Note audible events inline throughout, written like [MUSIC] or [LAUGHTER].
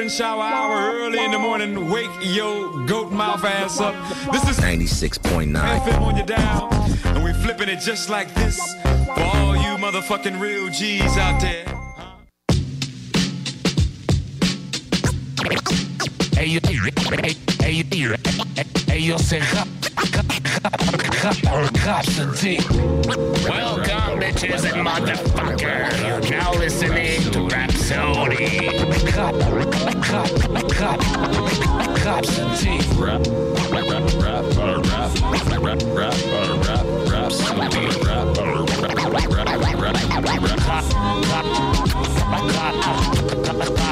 Golden shower hour early in the morning. Wake yo goat mouth ass up. This is 96.9. FM on your dial, and we flipping it just like this for all you motherfucking real G's out there. Hey, you, hey, hey, you, hey, you say rap, Capacity. Welcome, bitches and motherfuckers. You're now listening to Rhapsody. Cap, cap, cap, Capacity. Rap, rap, rap, rap, rap, rap, rap, rap, Rhapsody. Rap, rap, rap, rap, rap,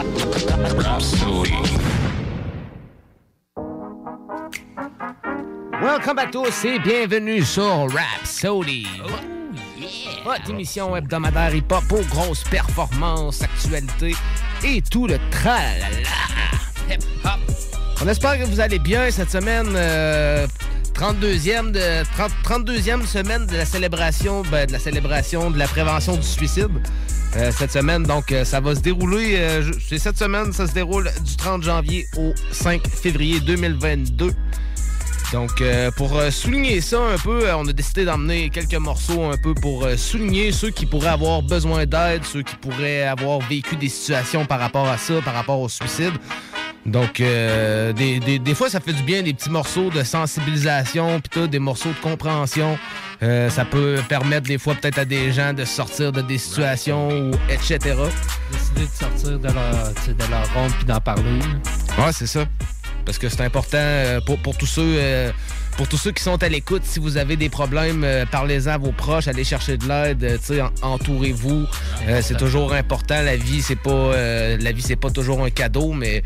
Rhapsody. Welcome à tous et bienvenue sur Rhapsody. Votre émission hebdomadaire hip-hop aux grosses performances, actualités et tout le tralala. Hip-hop. On espère que vous allez bien cette semaine. euh, 32e, de, 30 32e semaine de la célébration ben, de la célébration de la prévention du suicide. Euh, cette semaine, donc euh, ça va se dérouler. euh, c'est cette semaine, ça se déroule du 30 janvier au 5 février 2022. Donc, pour souligner ça un peu, on a décidé d'emmener quelques morceaux un peu pour souligner ceux qui pourraient avoir besoin d'aide, ceux qui pourraient avoir vécu des situations par rapport à ça, par rapport au suicide. Donc, euh, des, des- des fois, ça fait du bien des petits morceaux de sensibilisation, puis tout, des morceaux de compréhension. Euh, ça peut permettre des fois peut-être à des gens de sortir de des situations, ou etc. décider de sortir de leur, de leur ronde puis d'en parler. Ouais, c'est ça. Parce que c'est important euh, pour, pour tous ceux euh, pour tous ceux qui sont à l'écoute. Si vous avez des problèmes, euh, parlez-en à vos proches, allez chercher de l'aide. euh, en- entourez-vous. Euh, c'est toujours important. La vie, c'est pas euh, la vie, c'est pas toujours un cadeau, mais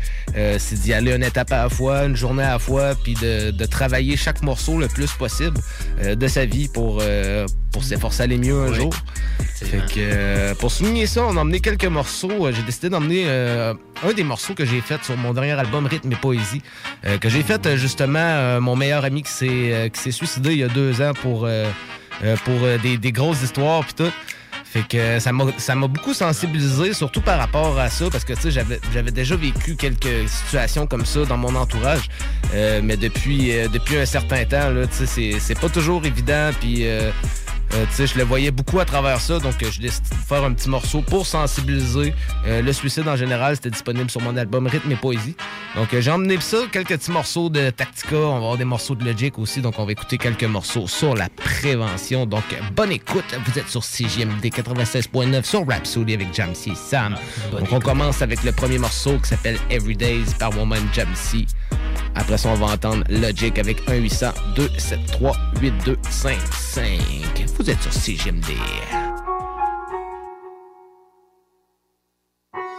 c'est d'y aller une étape à la fois, une journée à la fois, puis de, de travailler chaque morceau le plus possible de sa vie pour pour s'efforcer à aller mieux un Oui. jour. Fait que euh, pour souligner ça, on a emmené quelques morceaux. J'ai décidé d'emmener euh, un des morceaux que j'ai fait sur mon dernier album Rythme et Poésie, euh, que j'ai fait justement mon meilleur ami qui euh, s'est suicidé il y a deux ans pour euh, euh, pour des, grosses histoires puis tout. Fait que ça m'a beaucoup sensibilisé, surtout par rapport à ça, parce que j'avais déjà vécu quelques situations comme ça dans mon entourage, mais depuis depuis un certain temps c'est pas toujours évident, puis euh, tu sais, je le voyais beaucoup à travers ça, donc euh, je décidé de faire un petit morceau pour sensibiliser. Euh, le suicide en général, c'était disponible sur mon album Rythme et Poésie. Donc j'ai emmené ça, quelques petits morceaux de Tactica, on va avoir des morceaux de Logic aussi, donc on va écouter quelques morceaux sur la prévention. Donc bonne écoute, vous êtes sur CJMD 96.9 sur Rhapsody avec Jamsey Sam. donc on commence avec le premier morceau qui s'appelle Everydays par Woman Jamsey. Après ça, on va entendre Logic avec 1-800-273-8255. Vous êtes sur CGMD.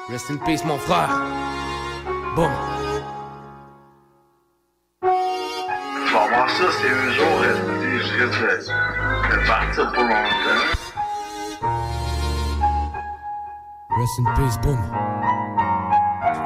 Rest in peace, mon frère. Boum. Ça, c'est un jour, je risque de, de partir pour longtemps. Rest in peace, boum.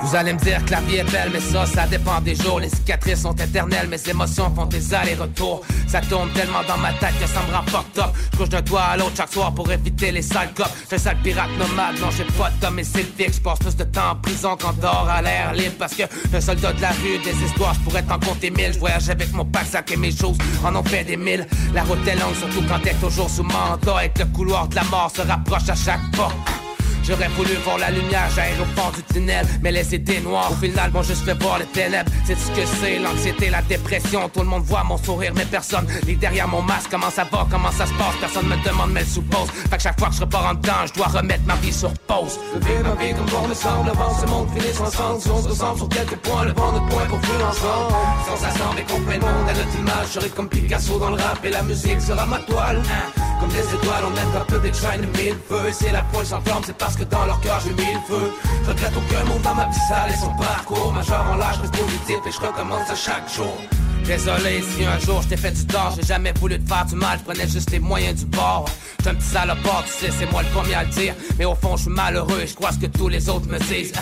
Vous allez me dire que la vie est belle, mais ça, ça dépend des jours. Les cicatrices sont éternelles, mes émotions font des allers-retours. Ça tourne tellement dans ma tête que ça me rend fucked. Je couche d'un toit à l'autre chaque soir pour éviter les sales copes. Un sale pirate nomade, non, j'ai pas de domicile fixe. Je passe plus de temps en prison qu'en dehors à l'air libre. Parce que un soldat de la rue, des histoires, je pourrais t'en compter mille. Je voyage avec mon pack, sac et mes choses en ont fait des mille. La route est longue, surtout quand t'es toujours sous mandat. Et que le couloir de la mort se rapproche à chaque pas. J'aurais voulu voir la lumière, j'aille au fond du tunnel, mais les idées noires, au final, m'ont juste fait voir les ténèbres. C'est ce que c'est, l'anxiété, la dépression. Tout le monde voit mon sourire, mais personne lit derrière mon masque. Comment ça va, comment ça se passe, personne me demande, mais suppose. Fait que chaque fois que je repars en dedans, je dois remettre ma vie sur pause. Je vis ma vie comme bon me semble, avant ce monde finisse ensemble. Si on se ressemble sur quelques points, le bon notre point pour plus ensemble. Sensation avec mon le monde à notre image, j'arrive comme Picasso dans le rap et la musique sera ma toile. Comme des étoiles, on aime un peu des trains de mille feux. Et c'est la poêle sans flamme, c'est parce que dans leur cœur j'ai mis le feu. Regrette aucun mot dans ma vie sale et son parcours. Majeur en l'âge reste positif et je recommence à chaque jour. Désolé si un jour je t'ai fait du tort, j'ai jamais voulu te faire du mal, je prenais juste les moyens du bord. J'suis un petit salopard, tu sais, c'est moi le premier à le dire. Mais au fond, je suis malheureux et je crois ce que tous les autres me disent.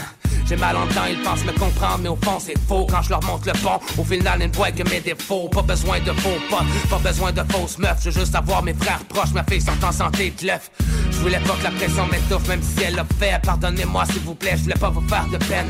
J'ai mal en temps, ils pensent me comprendre, mais au fond c'est faux quand je leur montre le pont. Au final, ils ne voient que mes défauts. Pas besoin de faux potes, pas besoin de fausses meufs. Je veux juste avoir mes frères proches, ma fille sont en santé de l'œuf. Je voulais pas que la pression m'étouffe, même si elle l'a fait. Pardonnez-moi s'il vous plaît, je voulais pas vous faire de peine.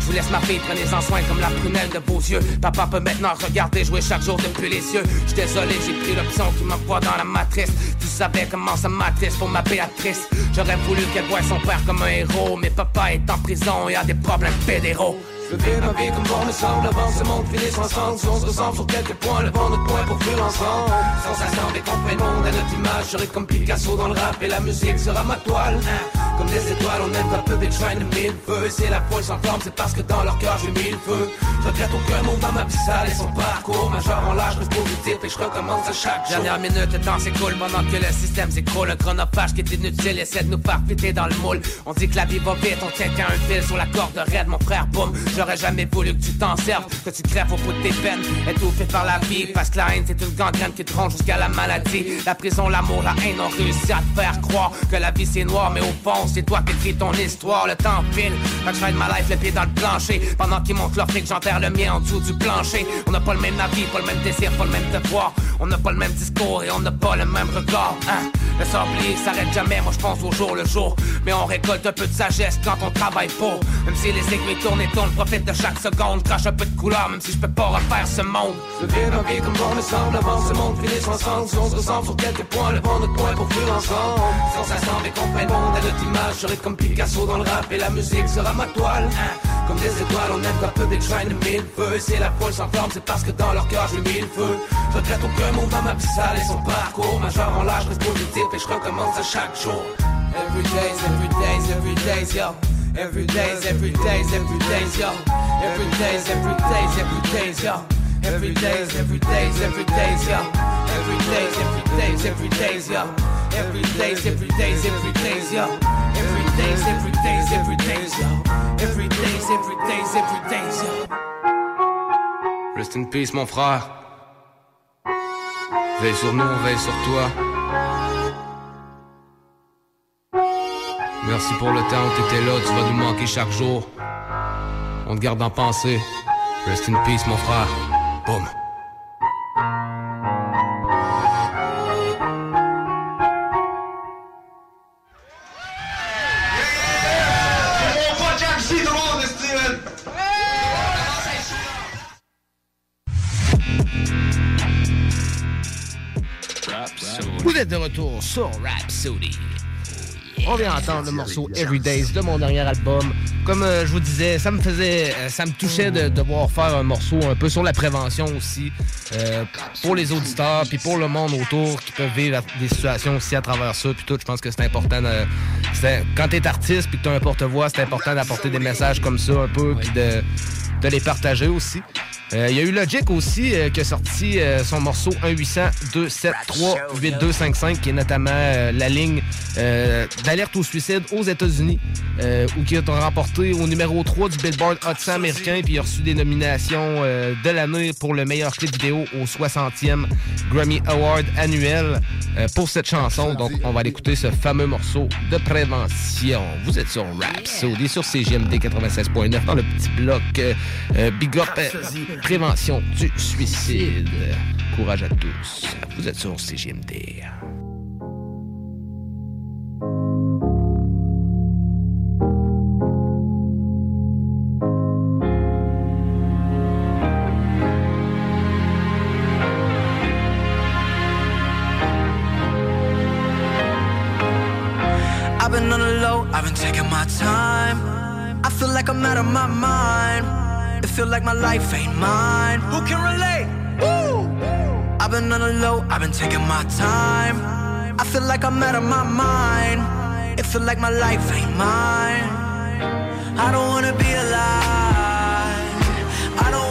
Je vous laisse ma fille, prenez-en soin comme la prunelle de vos yeux. Papa peut maintenant regarder jouer chaque jour depuis les cieux. Je désolé, j'ai pris l'option qui m'envoie dans la matrice. Tu savais comment ça m'attriste pour ma Béatrice. J'aurais voulu qu'elle voie son père comme un héros. Mais papa est en prison et a des problèmes fédéraux. Je ma vie comme bon me semble avant ce monde finisse ensemble Si on se ressemble sur quelques points, le vent notre point pour fuir ensemble Sensation on fait le monde à notre image J'arrive comme Picasso dans le rap et la musique sera ma toile. Comme des étoiles, on aime un peu des trains de mille feux. C'est la foule sans flamme, c'est parce que dans leur cœur j'ai mis le feu Je regrette aucun vie sale et son parcours Majeur en l'âge reste positif et je recommence à chaque jour. Dernière minute, le temps s'écoule pendant que le système s'écroule. Un chronophage qui est inutile essaie de nous faire dans le moule. On dit que la vie va vite, on tient qu'à un fil sur la corde raide Mon frère, boum, J'aurais jamais voulu que tu t'en serves, que tu crèves au bout de tes peines, étouffé par la vie. Parce que la haine, c'est une gangrène qui te ronge jusqu'à la maladie. La prison, l'amour, la haine ont réussi à te faire croire que la vie c'est noir, mais au fond, c'est toi qui écris ton histoire. Le temps file, quand je de ma life, le pied dans le plancher. Pendant qu'ils montent leur fric, j'enterre le mien en dessous du plancher. On n'a pas le même avis, pas le même désir, pas le même devoir. On n'a pas le même discours et on n'a pas le même regard. Hein? Le sablier s'arrête jamais, moi je pense au jour le jour. Mais on récolte un peu de sagesse quand on travaille pour. Même si les aiguilles tournent et tournent, profite de chaque seconde. Crache un peu de couleur, même si je peux pas refaire ce monde. Je vis ma vie comme bon me semble avant ce monde finisse ensemble. Si on se ressemble sur quelques points, le vent notre point pour fuir ensemble. Avec on fait le monde à notre image. J'arrive comme Picasso dans le rap et la musique sera ma toile. Comme des étoiles, on aime peu des trains de mille feux. Et c'est la foule sans forme, c'est parce que dans leur cœur j'ai mis le feu. Je regrette aucun dans ma vie sale et son parcours. Majeur en l'âge reste positif et je recommence à chaque jour. Every day's, every day's, every day's, yo. Every day's, every day's, every day's, yo. Every day's, every day's, every day's, yo. Every day's, every day's, every day's, yo. Every day's, every day's, every day's, yo. Every day's, every day's, every day's, yo. Every day's, every day's, every day's, yo. Every day's, every day's, every day's, yo. Rest in peace, mon frère. Veille sur nous, veille sur toi. Merci pour le temps où t'étais là, tu vas nous manquer chaque jour. On te garde en pensée. Rest in peace, mon frère. Boum. Vous êtes de retour sur Rhapsody. On vient entendre le morceau Every Days de mon dernier album. Comme euh, je vous disais, ça me faisait, euh, ça me touchait de devoir faire un morceau un peu sur la prévention aussi euh, pour les auditeurs puis pour le monde autour qui peuvent vivre des situations aussi à travers ça puis tout. Je pense que c'est important. De, quand t'es artiste puis que t'as un porte-voix, c'est important d'apporter des messages comme ça un peu puis de, de les partager aussi. Euh, Il y a eu Logic aussi euh, qui a sorti euh, son morceau 1-800-273-8255 qui est notamment euh, la ligne euh, d'alerte au suicide aux États-Unis euh, où qui a remporté au numéro 3 du Billboard Hot 100 américain puis a reçu des nominations euh, de l'année pour le meilleur clip vidéo au 60e Grammy Award annuel euh, pour cette chanson. Donc on va aller écouter ce fameux morceau de prévention. Vous êtes sur Rhapsody sur CGMD 96.9 dans le petit bloc euh, euh, Big Up euh, Prévention du suicide. Courage à tous. Vous êtes sur CGMD. I've been on the low, I've been taking time. I feel like I'm out of my mind. Feel like my life ain't mine. Who can relate? Woo! I've been on the low, I've been taking my time. I feel like I'm out of my mind. It feel like my life ain't mine. I don't wanna be alive. I don't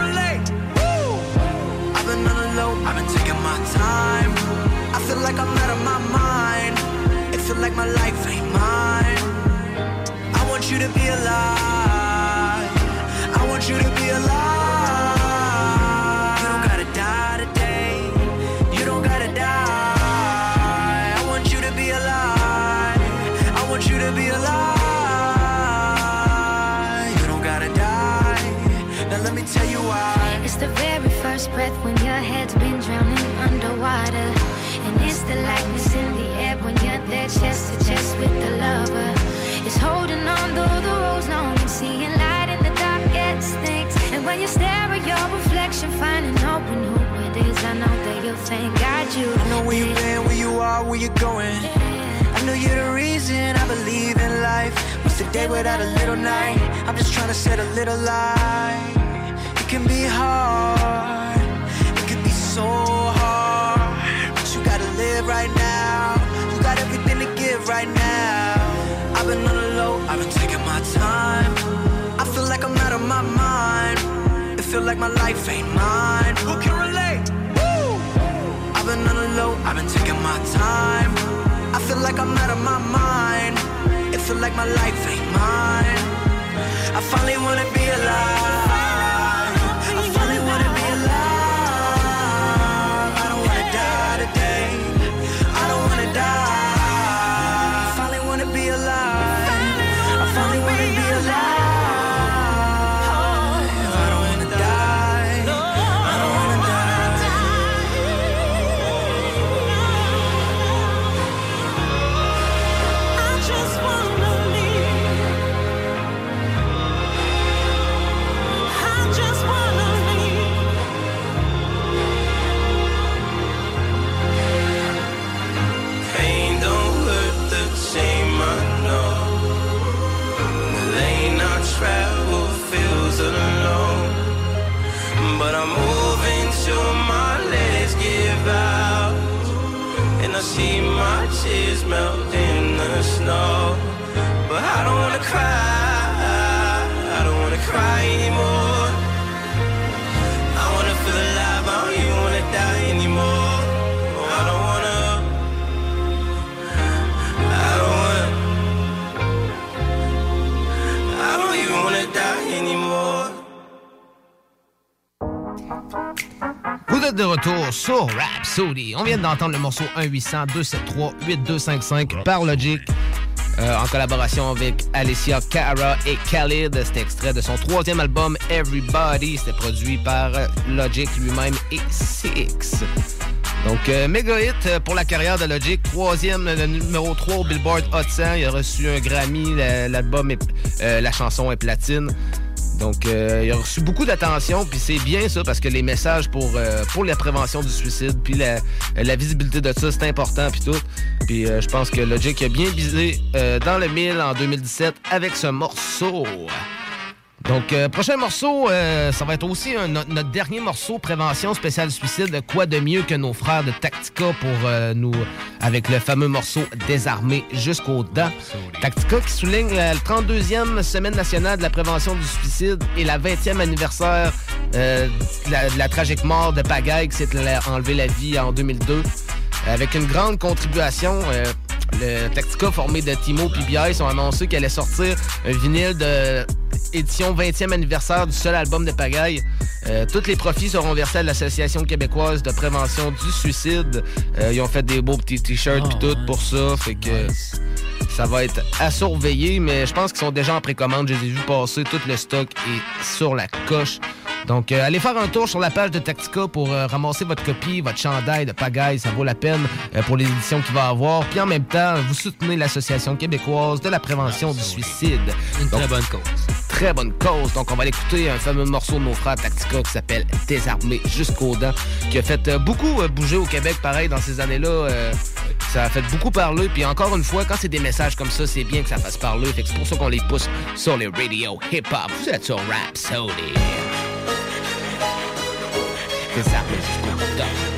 my time. I feel like I'm out of my mind. It feel like my life ain't mine. I want you to be alive. I want you to be alive. There chest to chest with the lover. It's holding on though the road's long and seeing light in the darkest things. And when you stare at your reflection, finding hope in who it is, I know that you'll thank God you. I know where you've been, where you are, where you're going. I know you're the reason I believe in life. What's the day without a little night? I'm just trying to set a little light. It can be hard, it can be so hard. But you gotta live right now. Time. I feel like I'm out of my mind. It feel like my life ain't mine. Who can relate? Woo! I've been on the low, I've been taking my time. I feel like I'm out of my mind. It feel like my life ain't mine. I finally wanna be alive. De retour sur Rhapsody. On vient d'entendre le morceau 1-800-273-8255 par Logic. Euh, en collaboration avec Alicia Cara et Khalid. C'était extrait de son troisième album Everybody. C'était produit par Logic lui-même et CX. Donc, euh, méga hit euh, pour la carrière de Logic. Troisième, le numéro 3 au Billboard Hot 100. Il a reçu un Grammy. la- L'album, est- euh, la chanson est platine. Donc, euh, il a reçu beaucoup d'attention, puis c'est bien ça, parce que les messages pour, euh, pour la prévention du suicide, puis la, visibilité de ça, c'est important, puis tout. Puis euh, je pense que Logic a bien visé dans le mille en 2017 avec ce morceau. Donc, euh, prochain morceau, euh, ça va être aussi notre, dernier morceau, Prévention spéciale suicide. Quoi de mieux que nos frères de Tactica pour euh, nous, avec le fameux morceau Désarmé jusqu'aux dents. Tactica qui souligne la 32e semaine nationale de la prévention du suicide et la 20e anniversaire de, la, tragique mort de Pagaille qui s'est enlevé la vie en 2002. Avec une grande contribution, le Tactica formé de Timo BIS ont annoncé qu'elle allait sortir un vinyle de édition 20e anniversaire du seul album de Pagaille. Euh, tous les profits seront versés à l'Association québécoise de prévention du suicide. Euh, ils ont fait des beaux petits t-shirts Oh, et tout ouais. pour ça. Fait que ça va être à surveiller, mais je pense qu'ils sont déjà en précommande. Je les ai vus passer. Tout le stock est sur la coche. Donc, euh, allez faire un tour sur la page de Tactica pour euh, ramasser votre copie, votre chandail de pagaille. Ça vaut la peine euh, pour les éditions qu'il va avoir. Puis en même temps, vous soutenez l'Association québécoise de la prévention du suicide. Une Donc, très bonne cause. Très bonne cause. Donc, on va aller écouter un fameux morceau de nos frères Tactica qui s'appelle Désarmé jusqu'aux dents, qui a fait euh, beaucoup euh, bouger au Québec, pareil, dans ces années-là. euh, ça a fait beaucoup parler. Puis encore une fois, quand c'est des messages comme ça, c'est bien que ça fasse parler. Fait c'est pour ça qu'on les pousse sur les radios hip-hop. Vous êtes sur Rhapsody. Désarmé jusqu'aux dents.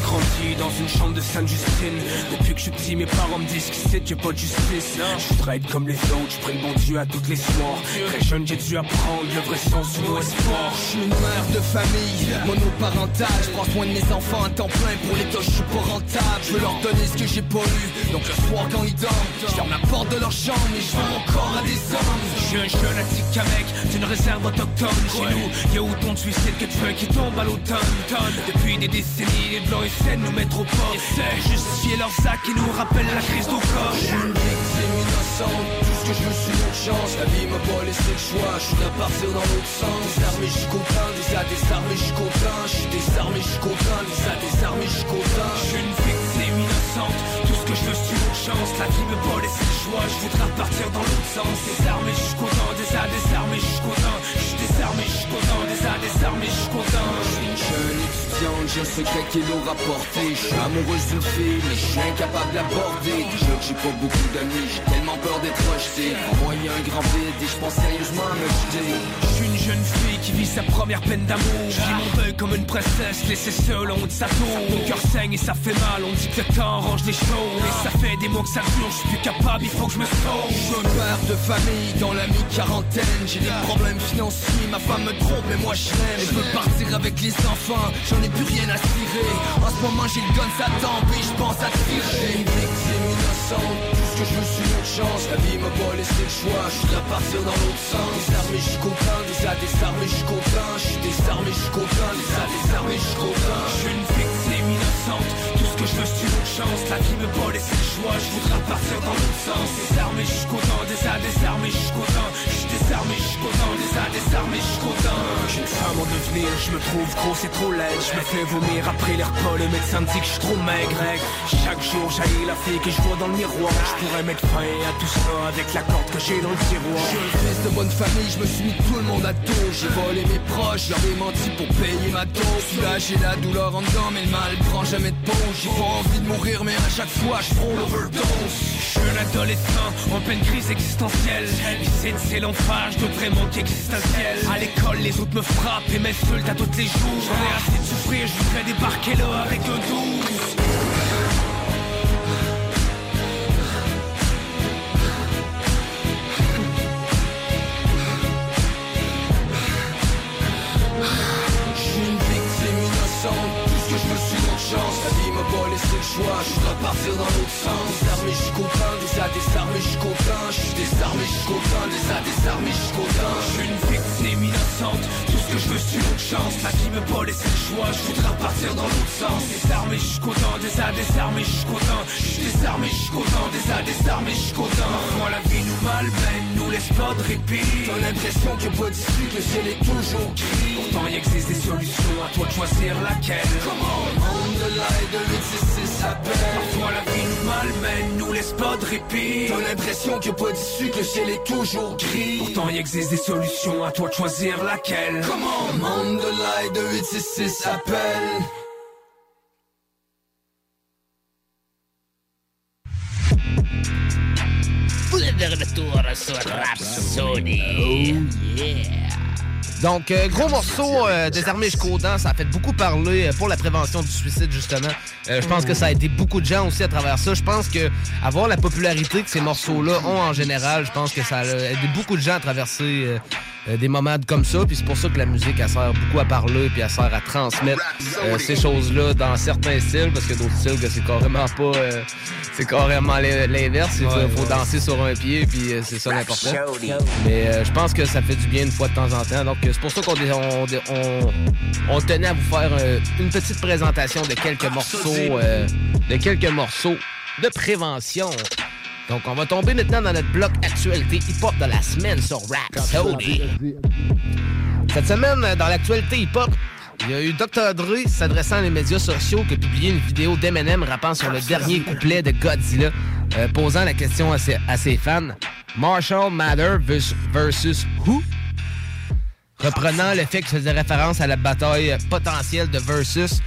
Grandi dans une chambre de Sainte-Justine Depuis que je suis petit, mes parents me disent qu'ils c'est a pas de justice Je voudrais être comme les autres, je prie le bon Dieu à toutes les soirs Très jeune, j'ai dû apprendre le vrai sens du mot espoir Je suis une mère de famille, monoparentale. Je prends soin de mes enfants à temps plein. Pour les gosses, je suis pas rentable. Je veux leur donner ce que j'ai pas eu. Donc le soir, quand ils dorment, je ferme la porte de leur chambre et je vends mon corps à des hommes. Je suis un jeune attique mec d'une réserve autochtone Chez nous, y'a autant de suicides que de feux qui tombent à l'automne. Depuis des décennies, les blancs de nous mettre au port Essaient de justifier leurs actes qui nous rappellent la crise d'au corps. Je suis une victime innocente, tout ce que je c'est une autre chance. La vie m'a pas laissé le choix, je suis à partir dans l'autre sens. Désarmé, je suis content, déjà désarmé, suis content. Je suis désarmé, je suis content, déjà désarmé, suis content. Je suis une victime innocente. Tout ce que je c'est une autre chance. La vie me pas laissé le choix. Je voudrais repartir dans l'autre sens. Désarmé, je suis content. Déjà désarmé, je suis content. Je suis désarmé, je suis content Je suis une jeune étudiante, j'ai un secret qui nous rapporté Je suis amoureuse d'une fille, mais je suis incapable d'aborder. Déjà que j'ai pas beaucoup d'amis, j'ai tellement peur d'être rejeté. Moi il un grand et je pense sérieusement à me jeter. Je suis une jeune fille qui vit sa première peine d'amour. Je vis mon deuil comme une princesse laissée seule en haut de sa tour. Mon cœur saigne et ça fait mal, on dit que le temps range les choses. Et ça fait des mois que ça dure, je suis plus capable, il faut que je me sauve Je père de famille dans la mi-quarantaine. J'ai des problèmes financiers, ma femme me trompe mais moi je veux partir avec les enfants, j'en ai plus rien à cirer. En ce moment j'ai le gun, ça tombe et je pense à tirer. Suis une victime innocente, tout ce que je veux c'est une chance. La vie m'a pas laissé le choix, je voudrais partir dans l'autre sens. Désarmé, je suis content, déjà désarmé, je content Je suis désarmé, je suis content, déjà désarmé, je suis content Je suis une victime innocente chance La vie me pas laissé le choix Je voudrais repartir dans l'autre sens. Désarmé suis content Déjà désarmé suis content Je suis désarmé suis content Déjà désarmé suis content J'ai une femme en devenir Je me trouve gros c'est trop laid. Je me fais vomir après les repas Le médecin dit que je suis trop maigre Chaque jour j'haïs la fille que je vois dans le miroir. Je pourrais mettre fin à tout ça Avec la corde que j'ai dans le tiroir. Je suis de bonne famille, je me suis mis tout le monde à dos. J'ai volé mes proches, ai menti pour payer ma dose. Là j'ai la douleur en dedans mais le mal prend jamais de pause J'ai pas envie de mourir mais à chaque fois je prends l'overdose. Je suis un adolescent en pleine crise existentielle. Ici c'est l'enfer, je devrais manquer existentiel À l'école les autres me frappent et m'insultent à tous les jours. J'en ai assez de souffrir, je voudrais débarquer là avec un 12 le je voudrais partir dans l'autre sens. Désarmé, suis content, déjà désarmé, suis content Je suis désarmé, suis content, déjà désarmé, suis content Je suis une victime innocente Tout ce que je veux c'est une chance. La vie me pas laissé le choix. Je voudrais repartir dans l'autre sens. Désarmé je suis content Déjà désarmé je suis content Je désarmé je suis content Déjà désarmé je suis content Parfois la vie nous malmène Nous laisse pas de répit. T'as l'impression a pas d'issue, que ciel est toujours gris. Pourtant il existe des solutions À toi de choisir laquelle. Comment on the line de 866 appelle Parfois la vie nous malmène Nous laisse pas de répit. T'as l'impression a pas d'issue, que ciel est toujours gris. Pourtant il existe des solutions À toi de choisir laquelle. Comment on the line de 866 appelle Vous êtes de retour sur Rhapsody. Oh yeah. Donc, euh, gros morceau euh, des armées jusqu'aux dents, ça a fait beaucoup parler euh, pour la prévention du suicide, justement. Euh, je pense que ça a aidé beaucoup de gens aussi à travers ça. Je pense que avoir la popularité que ces morceaux-là ont en général, je pense que ça a aidé beaucoup de gens à traverser des moments comme ça. Puis c'est pour ça que la musique, elle sert beaucoup à parler, puis elle sert à transmettre euh, ces choses-là dans certains styles, parce que d'autres styles, que c'est carrément pas... euh, c'est carrément l'in- l'inverse. Il faut, danser sur un pied, puis euh, c'est ça l'important. Mais euh, je pense que ça fait du bien une fois de temps en temps. Donc, euh, c'est pour ça qu'on on, dé- on- on tenait à vous faire euh, une petite présentation de quelques morceaux, euh, de quelques morceaux de prévention. Donc, on va tomber maintenant dans notre bloc actualité hip-hop de la semaine sur Rhapsody. Cette semaine, euh, dans l'actualité hip-hop, il y a eu Dr. Dre s'adressant à les médias sociaux qui a publié une vidéo d'Eminem rappant sur le dernier couplet de Godzilla, euh, posant la question à ses, à ses fans Marshall Matter vers- versus who? Reprenant le fait qu'il faisait référence à la bataille potentielle de Versus,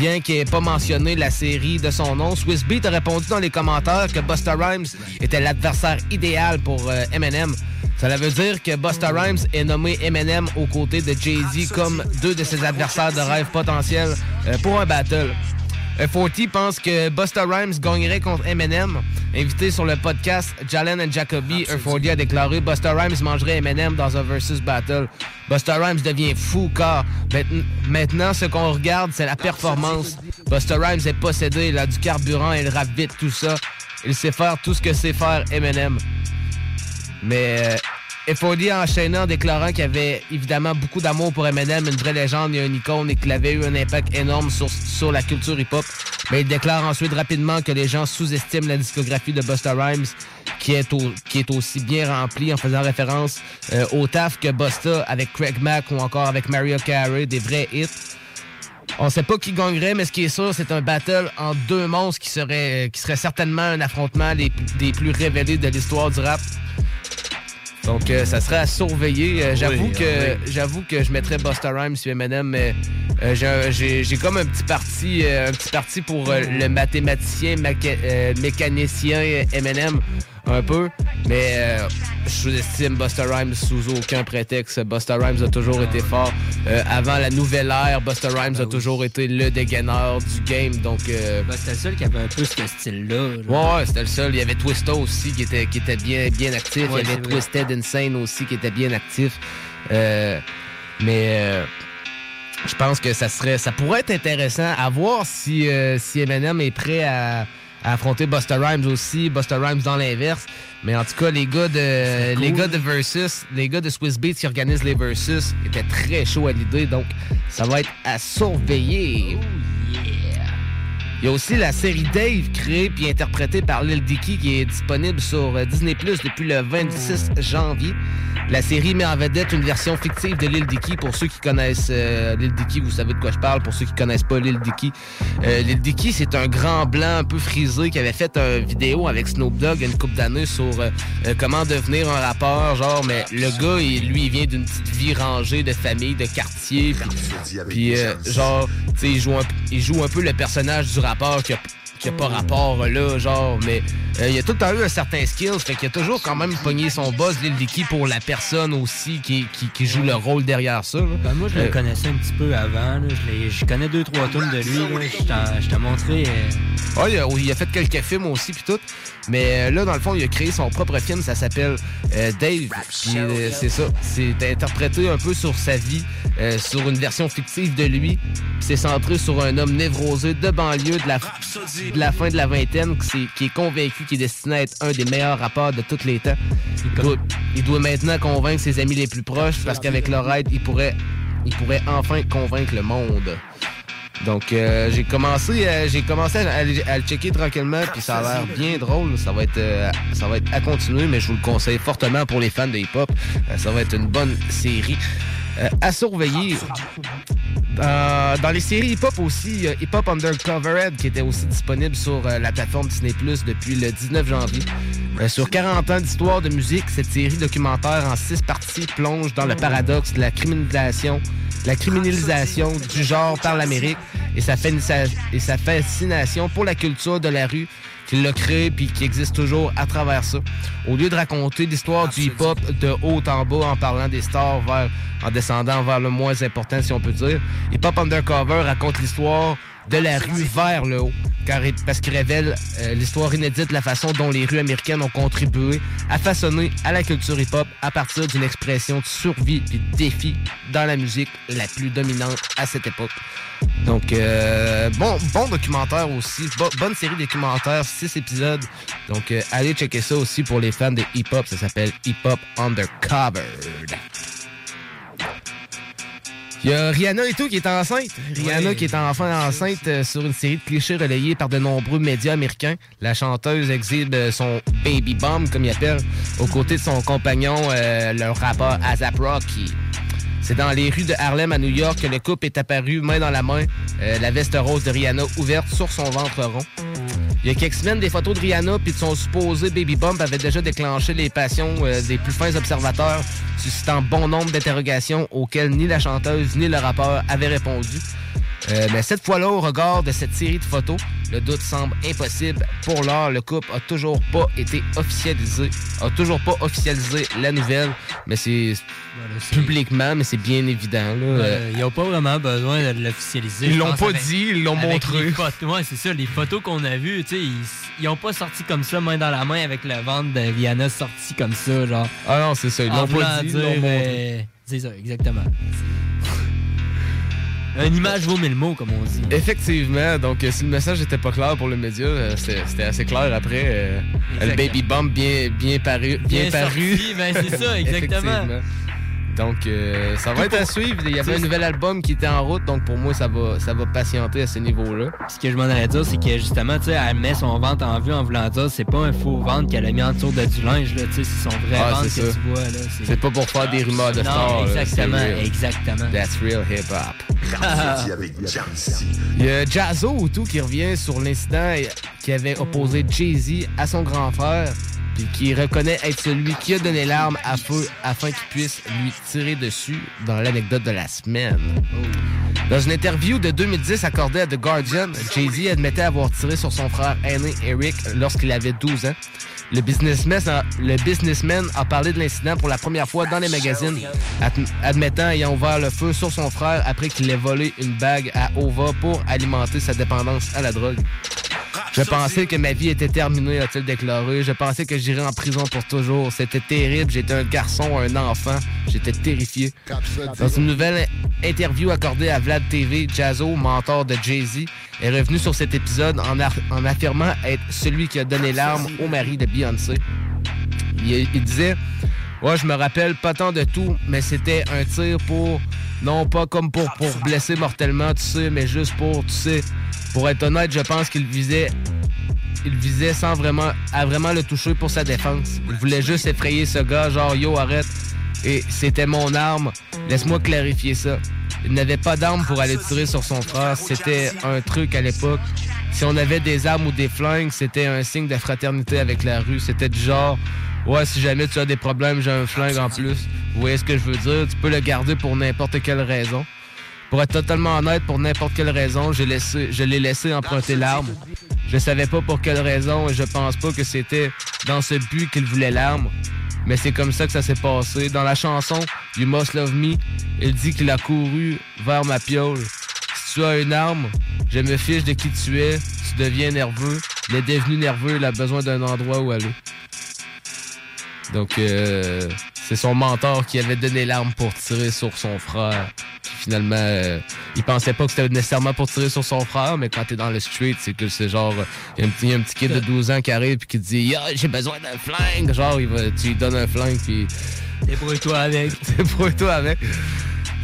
bien qu'il n'ait pas mentionné la série de son nom, Swiss Beat a répondu dans les commentaires que Busta Rhymes était l'adversaire idéal pour euh, Eminem. Cela veut dire que Busta Rhymes est nommé Eminem aux côtés de Jay-Z comme deux de ses adversaires de rêve potentiels euh, pour un battle. Euh, 40 pense que Busta Rhymes gagnerait contre Eminem. Invité sur le podcast Jalen and Jacoby, E40 a déclaré Busta Rhymes mangerait Eminem dans un versus battle. Busta Rhymes devient fou car mainte- maintenant ce qu'on regarde c'est la performance. Busta Rhymes est possédé, il a du carburant, il rappe vite tout ça. Il sait faire tout ce que sait faire Eminem. Mais euh, FOD a enchaîné en déclarant qu'il avait évidemment beaucoup d'amour pour Eminem, une vraie légende et une icône, et qu'il avait eu un impact énorme sur, la culture hip-hop. Mais il déclare ensuite rapidement que les gens sous-estiment la discographie de Busta Rhymes, qui est, aussi bien remplie en faisant référence euh, au taf que Busta avec Craig Mack ou encore avec Mario Carey, des vrais hits. On sait pas qui gagnerait, mais ce qui est sûr, c'est un battle en deux monstres qui serait, serait certainement un affrontement des plus révélés de l'histoire du rap. Donc, euh, ça serait à surveiller. Euh, j'avoue Oui, que oui. j'avoue que je mettrais Busta Rhymes sur Eminem, mais euh, j'ai comme un petit parti, un petit parti pour le mathématicien, mécanicien Eminem, un peu. Mais euh, je sous-estime Busta Rhymes sous aucun prétexte. Busta Rhymes a toujours été fort. Euh, avant la nouvelle ère, Busta Rhymes a toujours été le dégaineur du game. Donc, euh, Ben, c'était le seul qui avait un peu ce style-là. là. Ouais, ouais, c'était le seul. Il y avait Twista aussi qui était, qui était bien, bien actif. Ouais, Il y avait vrai. Twisted Insane aussi qui était bien actif. Euh, mais euh, je pense que ça serait, ça pourrait être intéressant à voir si, euh, si Eminem est prêt à, à affronter Busta Rhymes aussi, Busta Rhymes dans l'inverse. Mais en tout cas, les gars de, les gars de Versus, les gars de Swiss Beats qui organisent les Versus étaient très chauds à l'idée. Donc, ça va être à surveiller. Il y a aussi la série Dave, créée puis interprétée par Lil Dicky, qui est disponible sur euh, Disney Plus depuis le 26 janvier. La série met en vedette une version fictive de Lil Dicky. Pour ceux qui connaissent euh, Lil Dicky, vous savez de quoi je parle. Pour ceux qui connaissent pas Lil Dicky, euh, Lil Dicky, c'est un grand blanc un peu frisé qui avait fait une vidéo avec Snoop Dogg une couple d'années sur euh, euh, comment devenir un rappeur. Genre, mais le gars, il- lui, il vient d'une petite vie rangée de famille, de quartier. Puis, euh, genre, tu sais, il joue, un, il joue un peu le personnage du rappeur qui a, qui a pas rapport là, genre, mais euh, il a tout le temps eu un certain skill, fait qu'il a toujours quand même pogné son buzz, Lil Dicky, pour la personne aussi qui, qui, qui joue le rôle derrière ça. là. Ben, moi, je le Euh, connaissais un petit peu avant. là. Je, connais deux, trois tunes de lui. là. Je t'ai montré. euh, Ouais, il, a, il a fait quelques films aussi, puis tout. Mais euh, là, dans le fond, il a créé son propre film, ça s'appelle euh, Dave. Euh, c'est ça. C'est interprété un peu sur sa vie, euh, sur une version fictive de lui. Puis c'est centré sur un homme névrosé de banlieue de la, de la fin de la vingtaine qui, est convaincu qu'il est destiné à être un des meilleurs rappeurs de tous les temps. Il doit, maintenant convaincre ses amis les plus proches parce qu'avec leur aide, il pourrait, il pourrait enfin convaincre le monde. Donc euh, j'ai commencé euh, j'ai commencé à, à à le checker tranquillement puis ça a l'air bien drôle, ça va être euh, ça va être à continuer mais je vous le conseille fortement pour les fans de hip-hop. Ça va être une bonne série euh, à surveiller. Euh, dans les séries hip-hop aussi, a Hip-Hop Undercovered qui était aussi disponible sur euh, la plateforme Disney Plus depuis le 19 janvier. Euh, sur 40 ans d'histoire de musique, cette série documentaire en six parties plonge dans le paradoxe de la criminalisation, la criminalisation du genre par l'Amérique et et sa fascination pour la culture de la rue qui l'a créé puis qui existe toujours à travers ça. Au lieu de raconter l'histoire du hip-hop de haut en bas en parlant des stars vers, en descendant vers le moins important, si on peut dire, Hip Hop Undercover raconte l'histoire de la rue vers le haut, car, parce qu'il révèle euh, l'histoire inédite de la façon dont les rues américaines ont contribué à façonner à la culture hip-hop à partir d'une expression de survie et de défi dans la musique la plus dominante à cette époque. Donc, euh, bon, bon documentaire aussi, Bo- bonne série documentaire, six épisodes. Donc, euh, allez checker ça aussi pour les fans de hip-hop, ça s'appelle Hip-Hop Undercover. Il y a Rihanna et tout qui est enceinte. Rihanna qui est enfin enceinte euh, sur une série de clichés relayés par de nombreux médias américains. La chanteuse exhibe euh, son baby bomb, comme il appelle, aux côtés de son compagnon, euh, le rappeur ASAP Rocky. C'est dans les rues de Harlem à New York que le couple est apparu main dans la main, euh, la veste rose de Rihanna ouverte sur son ventre rond. Il y a quelques semaines, des photos de Rihanna puis de son supposé baby bump avaient déjà déclenché les passions euh, des plus fins observateurs, suscitant bon nombre d'interrogations auxquelles ni la chanteuse ni le rappeur avaient répondu. Euh, mais cette fois-là, au regard de cette série de photos, le doute semble impossible. Pour l'heure, le couple a toujours pas été officialisé, a toujours pas officialisé la nouvelle, mais c'est publiquement, mais c'est bien évident. Là. Euh, ils n'ont pas vraiment besoin de l'officialiser. Ils l'ont pas avec- dit, ils l'ont montré. ouais, c'est ça. Les photos qu'on a vues, tu sais, ils, ils ont pas sorti comme ça, main dans la main, avec le ventre de Rihanna sorti comme ça, genre. Ah non, c'est ça. Ils l'ont pas dit, ils l'ont montré. euh, C'est ça, exactement. Une image vaut mille mots, comme on dit. Effectivement, donc euh, si le message n'était pas clair pour le média, euh, c'était assez clair après. euh, le baby bump bien, bien paru. Bien, Bien paru. sorti, ben, c'est ça, [LAUGHS] exactement. Donc, euh, ça va être à suivre. Il y avait un nouvel album qui était en route, donc pour moi, ça va, ça va patienter à ce niveau-là. Ce que je m'en allais dire, c'est que justement, tu sais, elle met son ventre en vue en voulant dire c'est pas un faux ventre qu'elle a mis en dessous de du linge, là, tu sais, c'est son vrai Ah, ventre que c'est ça. tu vois, là. C'est pas pour faire des rumeurs de Non, stars. là, exactement, exactement. That's real hip-hop. Il y a Jazzo ou tout qui revient sur l'incident qui avait opposé Jay-Z à son grand frère, puis qui reconnaît être celui qui a donné l'arme à feu afin qu'il puisse lui tirer dessus dans l'anecdote de la semaine. Dans une interview de 2010 accordée à The Guardian, Jay-Z admettait avoir tiré sur son frère aîné Eric lorsqu'il avait 12 ans. Le businessman, a, parlé de l'incident pour la première fois dans les magazines, ad- admettant ayant ouvert le feu sur son frère après qu'il ait volé une bague à Ova pour alimenter sa dépendance à la drogue. Je pensais que ma vie était terminée, a-t-il déclaré. Je pensais que j'irais en prison pour toujours. C'était terrible. J'étais un garçon, un enfant. J'étais terrifié. Dans une nouvelle interview accordée à Vlad TV, Jazzo, mentor de Jay-Z, est revenu sur cet épisode en, en affirmant être celui qui a donné l'arme au mari de Beyoncé. Il, disait Ouais, je me rappelle pas tant de tout, mais c'était un tir pour. Non pas comme pour, pour blesser mortellement, tu sais, mais juste pour, tu sais. Pour être honnête, je pense qu'il visait. Il visait sans vraiment. à vraiment le toucher pour sa défense. Il voulait juste effrayer ce gars, genre yo, arrête. Et c'était mon arme. Laisse-moi clarifier ça. Il n'avait pas d'arme pour aller tirer sur son frère. C'était un truc à l'époque. Si on avait des armes ou des flingues, c'était un signe de fraternité avec la rue. C'était du genre, ouais, si jamais tu as des problèmes, j'ai un flingue en plus. Vous voyez ce que je veux dire? Tu peux le garder pour n'importe quelle raison. Pour être totalement honnête, pour n'importe quelle raison, je l'ai laissé emprunter l'arme. Je savais pas pour quelle raison et je pense pas que c'était dans ce but qu'il voulait l'arme. Mais c'est comme ça que ça s'est passé. Dans la chanson You Must Love Me, il dit qu'il a couru vers ma piole. Tu as une arme, je me fiche de qui tu es, tu deviens nerveux. Il est devenu nerveux, il a besoin d'un endroit où aller. Donc, euh, c'est son mentor qui avait donné l'arme pour tirer sur son frère. Puis finalement, euh, il pensait pas que c'était nécessairement pour tirer sur son frère, mais quand t'es dans le street, c'est que c'est genre, il y, a un petit- il y a un petit kid de [LAUGHS] 12 ans qui arrive puis qui te dit, Yo, j'ai besoin d'un flingue. Genre, il va, tu lui donnes un flingue puis. Débrouille-toi avec. [LAUGHS] Débrouille-toi avec.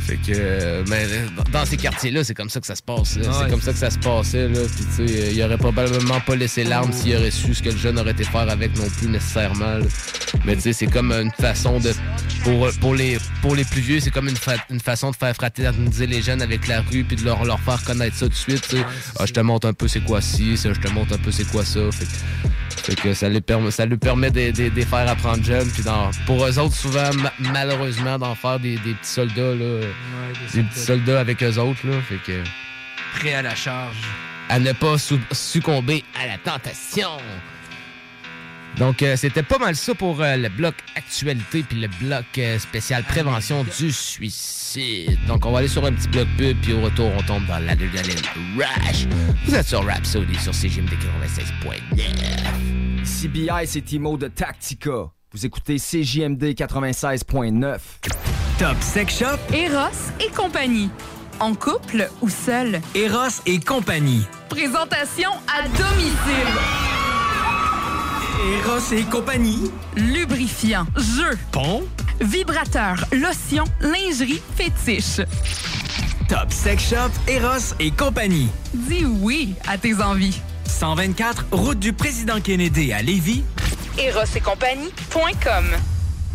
Fait que, mais euh, dans ces quartiers-là, c'est comme ça que ça se passe. Ah c'est ouais, comme ça que ça se passait. Là. Puis, tu sais, il aurait probablement pas laissé l'arme s'il aurait su ce que le jeune aurait été faire avec non plus nécessairement. là. Mais tu sais, c'est comme une façon de. Pour, pour, les, pour les plus vieux, c'est comme une, fa- une façon de faire fraterniser les jeunes avec la rue puis de leur, leur faire connaître ça tout de suite. tu sais. Ah, je te montre un peu c'est quoi ci, ça, je te montre un peu c'est quoi ça. Fait que, fait que ça, lui permet, ça lui permet de, de- faire apprendre jeunes. Puis dans- pour eux autres, souvent, ma- malheureusement, d'en faire des, des petits soldats. Là, des petits soldats avec eux autres. Là, fait que, Prêt à la charge. à ne pas sou- succomber à la tentation. Donc, euh, c'était pas mal ça pour euh, le bloc actualité puis le bloc euh, spécial prévention du suicide. Donc, on va aller sur un petit bloc pub puis au retour, on tombe dans l'adrénaline rush. Vous êtes sur Rhapsody sur CGMD 96.9. CBI, c'est Timo de Tactica. Vous écoutez CJMD 96.9. Top Sex Shop, Eros et compagnie. En couple ou seul? Eros et compagnie. Présentation à domicile. Eros et compagnie. Lubrifiant, jeu, Pont. vibrateur, lotion, lingerie, fétiche. Top Sex Shop, Eros et compagnie. Dis oui à tes envies. 124, route du président Kennedy à Lévis. Eros et compagnie.com.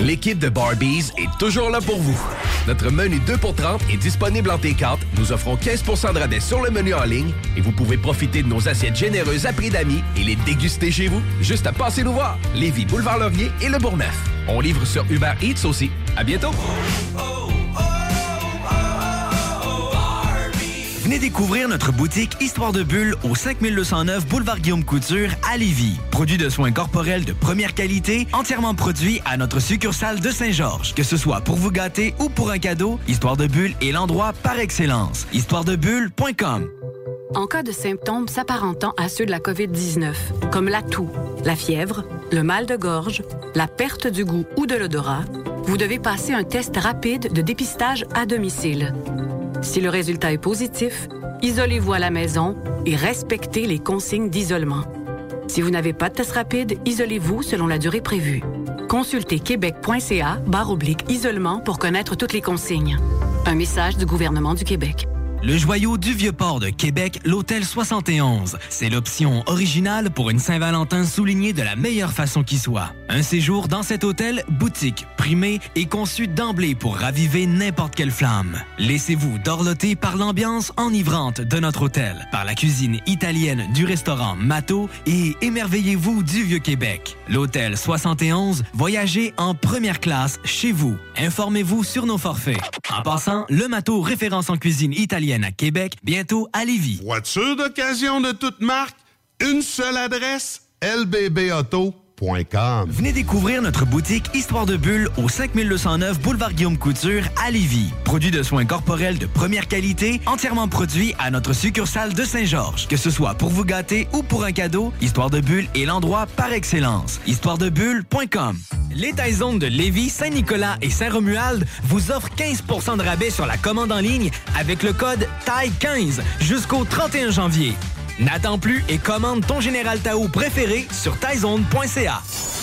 L'équipe de Barbies est toujours là pour vous. Notre menu 2 pour 30 est disponible en T4. Nous offrons 15% de rabais sur le menu en ligne et vous pouvez profiter de nos assiettes généreuses à prix d'amis et les déguster chez vous. Juste à passer nous voir. Lévis, Boulevard Laurier et Le Bourgneuf. On livre sur Uber Eats aussi. À bientôt. Venez découvrir notre boutique Histoire de Bulle au 5209 Boulevard Guillaume Couture à Lévis. Produit de soins corporels de première qualité, entièrement produit à notre succursale de Saint-Georges. Que ce soit pour vous gâter ou pour un cadeau, Histoire de Bulle est l'endroit par excellence. Histoiredebulle.com En cas de symptômes s'apparentant à ceux de la COVID-19, comme la toux, la fièvre, le mal de gorge, la perte du goût ou de l'odorat, vous devez passer un test rapide de dépistage à domicile. Si le résultat est positif, isolez-vous à la maison et respectez les consignes d'isolement. Si vous n'avez pas de test rapide, isolez-vous selon la durée prévue. Consultez québec.ca barre oblique isolement pour connaître toutes les consignes. Un message du gouvernement du Québec. Le joyau du Vieux-Port de Québec, l'Hôtel 71. C'est l'option originale pour une Saint-Valentin soulignée de la meilleure façon qui soit. Un séjour dans cet hôtel, boutique, primé et conçu d'emblée pour raviver n'importe quelle flamme. Laissez-vous dorloter par l'ambiance enivrante de notre hôtel, par la cuisine italienne du restaurant Mato et émerveillez-vous du Vieux-Québec. L'Hôtel 71, voyagez en première classe chez vous. Informez-vous sur nos forfaits. En passant, le Mato référence en cuisine italienne à Québec, bientôt à Lévis. Voiture d'occasion de toute marque, une seule adresse, Venez découvrir notre boutique Histoire de Bulle au 5209 Boulevard Guillaume Couture à Lévis. Produit de soins corporels de première qualité, entièrement produit à notre succursale de Saint-Georges. Que ce soit pour vous gâter ou pour un cadeau, Histoire de Bulle est l'endroit par excellence. Histoiredebulle.com Les Taizones de Lévis, Saint-Nicolas et Saint-Romuald vous offrent 15% de rabais sur la commande en ligne avec le code TAI15 jusqu'au 31 janvier. N'attends plus et commande ton Général Tao préféré sur taizone.ca.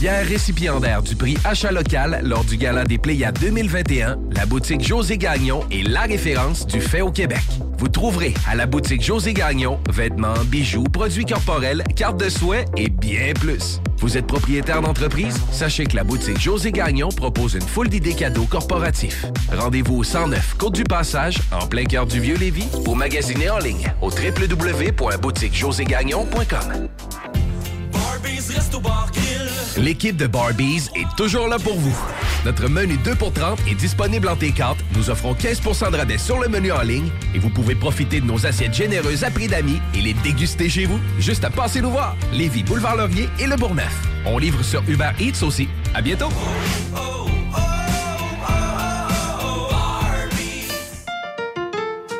Fier récipiendaire du prix Achat local lors du Gala des Pléiades 2021, la boutique José Gagnon est la référence du fait au Québec. Vous trouverez à la boutique José Gagnon vêtements, bijoux, produits corporels, cartes de soins et bien plus. Vous êtes propriétaire d'entreprise? Sachez que la boutique José Gagnon propose une foule d'idées cadeaux corporatifs. Rendez-vous au 109 Côte du Passage, en plein cœur du Vieux-Lévis, ou magasinez en ligne au www.boutiquejoségagnon.com. L'équipe de Barbies est toujours là pour vous. Notre menu 2 pour 30 est disponible en T4. Nous offrons 15% de rabais sur le menu en ligne et vous pouvez profiter de nos assiettes généreuses à prix d'amis et les déguster chez vous. Juste à passer nous voir. Lévis, Boulevard Laurier et Le Bourgneuf. On livre sur Uber Eats aussi. À bientôt.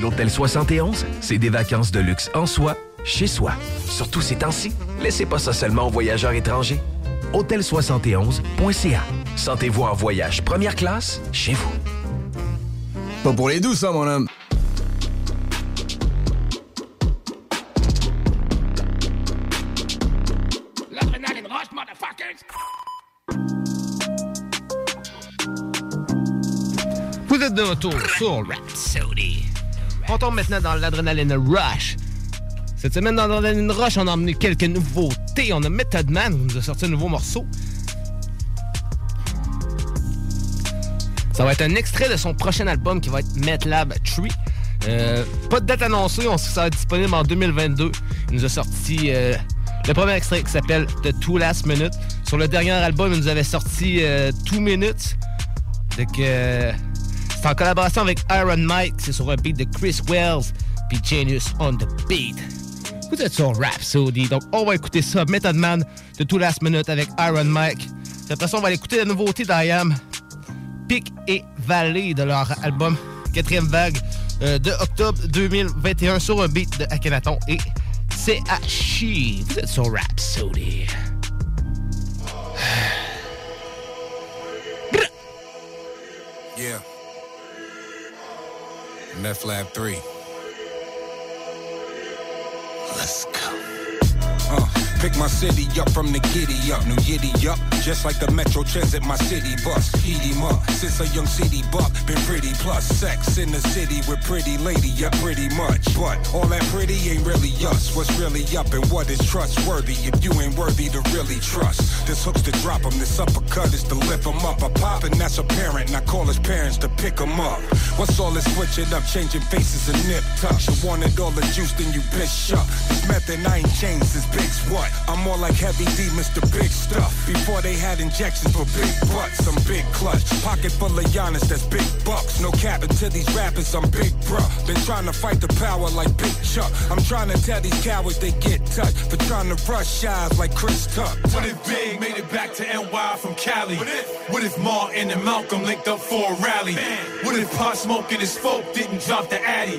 L'Hôtel 71, c'est des vacances de luxe en soi, chez soi. Surtout ces temps-ci, laissez pas ça seulement aux voyageurs étrangers. Hôtel71.ca. Sentez-vous en voyage première classe chez vous. Pas pour les douces, ça, mon homme. Vous êtes de retour sur Rhapsody. On tombe maintenant dans l'adrénaline rush. Cette semaine, dans l'adrénaline rush, on a emmené quelques nouveautés. On a Method Man qui nous a sorti un nouveau morceau. Ça va être un extrait de son prochain album qui va être MetLab Tree. Euh, pas de date annoncée, on sait que ça va être disponible en 2022. Il nous a sorti euh, le premier extrait qui s'appelle The Two Last Minutes. Sur le dernier album, il nous avait sorti euh, Two Minutes. Donc, en collaboration avec Iron Mike. C'est sur un beat de Chris Wells puis Genius on the Beat. Vous êtes sur Rhapsody, donc on va écouter ça. Method Man de Two Last Minute avec Iron Mike. Cette façon, on va aller écouter la nouveauté d'IAM. Pic et Valley de leur album Quatrième Vague euh, de octobre 2021 sur un beat de Akhenaton et CHI. Vous êtes sur Rhapsody. [SIGHS] Yeah. Meth Lab 3. Let's go. Uh, pick my city up from the giddy up, new yiddy up. Just like the Metro Transit, my city bus. Eat him up. Since a young city buck, been pretty plus sex in the city with pretty lady, yeah, pretty much. But all that pretty ain't really us. What's really up and what is trustworthy if you ain't worthy to really trust? This hook's to drop him, this uppercut is to lift him up. I pop and that's apparent, and I call his parents to pick him up. What's all this switching up, changing faces and nip tucks? You wanted all the juice, then you bitch up. This method I ain't changed since Big's what? I'm more like Heavy D, Mr. Big Stuff. Before they had injections for big butts, I'm big clutch. Pocket full of Giannis, that's big bucks. No cap to these rappers, I'm big bruh. Been trying to fight the power like Big Chuck. I'm trying to tell these cowards they get touched for trying to rush shies like Chris Tuck. What if Big made it back to NY from Cali? What if, what if Martin and Malcolm linked up for a rally? What if Pot Smoke and his folk didn't drop the Addy?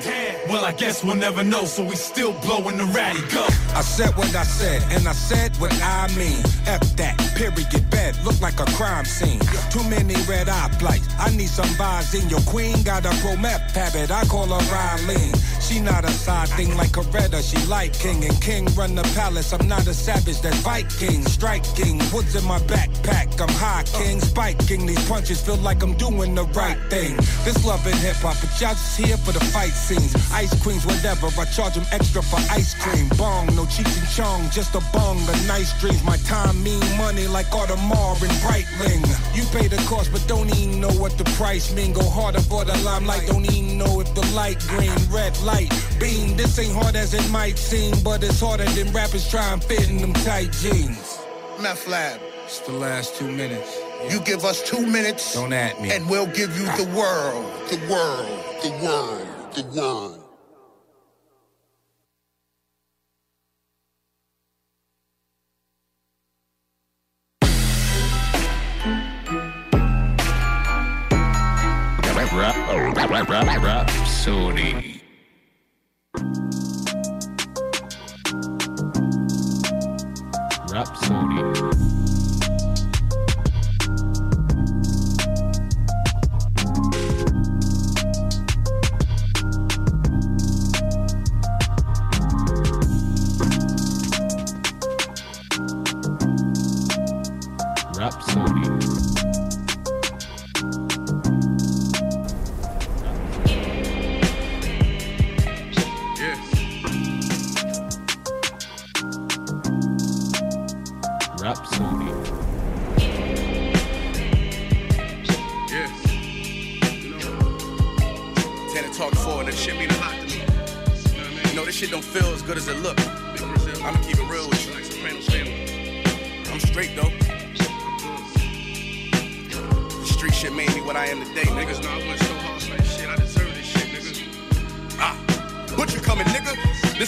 Well, I guess we'll never know, so we still blowing the ratty. Go. I said what I said, and I said what I mean. F that, period, bed, look like a crime scene. Too many red eye flights. I need some vibes in your queen. Got a pro meth habit, I call her Riley. She not a side thing like Coretta, she like king. And king run the palace, I'm not a savage, that's Viking. Striking, woods in my backpack, I'm high king. Spiking, these punches feel like I'm doing the right thing. This love and hip hop, but y'all just here for the fight scenes. Ice queens, whatever, I charge them extra for ice cream. Bong, no cheech and chong just a bong, a nice dream. My time mean money like Audemars and Breitling. You pay the cost, but don't even know what the price mean. Go harder for the limelight, don't even know if the light green, red light, beam. This ain't hard as it might seem, but it's harder than rappers try and fit in them tight jeans. Meth Lab. It's the last two minutes. You give us two minutes. Don't at me. And we'll give you the world. The world. The world. The world. Oh, rap, rap, rap, rap, Rhapsody. Rhapsody. Rhapsody. Rhapsody. Yeah. Tana talk forward, that shit mean a lot to me. You know, this shit don't feel as good as it look. I'ma keep it real with you. I'm straight though. The street shit made me what I am today, niggas. know I went so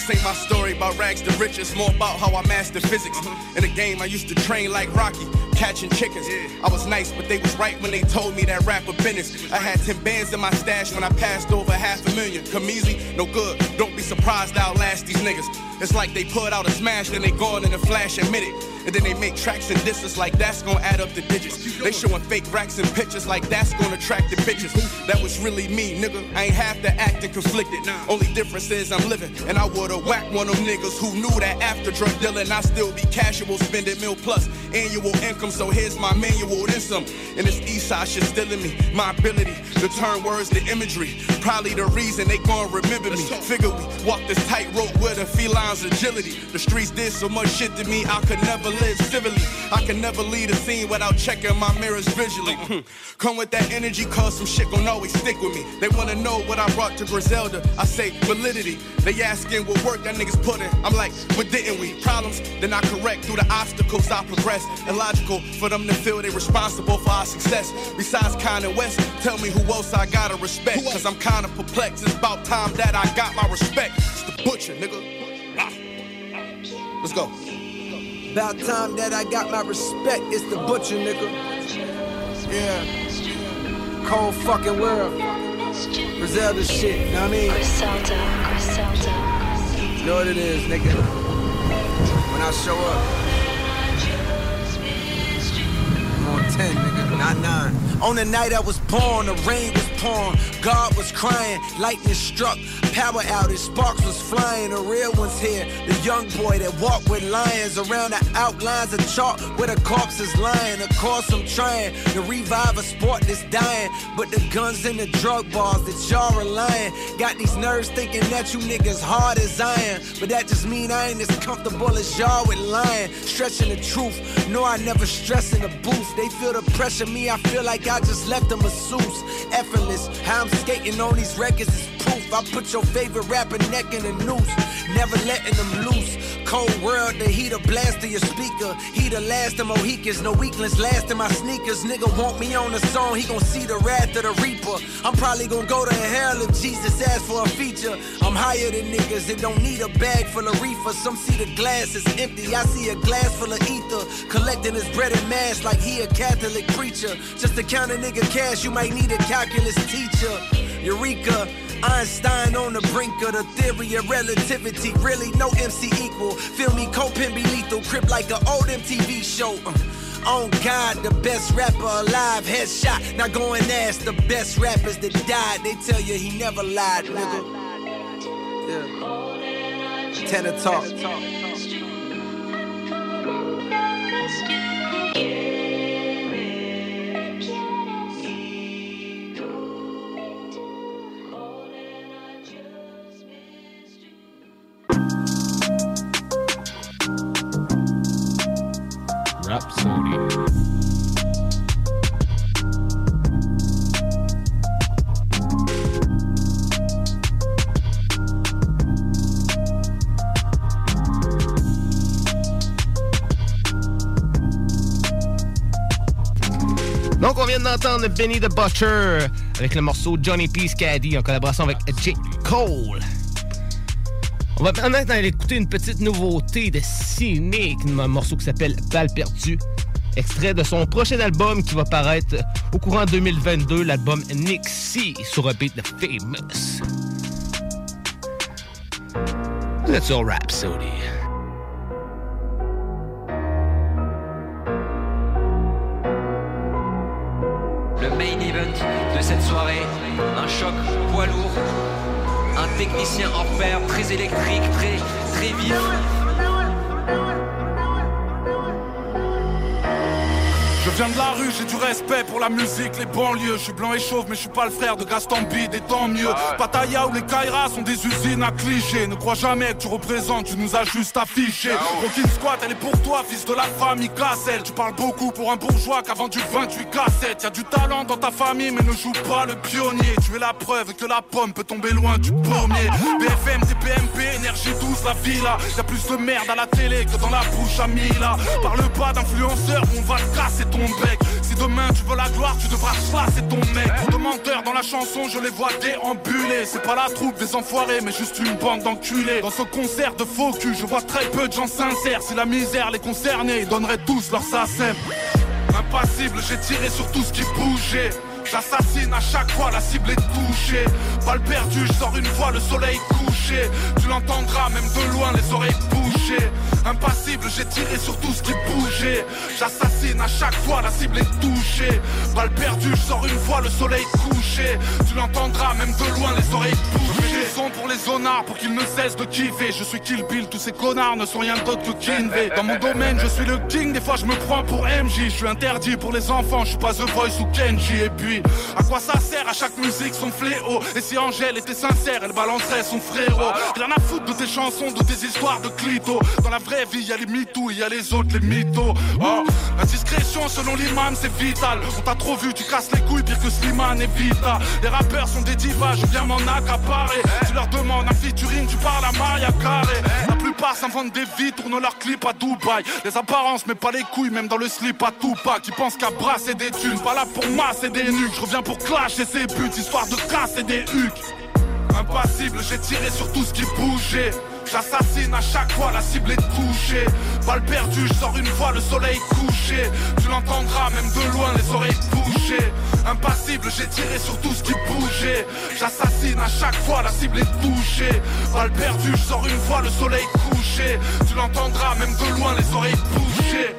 This ain't my story about rags to riches, more about how I mastered physics. In the game, I used to train like Rocky, catching chickens. I was nice, but they was right when they told me that rapper business. I had 10 bands in my stash when I passed over half a million. Come easy, no good. Don't be surprised I outlast these niggas. It's like they put out a smash, then they gone in a flash and minute. And then they make tracks and disses like that's gonna add up the digits. They showing fake racks and pictures like that's gonna attract the bitches. That was really me, nigga. I ain't have to act and conflicted. Only difference is I'm living. And I would've whacked one of them niggas who knew that after drug dealing, I still be casual, spending mil plus annual income. So here's my manual, then some. And this east side shit still in me. My ability to turn words to imagery. Probably the reason they gon' remember me. Figure we walk this tightrope with a agility. The streets did so much shit to me, I could never live civilly. I can never lead a scene without checking my mirrors visually. [LAUGHS] Come with that energy, cause some shit gon' always stick with me. They wanna know what I brought to Griselda. I say validity. They asking what work that niggas put in. I'm like, what didn't we? Problems, then I correct through the obstacles I progress. Illogical for them to feel they responsible for our success. Besides Kanye West, tell me who else I gotta respect. Cause I'm kinda perplexed. It's about time that I got my respect. It's the butcher, nigga. Let's go. About time that I got my respect. It's the butcher, nigga. Yeah. Cold fucking world. Griselda shit, you know what I mean? Griselda, Griselda. Know what it is, nigga. When I show up, I'm on 10, nigga, not 9. On the night I was born, the rain was pouring, God was crying, lightning struck, power outage, sparks was flying. The real one's here, the young boy that walked with lions around the outlines of chalk where the corpse is lying. Of course, I'm trying to revive a sport that's dying, but the guns and the drug bars that y'all relying got these nerves thinking that you niggas hard as iron. But that just mean I ain't as comfortable as y'all with lying, stretching the truth. No, I never stress in the booth. They feel the pressure, me, I feel like I just left a masseuse. How I'm skating on these records is proof. I put your favorite rapper neck in a noose, never letting them loose. Cold world, the heater blast to your speaker. He the last of Mohicans, no weaklings last in my sneakers. Nigga want me on the song, he gon' see the wrath of the reaper. I'm probably gon' go to hell if Jesus asks for a feature. I'm higher than niggas that don't need a bag full of reefer. Some see the glass is empty, I see a glass full of ether. Collecting his bread and mass like he a Catholic preacher. Just to count a nigga cash, you might need a calculus teacher. Eureka. Einstein on the brink of the theory of relativity. Really, no MC equal. Feel me, Copin be lethal. Crip like an old MTV show. Uh, on God, the best rapper alive. Headshot. Now go and ask the best rappers that died. They tell you he never lied, nigga. Yeah. Tenor talk. Donc, on vient d'entendre Benny the Butcher avec le morceau Johnny P. Caddy en collaboration avec J. Cole. On va maintenant aller écouter une petite nouveauté de Cynic, un morceau qui s'appelle Balle. Extrait de son prochain album qui va paraître au courant 2022, l'album Nixie sur un beat de Famous. All Rhapsody. Le main event de cette soirée, un choc poids lourd, technicien hors pair, très électrique, très, très vif. Viens de la rue, j'ai du respect pour la musique, les banlieues. Je suis blanc et chauve, mais je suis pas le frère de Gaston Bide, et tant mieux. Pataya ou les Kairas sont des usines à clichés. Ne crois jamais que tu représentes, tu nous as juste affiché. Rockin' Squat, elle est pour toi, fils de la famille Cassel. Tu parles beaucoup pour un bourgeois qui a vendu 28 cassettes. Y'a du talent dans ta famille, mais ne joue pas le pionnier. Tu es la preuve que la pomme peut tomber loin du pommier. BFM, TPMP, énergie douce, la villa. Y'a plus de merde à la télé que dans la bouche à Mila. Parle pas d'influenceur, on va te casser ton Si demain tu veux la gloire, tu devras chasser ton mec. Trop de menteurs dans la chanson, je les vois déambuler. C'est pas la troupe des enfoirés, mais juste une bande d'enculés. Dans ce concert de faux cul, je vois très peu de gens sincères. Si la misère les concernait, ils donneraient tous leur sacem. Impassible, j'ai tiré sur tout ce qui bougeait. J'assassine à chaque fois, la cible est touchée. Balle perdue, je sors une fois le soleil couché. Tu l'entendras même de loin, les oreilles bouchées. Impassible, j'ai tiré sur tout ce qui bougeait. J'assassine à chaque fois, la cible est touchée. Balle perdue, je sors une fois le soleil couché. Tu l'entendras même de loin, les oreilles bouchées. Des sons pour les zonards, pour qu'ils ne cessent de kiffer. Je suis Kill Bill, tous ces connards ne sont rien d'autre que Kinvey. Dans mon domaine, je suis le king, des fois je me prends pour MJ. Je suis interdit pour les enfants, je suis pas The Voice Kenji. Et puis, à quoi ça sert à chaque musique son fléau? Et si Angèle était sincère, elle balancerait son frérot. Rien à foutre de tes chansons, de tes histoires de clito. Dans la vraie vie, y a les mythos, y a les autres, les mythos. Oh, la discrétion selon l'imam, c'est vital. On t'a trop vu, tu casses les couilles, pire que Slimane et Vita. Les rappeurs sont des divas, je viens m'en accaparer. Tu leur demandes un featuring, tu parles à Maria Carré. La plupart s'inventent des vies, tournent leurs clips à Dubaï. Les apparences, mais pas les couilles, même dans le slip à Tupac. Qui pensent qu'à brasser des thunes, pas là pour masser des Je reviens pour clasher ses buts, histoire de casser des hucs. Impassible, j'ai tiré sur tout ce qui bougeait. J'assassine à chaque fois, la cible est touchée. Balle perdue, je une fois le soleil couché. Tu l'entendras même de loin, les oreilles bouchées. Impassible, j'ai tiré sur tout ce qui bougeait. J'assassine à chaque fois, la cible est touchée. Balle perdue, je sors une fois le soleil couché. Tu l'entendras même de loin, les oreilles bouchées.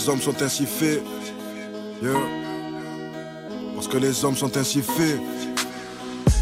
Les hommes sont ainsi faits. Parce que les hommes sont ainsi faits.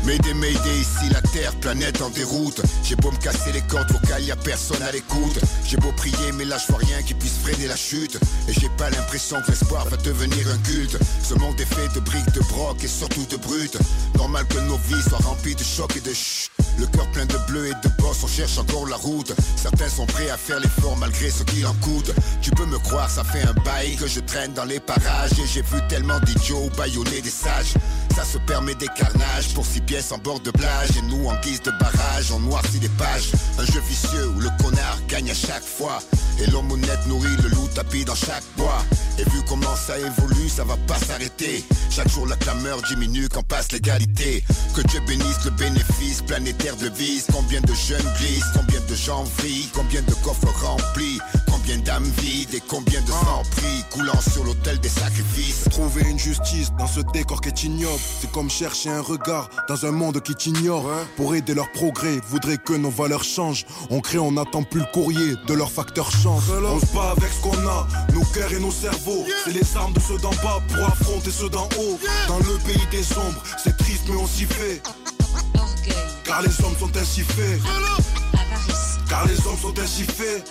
Mayday, Mayday, ici la Terre, planète en déroute. J'ai beau me casser les cordes vocales, y a personne à l'écoute. J'ai beau prier, mais là je vois rien qui puisse freiner la chute. Et j'ai pas l'impression que l'espoir va devenir un culte. Ce monde est fait de briques, de broc et surtout de brutes. Normal que nos vies soient remplies de chocs et de chut. Le cœur plein de bleu et de boss, on cherche encore la route. Certains sont prêts à faire l'effort malgré ce qu'il en coûte. Tu peux me croire, ça fait un bail que je traîne dans les parages. Et j'ai vu tellement d'idiots baïonner des sages. Ça se permet des carnages pour six pièces en bord de plage. Et nous, en guise de barrage, on noircit les pages. Un jeu vicieux où le connard gagne à chaque fois. Et l'homme honnête nourrit le loup tapis dans chaque bois. Et vu comment ça évolue, ça va pas s'arrêter. Chaque jour, la clameur diminue quand passe l'égalité. Que Dieu bénisse le bénéfice planétaire de vise. Combien de jeunes glissent, combien de gens vrillent, combien de coffres remplis, combien d'âmes âmes vides et combien de sang pris coulant sur l'autel des sacrifices. Trouver une justice dans ce décor qui est ignoble, c'est comme chercher un regard dans un monde qui t'ignore. Pour aider leur progrès, voudrait que nos valeurs changent. On crée, on n'attend plus le courrier de leur facteur chance. On se bat avec ce qu'on a, nos cœurs et nos cerveaux. C'est les armes de ceux d'en bas pour affronter ceux d'en haut. Dans le pays des ombres, c'est triste mais on s'y fait. Car les hommes sont ainsi faits. Car les hommes sont ainsi faits.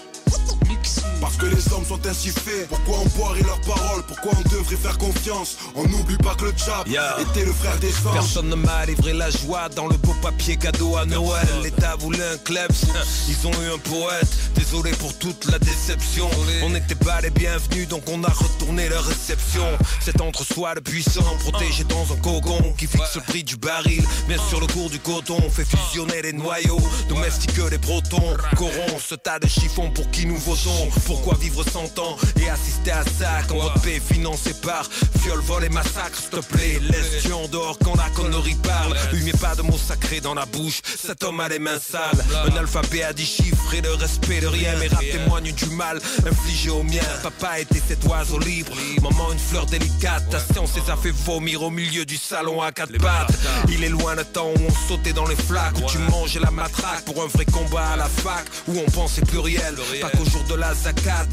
Parce que les hommes sont ainsi faits. Pourquoi on boirait leurs paroles? Pourquoi on devrait faire confiance? On n'oublie pas que le Tchap était le frère des anges. Personne ne m'a livré la joie dans le beau papier cadeau à Noël. L'État voulait un klebs, [LAUGHS] ils ont eu un poète. Désolé pour toute la déception. On n'était pas les bienvenus, donc on a retourné leur réception. C'est entre soi le puissant, protégé dans un cocon qui fixe le prix du baril. Bien sûr, le cours du coton fait fusionner les noyaux, domestique les protons. Corrompt ce tas de chiffons pour qui nous votons. Pourquoi vivre sans ans et assister à ça quand votre paix financée par viol, vol et massacre, s'il te plaît. Laisse-tu en dehors quand la connerie parle. Lui met pas de mots sacrés dans la bouche. Cet homme a les mains sales. Un alphabet à 10 chiffres et le respect de rien. Mes rap témoignent du mal infligé au mien. Papa était cet oiseau libre. Maman une fleur délicate. Ta science les a fait vomir au milieu du salon à quatre pattes. Il est loin le temps où on sautait dans les flaques. Où tu mangeais la matraque pour un vrai combat à la fac. Où on pensait pluriel. Pas qu'au jour de la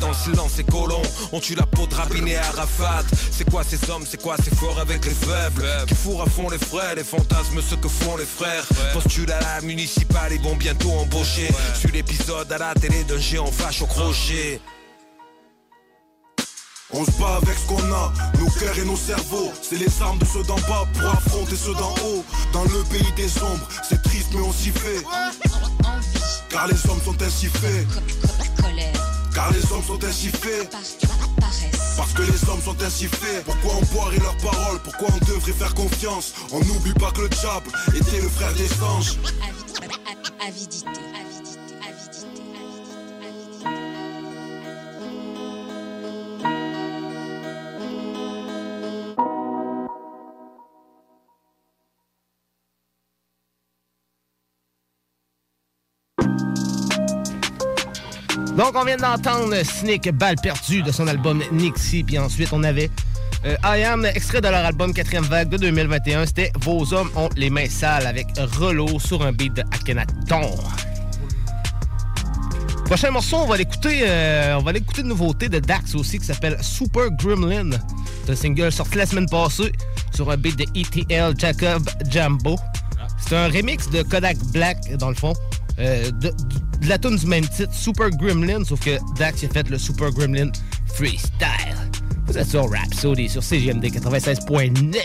Dans le silence et colons. On tue la peau de rapiner à Arafat. C'est quoi ces hommes? C'est quoi ces forts avec les faibles? Qui fourrent à fond les frères. Les fantasmes ce que font les frères. Postule à la municipale. Ils vont bientôt embaucher. Sur l'épisode à la télé d'un géant vache au crochet. On se bat avec ce qu'on a, nos cœurs et nos cerveaux. C'est les armes de ceux d'en bas pour affronter ceux d'en haut. Dans le pays des ombres, c'est triste mais on s'y fait. Car les hommes sont ainsi faits. Car les hommes sont ainsi faits. Parce que les hommes sont ainsi faits. Pourquoi on boirait leurs paroles? Pourquoi on devrait faire confiance? On n'oublie pas que le diable était le frère des anges. Avidité. Donc, on vient d'entendre Snick Balle perdue de son album Nixie. Puis ensuite, on avait euh, I Am, extrait de leur album 4 vague de 2021. C'était Vos hommes ont les mains sales avec Relo sur un beat de Akhenaton. Prochain morceau, on va l'écouter. euh, on va l'écouter de nouveauté de Dax aussi qui s'appelle Super Gremlin. C'est un single sorti la semaine passée sur un beat de ETL Jacob Jambo. C'est un remix de Kodak Black dans le fond. euh, de, de la tune du même titre, Super Gremlin, sauf que Dax a fait le Super Gremlin Freestyle. Vous êtes sur Rhapsody sur CGMD 96.9.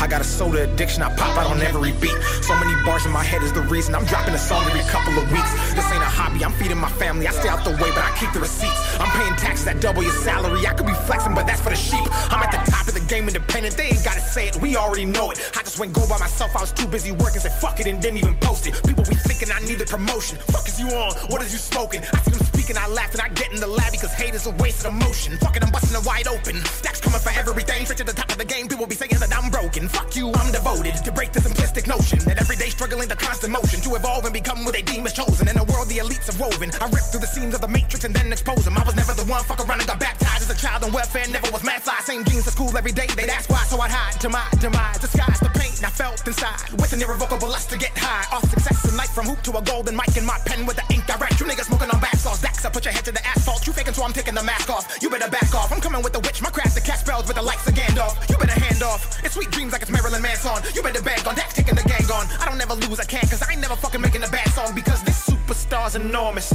I got a soda addiction, I pop out on every beat. So many bars in my head is the reason I'm dropping a song every couple of weeks. This ain't a hobby, I'm feeding my family. I stay out the way, but I keep the receipts. I'm paying taxes that double your salary. I could be flexing, but that's for the sheep. I'm at the top of the game independent, they ain't gotta say it, we already know it. I just went go by myself, I was too busy working, said fuck it and didn't even post it. People be thinking I need a promotion. Fuck is you on? What is you smoking? I see them speaking, I laugh and I get in the lab because hate is a waste of emotion. Fucking, I'm busting it wide open. Stacks coming for everything, straight to the top of the game. People be saying that I'm broken. Fuck you, I'm devoted to break the simplistic notion that every day struggling the constant motion to evolve and become what they deem as chosen. In a world the elites have woven, I rip through the seams of the matrix and then expose them. I was never the one fuck around and got baptized as a child on welfare, never was mad side. Same jeans to school every day, they'd ask why, so I'd hide to my demise. Disguise the I felt inside with an irrevocable lust to get high. Off success life from hoop to a golden mic in my pen with the ink I write. You niggas smoking on bath sauce, Dax, I put your head to the asphalt. You faking so I'm taking the mask off. You better back off. I'm coming with the witch, my craft, the cat spells with the likes of Gandalf. You better hand off. It's sweet dreams like it's Marilyn Manson. You better bag on Dax taking the gang on. I don't never lose, I can't, cause I ain't never fucking making a bad song because this superstar's enormous.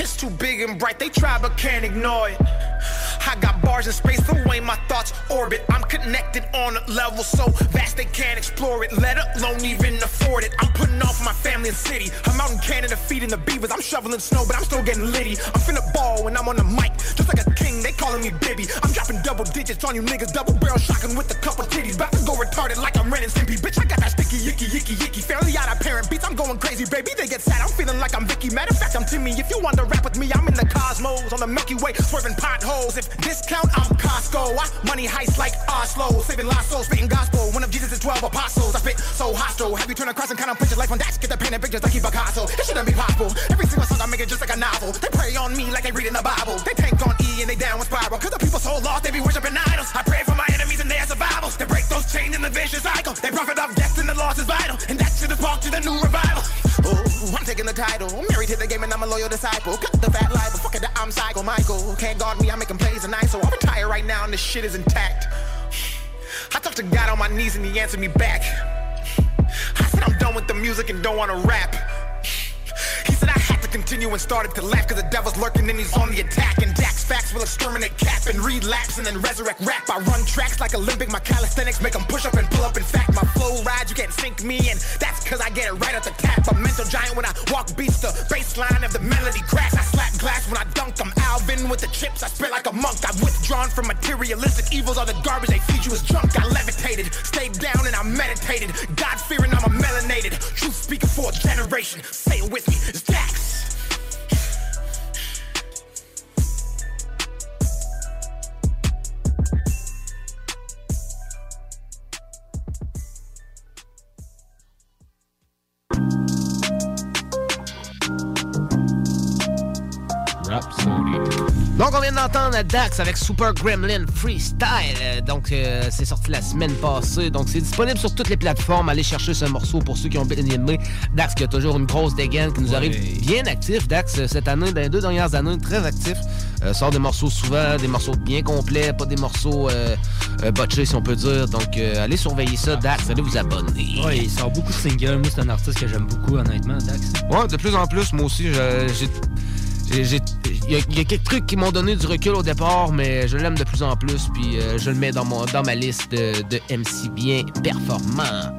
It's too big and bright, they try but can't ignore it. I got bars in space the way my thoughts orbit. I'm connected on a level so vast they can't explore it, let alone even afford it. I'm putting off my family and city. I'm out in Canada feeding the beavers. I'm shoveling snow, but I'm still getting litty. I'm finna ball when I'm on the mic, just like a king. They calling me Bibby. I'm dropping double digits on you niggas, double barrel shotgun with a couple titties. About to go retarded like I'm Ren and Stimpy. Bitch, I got that sticky, yicky, yicky, yicky. Fairly out of parent beats. I'm going crazy, baby. They get sad. I'm feeling like I'm Vicky. Matter of fact, I'm Timmy. If you to rap with me, I'm in the cosmos on the Milky Way, swerving potholes. If discount, I'm Costco. I money heist like Oslo, saving lost souls, spitting gospel. One of Jesus' 12 apostles. I spit so hostile. Have you turned across and kind of put your life on that? Get the and pictures like Picasso. It shouldn't be possible. Every single song I make it just like a novel. They pray on me like they reading the Bible. They tank on E and they down with spiral. Cause the people so lost, they be worshiping idols. I pray for my enemies and their survival. They break those chains in the vicious cycle. They profit off death and the loss is vital. And that shit is brought to the new revival. I'm taking the title. Married to the game and I'm a loyal disciple. Cut the fat but fuck it, I'm psycho. Michael can't guard me, I'm making plays tonight. So I'm retired right now and this shit is intact. [SIGHS] I talked to God on my knees and he answered me back. [SIGHS] I said I'm done with the music and don't wanna rap. [SIGHS] He said I had to continue and started to laugh cause the devil's lurking and he's on the attack. And Dax facts will exterminate cap and relapse and then resurrect rap. I run tracks like Olympic, my calisthenics make them push up and pull up. In fact, my flow rides, you can't sink me and that's cause I get it right at the tap. A mental giant when I walk beats, the baseline of the melody cracks. I slap glass when I dunk, I'm Alvin with the chips, I spit like a monk. I've withdrawn from materialistic evils, all the garbage they feed you is junk. I levitated, stayed down and I meditated. God fearing, I'm a melanated. Truth speaking for a generation. Say it with me, it's Dax. Donc, on vient d'entendre Dax avec Super Gremlin Freestyle. Euh, Donc, euh, c'est sorti la semaine passée. Donc, c'est disponible sur toutes les plateformes. Allez chercher ce morceau pour ceux qui ont bien aimé. Dax qui a toujours une grosse dégaine, qui nous arrive bien actif. Dax, euh, cette année, dans les deux dernières années, très actif. Euh, sort des morceaux souvent, des morceaux bien complets, pas des morceaux euh, botchés, si on peut dire. Donc, euh, allez surveiller ça, Dax. Allez vous abonner. Ouais, il sort beaucoup de singles. Moi, c'est un artiste que j'aime beaucoup, honnêtement, Dax. Ouais, de plus en plus, moi aussi, je- j'ai. Il y, a- quelques trucs qui m'ont donné du recul au départ, mais je l'aime de plus en plus, puis euh, je le mets dans, mon, dans ma liste de, de MC bien performants.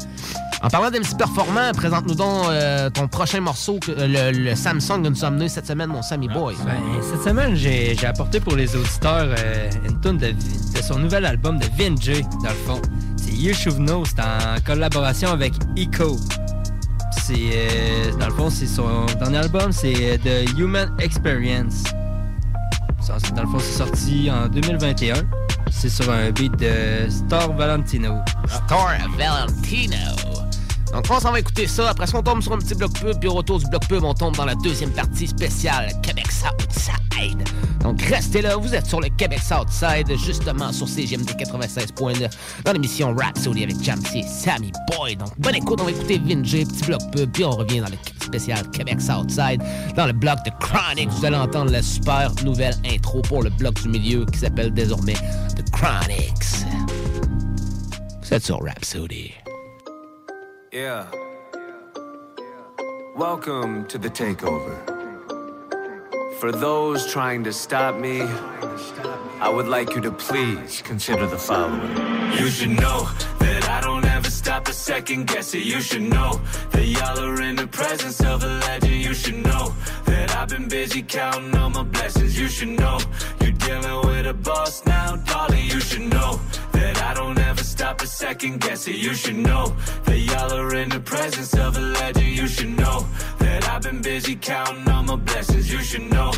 En parlant d'MC performant, présente-nous donc euh, ton prochain morceau, que- le, le Samsung que nous a amené cette semaine, mon Sammy Boy. Ben, cette semaine, j'ai apporté pour les auditeurs euh, une tune de, de son nouvel album de Vinjay, dans le fond. C'est You Should Know, c'est en collaboration avec Eco. C'est, euh, dans le fond, c'est son dernier album, c'est euh, The Human Experience. Dans le fond, c'est sorti en 2021. C'est sur un beat de Star Valentino. Star Valentino. Donc, on s'en va écouter ça. Après ça, on tombe sur un petit bloc pub. Puis au retour du bloc pub, on tombe dans la deuxième partie spéciale Québec Southside. Donc, restez là. Vous êtes sur le Québec Southside, justement sur CGMD 96.9, dans l'émission Rap Soli avec Jamsey et Sammy Boy. Donc, bonne écoute. On va écouter Vinjay, petit bloc pub. Puis on revient dans le spécial Québec Southside, dans le bloc de Chronic. Vous allez entendre la super nouvelle intro pour le bloc du milieu qui s'appelle désormais The Chronics. Vous êtes sur Rhapsody. Yeah. Welcome to the takeover. For those trying to stop me, I would like you to please consider the following. You should know that I don't ever stop a second guess it. You should know that y'all are in the presence of a legend. You should know that I've been busy counting all my blessings. You should know you're dealing with a boss now, darling. You should know that I don't ever stop a second guess it. You should know that y'all are in the presence of a legend. You should know that I've been busy counting all my blessings. You should know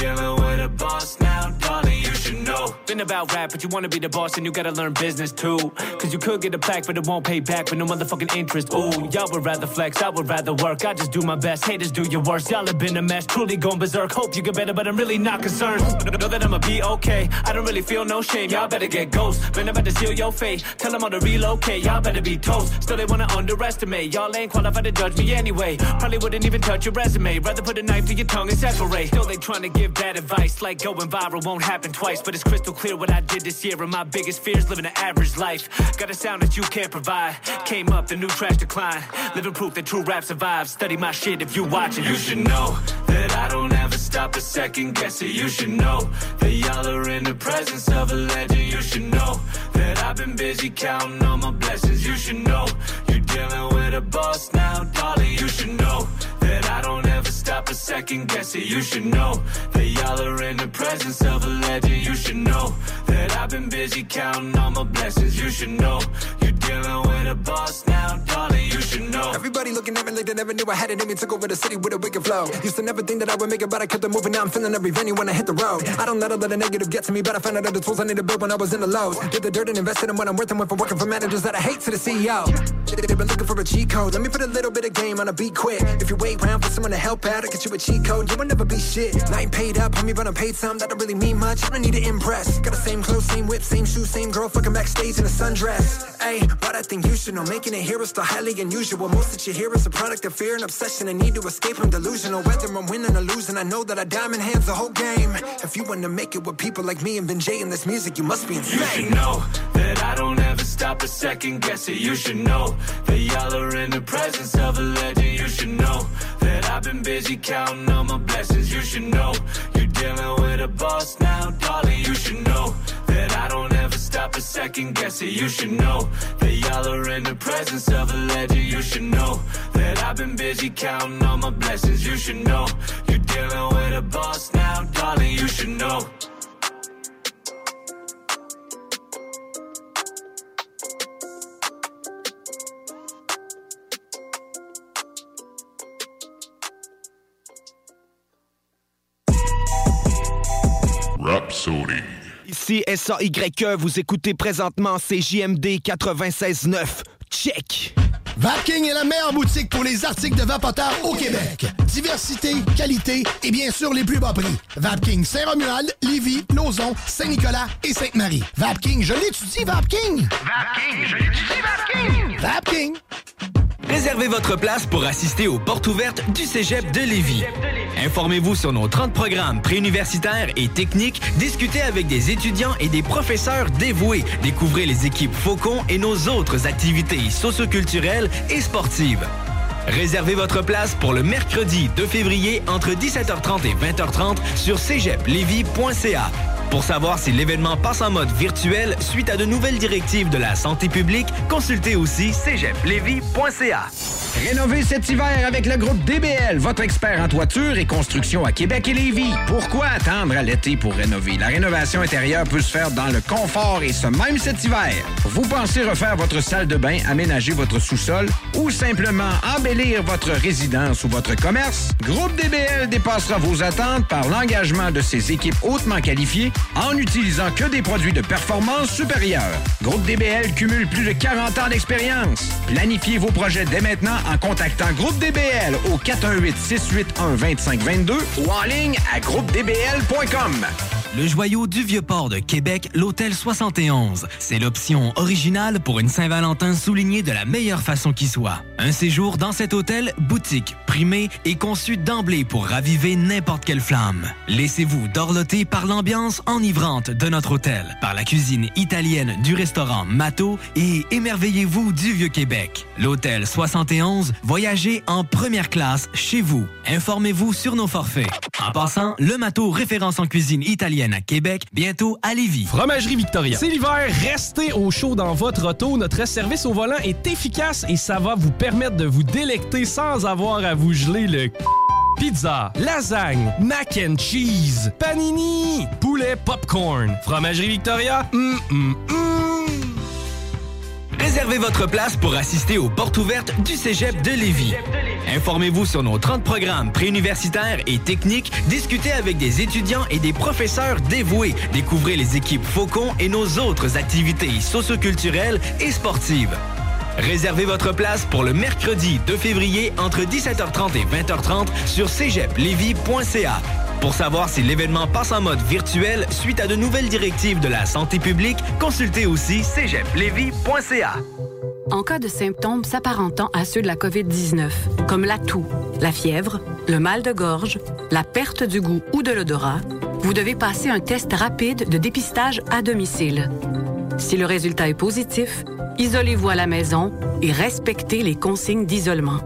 dealing with a boss now, darling. You should know. Been about rap, but you wanna be the boss and you gotta learn business too. Cause you could get a plaque, but it won't pay back with no motherfucking interest. Ooh, y'all would rather flex, I would rather work. I just do my best, haters do your worst. Y'all have been a mess, truly going berserk. Hope you get better, but I'm really not concerned. Know that I'ma be okay. I don't really feel no shame. Y'all better get ghost. Been about to seal your fate. Tell them all to relocate. Y'all better be toast. Still they wanna underestimate. Y'all ain't qualified to judge me anyway. Probably wouldn't even touch your resume. Rather put a knife to your tongue and separate. Still they trying to give bad advice. Like going viral won't happen twice. But it's crystal clear what I did this year. And my biggest fears living an average life. Got a sound that you can't provide. Came up, the new trash decline. Living proof that true rap survives. Study my shit if you watching. You should know that I don't ever stop a second guess it. You should know that y'all are in the presence of a legend. You should know that I've been busy counting all my blessings. You should know you're dealing with a boss now, darling. You should know that I don't ever stop a second guess it. You should know that y'all are in the presence of a legend. You should know that I've been busy counting all my blessings. You should know you're dealing with a boss now, darling. You should know. Everybody looking at me like they never knew I had it in me. Took over the city with a wicked flow. Used to never think that I would make it, but I kept it moving. Now I'm feeling every venue when I hit the road. I don't let a little negative get to me, but I found out all the tools I need to build when I was in the lows. Did the dirt and invested in what I'm worth and went from working for managers that I hate to the CEO. They- They've been looking for a cheat code. Let me put a little bit of game on a beat quick. If you wait around for someone to help out, I get you a cheat code. You will never be shit. And I ain't paid up, homie, but I'm paid some. That don't really mean much. I don't need to impress. Got the same clothes, same whip, same shoes, same girl, fucking backstage in a sundress. Hey, but I think you should know. Making here is still highly unusual. Most that you hear is a product of fear and obsession. and need to escape. I'm delusional. Whether I'm winning or losing, I know that I diamond hands the whole game. If you want to make it with people like me and Ben J in this music, you must be insane. You should know that I don't ever stop a second guess it. You should know that y'all are in the presence of a legend. You should know that I've been busy counting all my blessings. You should know you're dealing with a boss now, darling. You should know that I don't ever stop a second guess it. You should know that y'all are in the presence of a legend. You should know that I've been busy counting all my blessings. You should know you're dealing with a boss now, darling. You should know. Rhapsody. Ici SAYE, vous écoutez présentement CJMD 96.9. Check! Vapking est la meilleure boutique pour les articles de vapoteurs au Québec. Diversité, qualité et bien sûr les plus bas prix. Vapking Saint-Romuald, Lévis, Lauson, Saint-Nicolas et Sainte-Marie. Vapking, je l'étudie, Vapking! Vapking, je l'étudie, Vapking! Vapking! Réservez votre place pour assister aux portes ouvertes du Cégep de Lévis. Informez-vous sur nos 30 programmes préuniversitaires et techniques, discutez avec des étudiants et des professeurs dévoués, découvrez les équipes Faucon et nos autres activités socioculturelles et sportives. Réservez votre place pour le mercredi 2 février entre 17h30 et 20h30 sur cégeplevy.ca. Pour savoir si l'événement passe en mode virtuel suite à de nouvelles directives de la santé publique, consultez aussi cégeplevy.ca. Rénover cet hiver avec le groupe DBL, votre expert en toiture et construction à Québec et Lévis. Pourquoi attendre à l'été pour rénover? La rénovation intérieure peut se faire dans le confort et ce même cet hiver. Vous pensez refaire votre salle de bain, aménager votre sous-sol ou simplement embellir votre résidence ou votre commerce? Groupe DBL dépassera vos attentes par l'engagement de ses équipes hautement qualifiées en n'utilisant que des produits de performance supérieure. Groupe DBL cumule plus de 40 ans d'expérience. Planifiez vos projets dès maintenant en contactant Groupe DBL au 418-681-2522 ou en ligne à groupedbl.com. Le joyau du Vieux-Port de Québec, l'Hôtel 71. C'est l'option originale pour une Saint-Valentin soulignée de la meilleure façon qui soit. Un séjour dans cet hôtel, boutique, primé et conçu d'emblée pour raviver n'importe quelle flamme. Laissez-vous dorloter par l'ambiance enivrante de notre hôtel, par la cuisine italienne du restaurant Mato et émerveillez-vous du Vieux-Québec. L'Hôtel 71, voyagez en première classe chez vous. Informez-vous sur nos forfaits. En passant, le Mato référence en cuisine italienne à Québec, bientôt à Lévis. Fromagerie Victoria. C'est l'hiver, restez au chaud dans votre auto. Notre service au volant est efficace et ça va vous permettre de vous délecter sans avoir à vous geler le c- Pizza, lasagne, mac and cheese, panini, poulet popcorn. Fromagerie Victoria, hum, hum, hum. Réservez votre place pour assister aux portes ouvertes du Cégep de Lévis. Informez-vous sur nos 30 programmes préuniversitaires et techniques, discutez avec des étudiants et des professeurs dévoués, découvrez les équipes Faucon et nos autres activités socioculturelles et sportives. Réservez votre place pour le mercredi 2 février entre 17h30 et 20h30 sur cégeplevy.ca. Pour savoir si l'événement passe en mode virtuel suite à de nouvelles directives de la santé publique, consultez aussi cégeplevy.ca. En cas de symptômes s'apparentant à ceux de la COVID-19, comme la toux, la fièvre, le mal de gorge, la perte du goût ou de l'odorat, vous devez passer un test rapide de dépistage à domicile. Si le résultat est positif, isolez-vous à la maison et respectez les consignes d'isolement.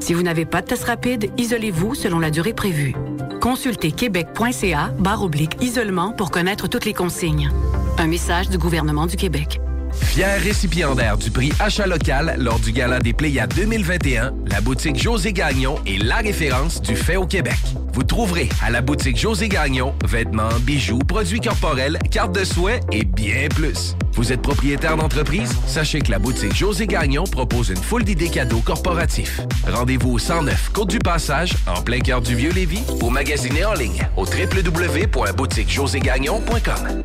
Si vous n'avez pas de test rapide, isolez-vous selon la durée prévue. Consultez québec.ca barre oblique isolement pour connaître toutes les consignes. Un message du gouvernement du Québec. Fier récipiendaire du prix Achat local lors du Gala des Pléiades 2021, la boutique José Gagnon est la référence du fait au Québec. Vous trouverez à la boutique José Gagnon vêtements, bijoux, produits corporels, cartes de souhait et bien plus. Vous êtes propriétaire d'entreprise? Sachez que la boutique José Gagnon propose une foule d'idées cadeaux corporatifs. Rendez-vous au 109 Côte du Passage, en plein cœur du Vieux-Lévis, ou magasinez en ligne au www.boutiquejoségagnon.com.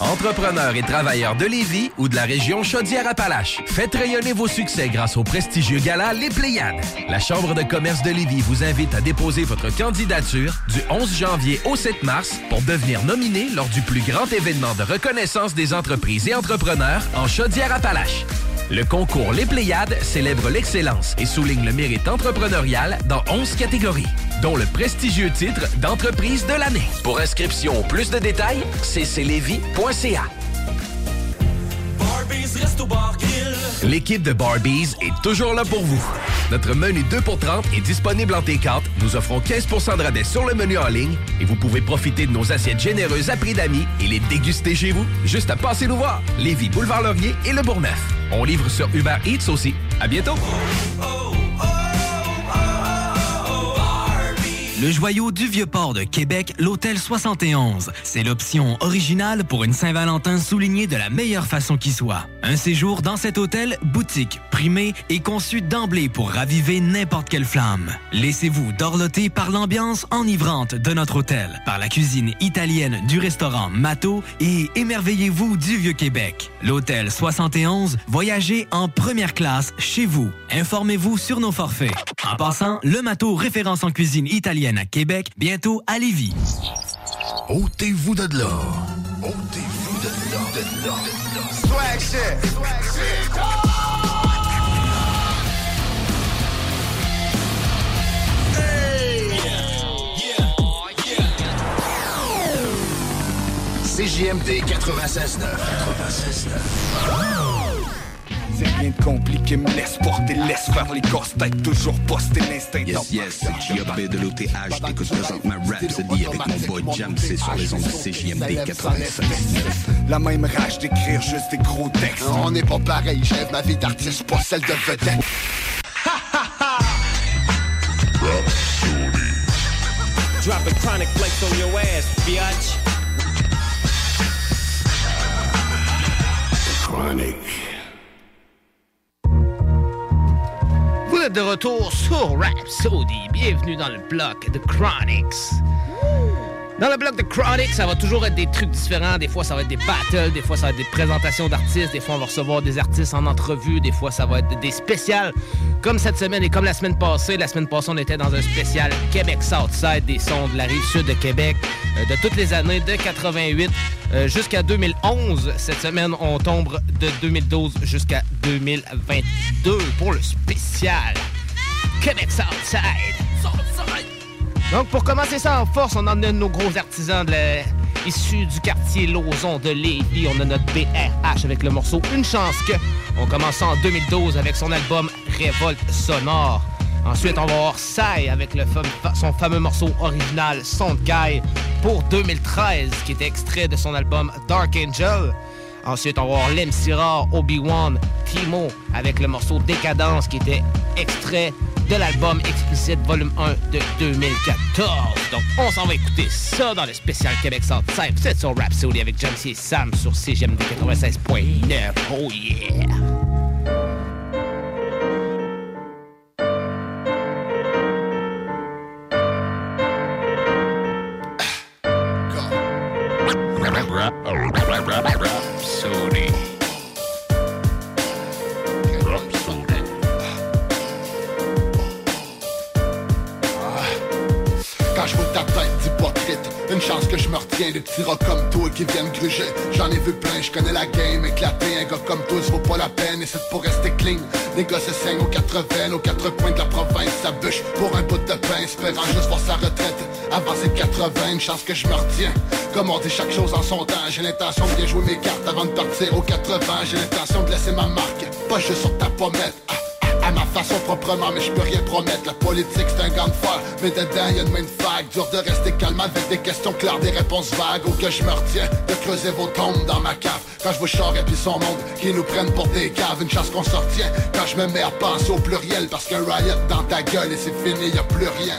Entrepreneurs et travailleurs de Lévis ou de la région Chaudière-Appalaches, faites rayonner vos succès grâce au prestigieux gala Les Pléiades. La Chambre de commerce de Lévis vous invite à déposer votre candidature du 11 janvier au 7 mars pour devenir nominé lors du plus grand événement de reconnaissance des entreprises et entrepreneurs en Chaudière-Appalaches. Le concours Les Pléiades célèbre l'excellence et souligne le mérite entrepreneurial dans 11 catégories, dont le prestigieux titre d'entreprise de l'année. Pour inscription ou plus de détails, L'équipe de Barbies est toujours là pour vous. Notre menu 2 pour 30 est disponible en T4. Nous offrons 15% de rabais sur le menu en ligne et vous pouvez profiter de nos assiettes généreuses à prix d'amis et les déguster chez vous. Juste à passer nous voir. Lévis, Boulevard Laurier et Le Bourgneuf. On livre sur Uber Eats aussi. À bientôt. Le joyau du Vieux-Port de Québec, l'Hôtel 71. C'est l'option originale pour une Saint-Valentin soulignée de la meilleure façon qui soit. Un séjour dans cet hôtel, boutique, primé et conçu d'emblée pour raviver n'importe quelle flamme. Laissez-vous dorloter par l'ambiance enivrante de notre hôtel, par la cuisine italienne du restaurant Mato et émerveillez-vous du Vieux-Québec. L'Hôtel 71, voyagez en première classe chez vous. Informez-vous sur nos forfaits. En passant, le Mato référence en cuisine italienne à Québec, bientôt à Lévis. Ôtez-vous de là. Ôtez-vous de là. De là. Swag shit. Swag shit. CJMD 96.9. 96.9. C'est rien de compliqué, me laisse porter, laisse faire les casse-têtes, toujours poster l'instinct Yes, yes, c'est JB de l'OTH, t'écoutes présentement Rhapsody avec mon boy Jam, c'est sur les ondes de CJMD 96. La même rage d'écrire juste des gros textes. On n'est pas pareil, j'aime ma vie d'artiste, pas celle de vedette. Drop a chronic flex on your ass, biatch. Chronic. De retour sur Rhapsody. Bienvenue dans le bloc de Chronics. Dans le bloc de Chronics, ça va toujours être des trucs différents. Des fois, ça va être des battles, des fois, ça va être des présentations d'artistes, des fois, on va recevoir des artistes en entrevue, des fois, ça va être des spéciales. Comme cette semaine et comme la semaine passée. La semaine passée, on était dans un spécial Québec Southside, des sons de la rive sud de Québec, de toutes les années, de 88 euh, jusqu'à 2011. Cette semaine, on tombe de 2012 jusqu'à 2022 pour le spécial Québec Southside. Donc, pour commencer ça en force, on en a nos gros artisans issus du quartier Lauson de Lévis. On a notre BRH avec le morceau Une chance que. On commence en 2012 avec son album Révolte sonore. Ensuite, on va avoir Sai avec son fameux morceau original Guy pour 2013, qui est extrait de son album Dark Angel. Ensuite, on va voir Lem Sirard, Obi-Wan, Timo avec le morceau Décadence qui était extrait de l'album Explicite Volume 1 de 2014. Donc, on s'en va écouter ça dans le spécial Québec. Vous êtes sur Rhapsody avec C. et Sam sur CGMD 96.9. Oh yeah! Rats comme toi qui viennent gruger. J'en ai vu plein, je connais la game éclatée Un gars comme toi, ça vaut pas la peine Et c'est pour rester clean. Les gars se aux quatre veines Aux quatre coins de la province. Ça bûche pour un bout de pain Espérant juste voir sa retraite. Avant ses 80, une chance que je me retiens. Comme chaque chose en son temps. J'ai l'intention de bien jouer mes cartes avant de partir aux 80 J'ai l'intention de laisser ma marque Pas juste sur ta pommette. Ah, façon proprement, mais je peux rien promettre. La politique c'est un gant de fer, mais dedans y a une main de vague. Dur de rester calme avec des questions claires, des réponses vagues. Ou que je me retiens de creuser vos tombes dans ma cave. Quand je vous char et puis son monde, qui nous prennent pour des caves. Une chance qu'on s'en retient quand je me mets à penser au pluriel. Parce qu'un riot dans ta gueule et c'est fini, y a plus rien.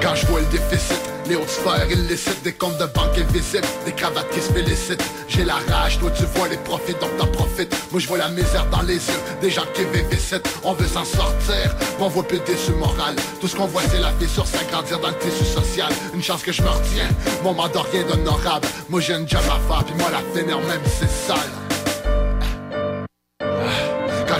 Quand je vois le déficit Les hautes sphères illicites, des comptes de banque invisibles Des cravates qui se félicitent. J'ai la rage, toi tu vois les profits donc t'en profites. Moi je vois la misère dans les yeux Des gens qui ici, on veut s'en sortir Mais on voit plus déçu moral Tout ce qu'on voit c'est la fissure s'agrandir dans le tissu social. Une chance que je me retiens, mon mandat rien d'honorable. Moi j'ai une job à faire, puis moi la finir même c'est sale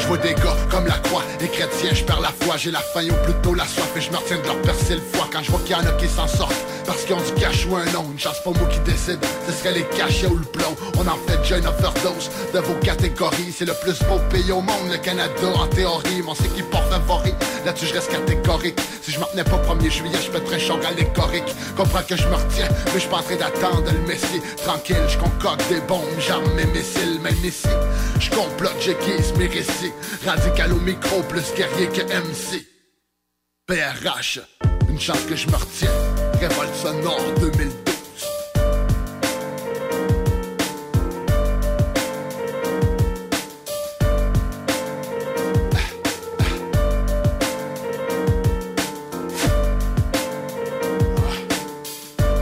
je vois des gars comme la croix, les chrétiens, je perds la foi, j'ai la faim ou plutôt la soif et je me retiens de leur percer le foie quand je vois qu'il y en a qui s'en sortent parce qu'ils ont du cash ou un nom, une chance pas moi qui décide, ce serait les cachets ou le plomb. On en fait déjà une overdose de vos catégories, c'est le plus beau pays au monde, le Canada en théorie, mon c'est qui porte favori, là-dessus je reste catégorique. Si je m'en tenais pas 1er juillet, je pèterais choc allégorique. Comprends que je me retiens, mais je train d'attendre le messie. Tranquille, je concocte des bombes, j'arme mes missiles, même ici. Je complote, j'aiguise mes récits. Radical au micro, plus guerrier que MC. PRH, une chance que je me retiens. Révolte sonore 2012.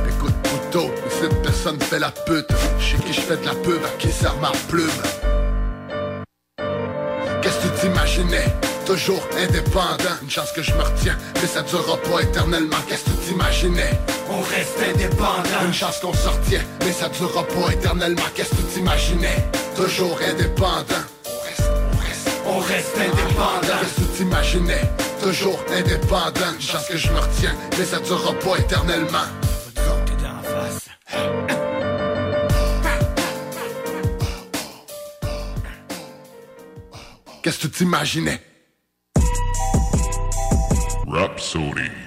Écoute, couteau, ici personne fait la pute. Sais qui je fais de la pub, à qui sert ma plume? Qu'est-ce que tu t'imaginais Toujours indépendant, une chance que je me retiens, mais ça durera pas éternellement. Qu'est-ce que tu t'imaginais? On reste indépendant, une chance qu'on sortait, mais ça durera pas éternellement. Qu'est-ce que tu t'imaginais? Toujours indépendant. On reste, on reste, on reste indépendant. Qu'est-ce que tu t'imaginais? Toujours indépendant, une chance que je me retiens, mais ça durera pas éternellement. Qu'est-ce que tu t'imaginais? Rhapsody.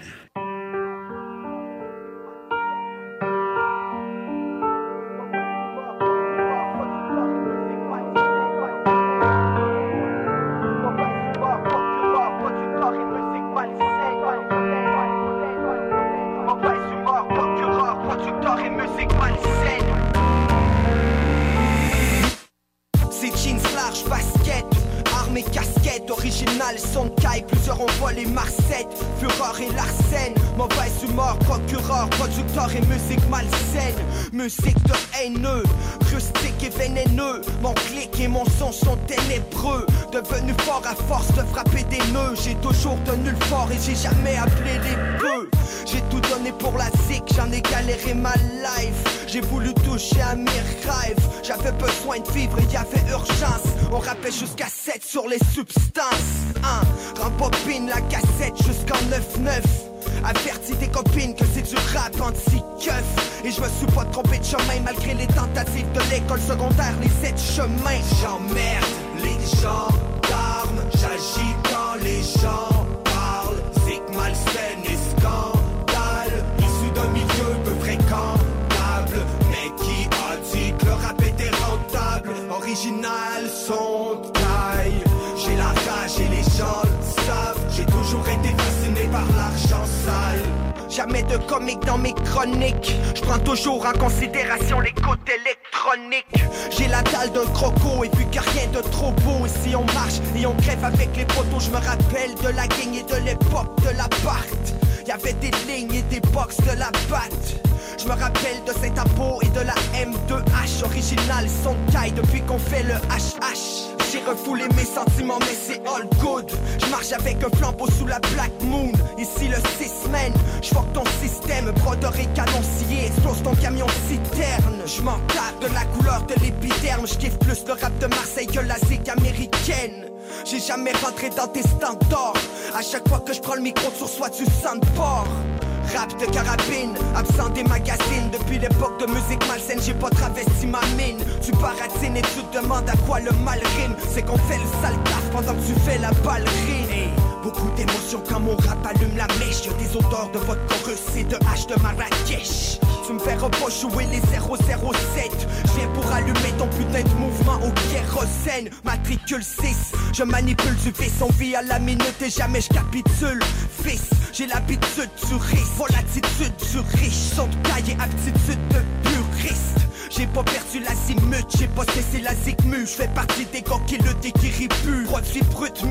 Et jamais je capitule. Fils, j'ai l'habitude du risque Pour l'attitude du riche. Caille et aptitude de puriste. J'ai pas perdu l'azimut, j'ai pas cessé la zigmu Je fais partie des gars qui le déguérit plus. Produit brut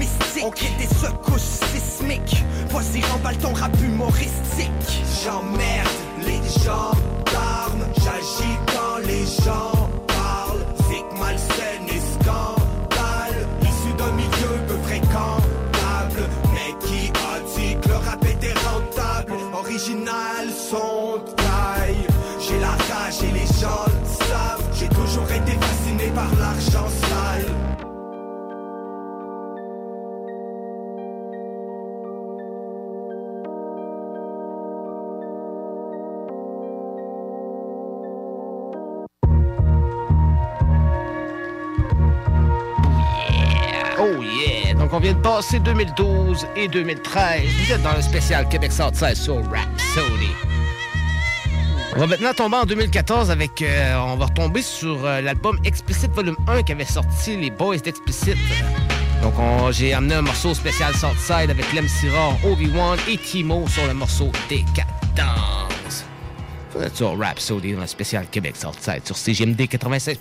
J'ai la rage et les gens le savent. J'ai toujours été fasciné par l'argent sale. Oh yeah! Donc on vient de passer 2012 et 2013. Vous êtes dans le spécial Québec Southside sur Rhapsody. On va maintenant tomber en 2014 avec... euh, on va retomber sur euh, l'album Explicit Volume 1 qui avait sorti les Boys d'Explicit. Donc on- j'ai amené un morceau spécial Southside avec Lem Sirard, Obi-Wan et Timo sur le morceau Décadence. Êtes sur Rhapsody dans le spécial Québec Southside sur CGMD 96.9.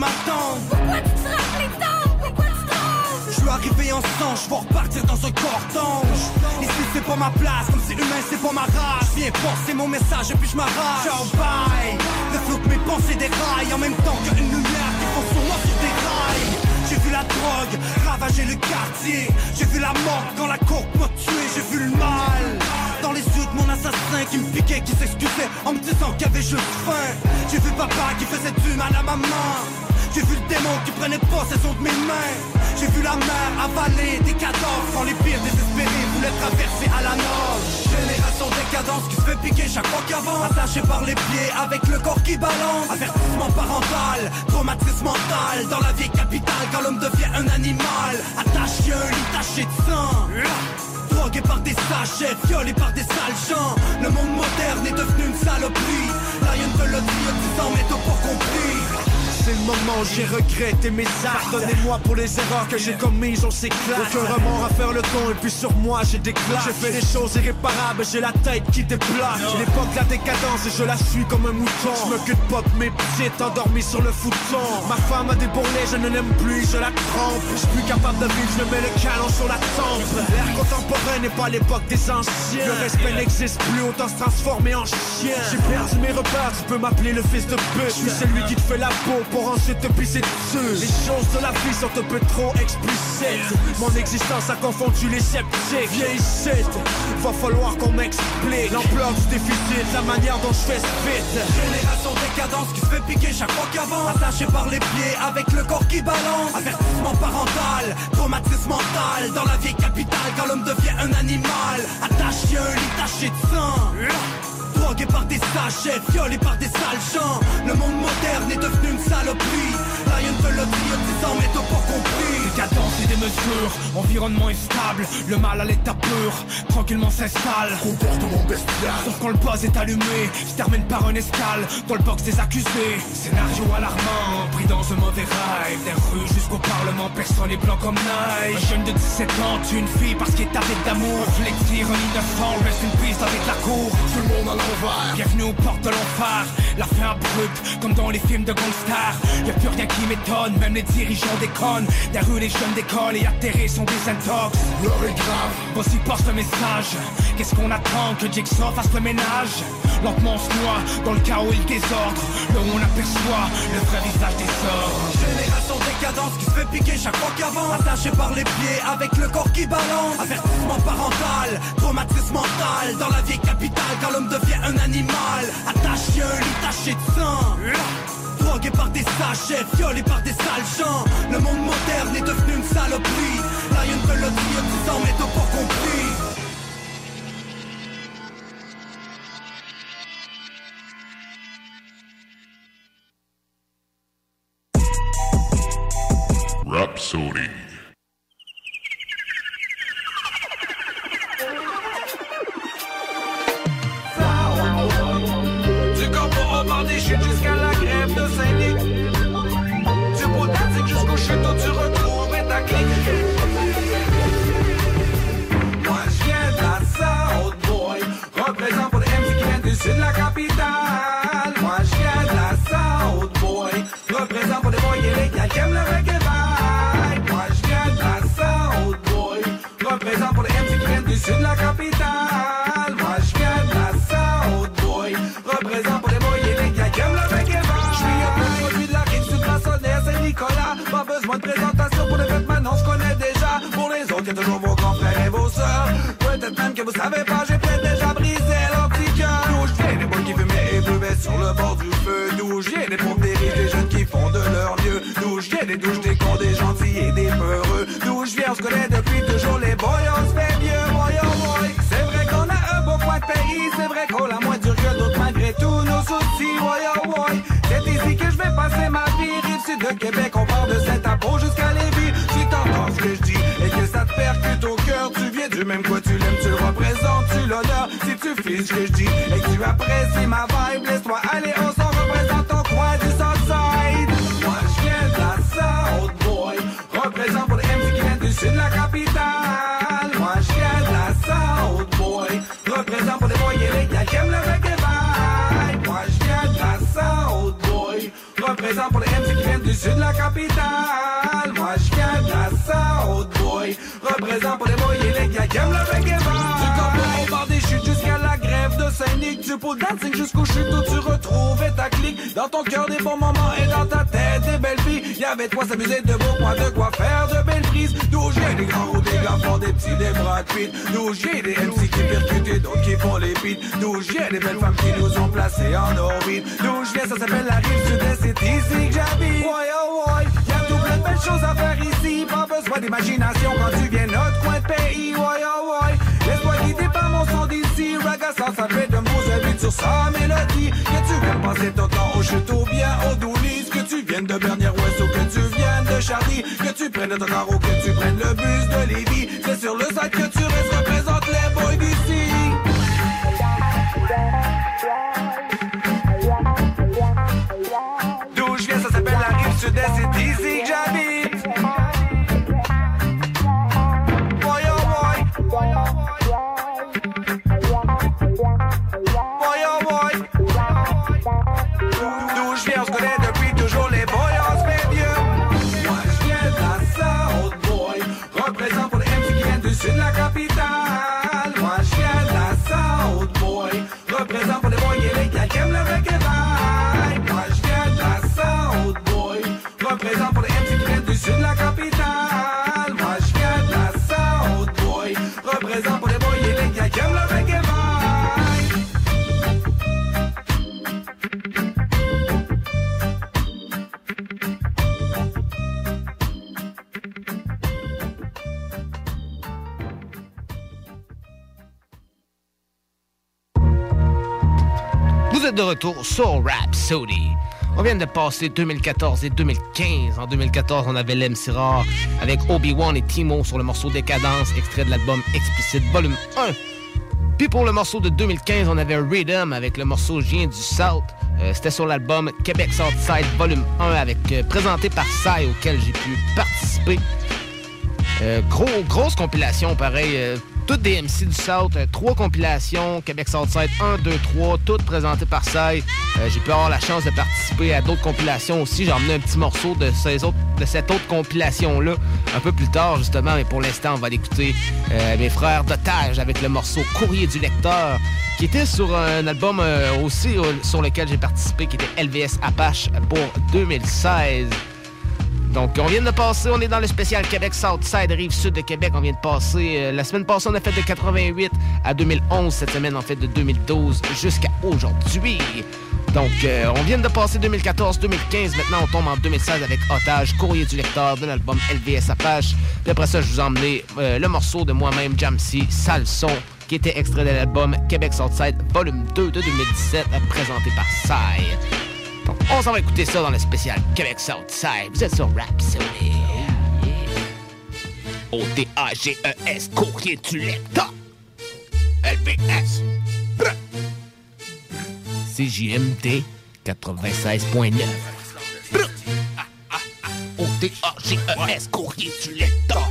45 qui m'attend. Pourquoi tu te les dents? Pourquoi tu Je suis arrivé en sang, je vais repartir dans un corps d'ange. Ici c'est pas ma place, comme c'est humain, c'est pas ma race. Viens forcer mon message et puis je m'arrache. Ciao, bye. Le flot de mes pensées déraille en même temps qu'une lumière qui fonce sur moi sur des rails. J'ai vu la drogue ravager le quartier. J'ai vu la mort quand la courbe m'a tué. J'ai vu le mal dans les yeux de mon assassin qui me piquait, qui s'excusait en me disant qu'il avait juste faim. J'ai vu papa qui faisait du mal à maman. J'ai vu le démon qui prenait possession de mes mains. J'ai vu la mer avaler des cadavres quand les pires désespérés voulaient traverser à la nage. Génération décadence qui se fait piquer chaque fois qu'avance. Attaché par les pieds avec le corps qui balance. Avertissement parental, traumatisme mental. Dans la vieille capitale quand l'homme devient un animal. Attaché lit taché de sang. Drogué par des sachets, violé par des sales gens Le monde moderne est devenu une saloperie Lion de a 10 ans mais t'as pas compris C'est le moment où j'ai regretté mes actes. Pardonnez-moi pour les erreurs que j'ai commises, on s'éclate. Aucun remords à faire le con et puis sur moi j'ai des claques J'ai fait des choses irréparables, j'ai la tête qui déplaque J'ai l'époque de la décadence et je la suis comme un mouton. Je m'occupe pas de mes petites endormies sur le fouton. Ma femme a des bourrelets, je ne l'aime plus, je la trompe. Je suis plus capable de vivre, je mets le canon sur la tempe. L'ère contemporaine n'est pas l'époque des anciens. Le respect n'existe plus, autant se transformer en chien. J'ai perdu mes repères, tu peux m'appeler le fils de pute. Je suis celui qui te fait la peau pour ensuite te pisser dessus Les choses de la vie sont un peu trop explicites Mon existence a confondu les sceptiques. Viens ici, va falloir qu'on m'explique L'ampleur du déficit, la manière dont je fais ce vite. Génération décadence qui se fait piquer chaque fois qu'avance. Attaché par les pieds avec le corps qui balance. Avertissement parental, traumatisme mental. Dans la vieille capitale quand l'homme devient un animal Attaché un lit taché de sang Drogué par des sachets, violé par des sales gens Le monde moderne est devenu une saloperie Lion a 10 ans mais t'as pas compris Décadence et des mesures, environnement instable, le mal à l'état pur, tranquillement s'installe. Comportement bestial. Sauf quand le buzz est allumé, se termine par un escale dans le box des accusés. Scénario alarmant, pris dans un mauvais rêve. Des rues jusqu'au parlement, personne est blanc comme neige. Un jeune de 17 ans tue une fille parce qu'il est avide d'amour. Flectir un innocent, reste une piste avec la cour. Tout le monde à l'envers. Bienvenue aux portes de l'enfer. La fin abrupte, comme dans les films de gangsters. Y a plus rien qui m'étonne, même les dirigeants déconnent. Des rues, les jeunes d'école et atterrés sont des intox. L'heure est grave. Voici porte le message. Qu'est-ce qu'on attend que Jigsaw fasse le ménage? Lentement on se noie dans le chaos et le désordre. Là où on aperçoit le vrai visage des ordres. Décadence qui se fait piquer chaque fois qu'avance. Attaché par les pieds avec le corps qui balance. Avertissement parental, traumatisme mental. Dans la vieille capitale quand l'homme devient un animal. Attaché lit taché de sang. Drogué par des sachets, violé par des sales gens. Le monde moderne est devenu une saloperie. Lion de loterie a 10 ans mais t'as pas compris Soul, Rap Sody. On vient de passer 2014 et 2015. En 2014, on avait Lem Sirar avec Obi-Wan et Timo sur le morceau Décadence, extrait de l'album Explicit Volume 1. Puis pour le morceau de 2015, on avait Rhythm avec le morceau Gien du South. C'était sur l'album Québec Southside Volume 1 avec euh, présenté par Sai auquel j'ai pu participer. Euh, grosse compilation, pareil. Euh, toutes des MC du South. Euh, trois compilations, Québec Southside 1, 2, 3, toutes présentées par Sai. Euh, j'ai pu avoir la chance de participer à d'autres compilations aussi. J'ai emmené un petit morceau de, de cette autre compilation-là un peu plus tard, justement. Mais pour l'instant, on va l'écouter euh, mes frères d'otage avec le morceau Courrier du lecteur qui était sur un album aussi sur lequel j'ai participé qui était LVS Apache pour 2016. Donc, on vient de passer, on est dans le spécial Québec Southside, rive sud de Québec. On vient de passer, euh, la semaine passée, on a fait de 88 à 2011. Cette semaine, on fait de 2012 jusqu'à aujourd'hui. Donc, euh, on vient de passer 2014-2015. Maintenant, on tombe en 2016 avec Otage, Courrier du lecteur de l'album LVS Apache. Puis après ça, je vous ai emmené euh, le morceau de moi-même, Jamsi, Salson, qui était extrait de l'album Québec Southside, volume 2 de 2017, présenté par Sai. On s'en va écouter ça dans le spécial Québec Southside. Vous êtes sur Rap O-T-A-G-E-S, courrier du lecteur. LVS. CJMT 96.9. O-T-A-G-E-S, courrier du lecteur.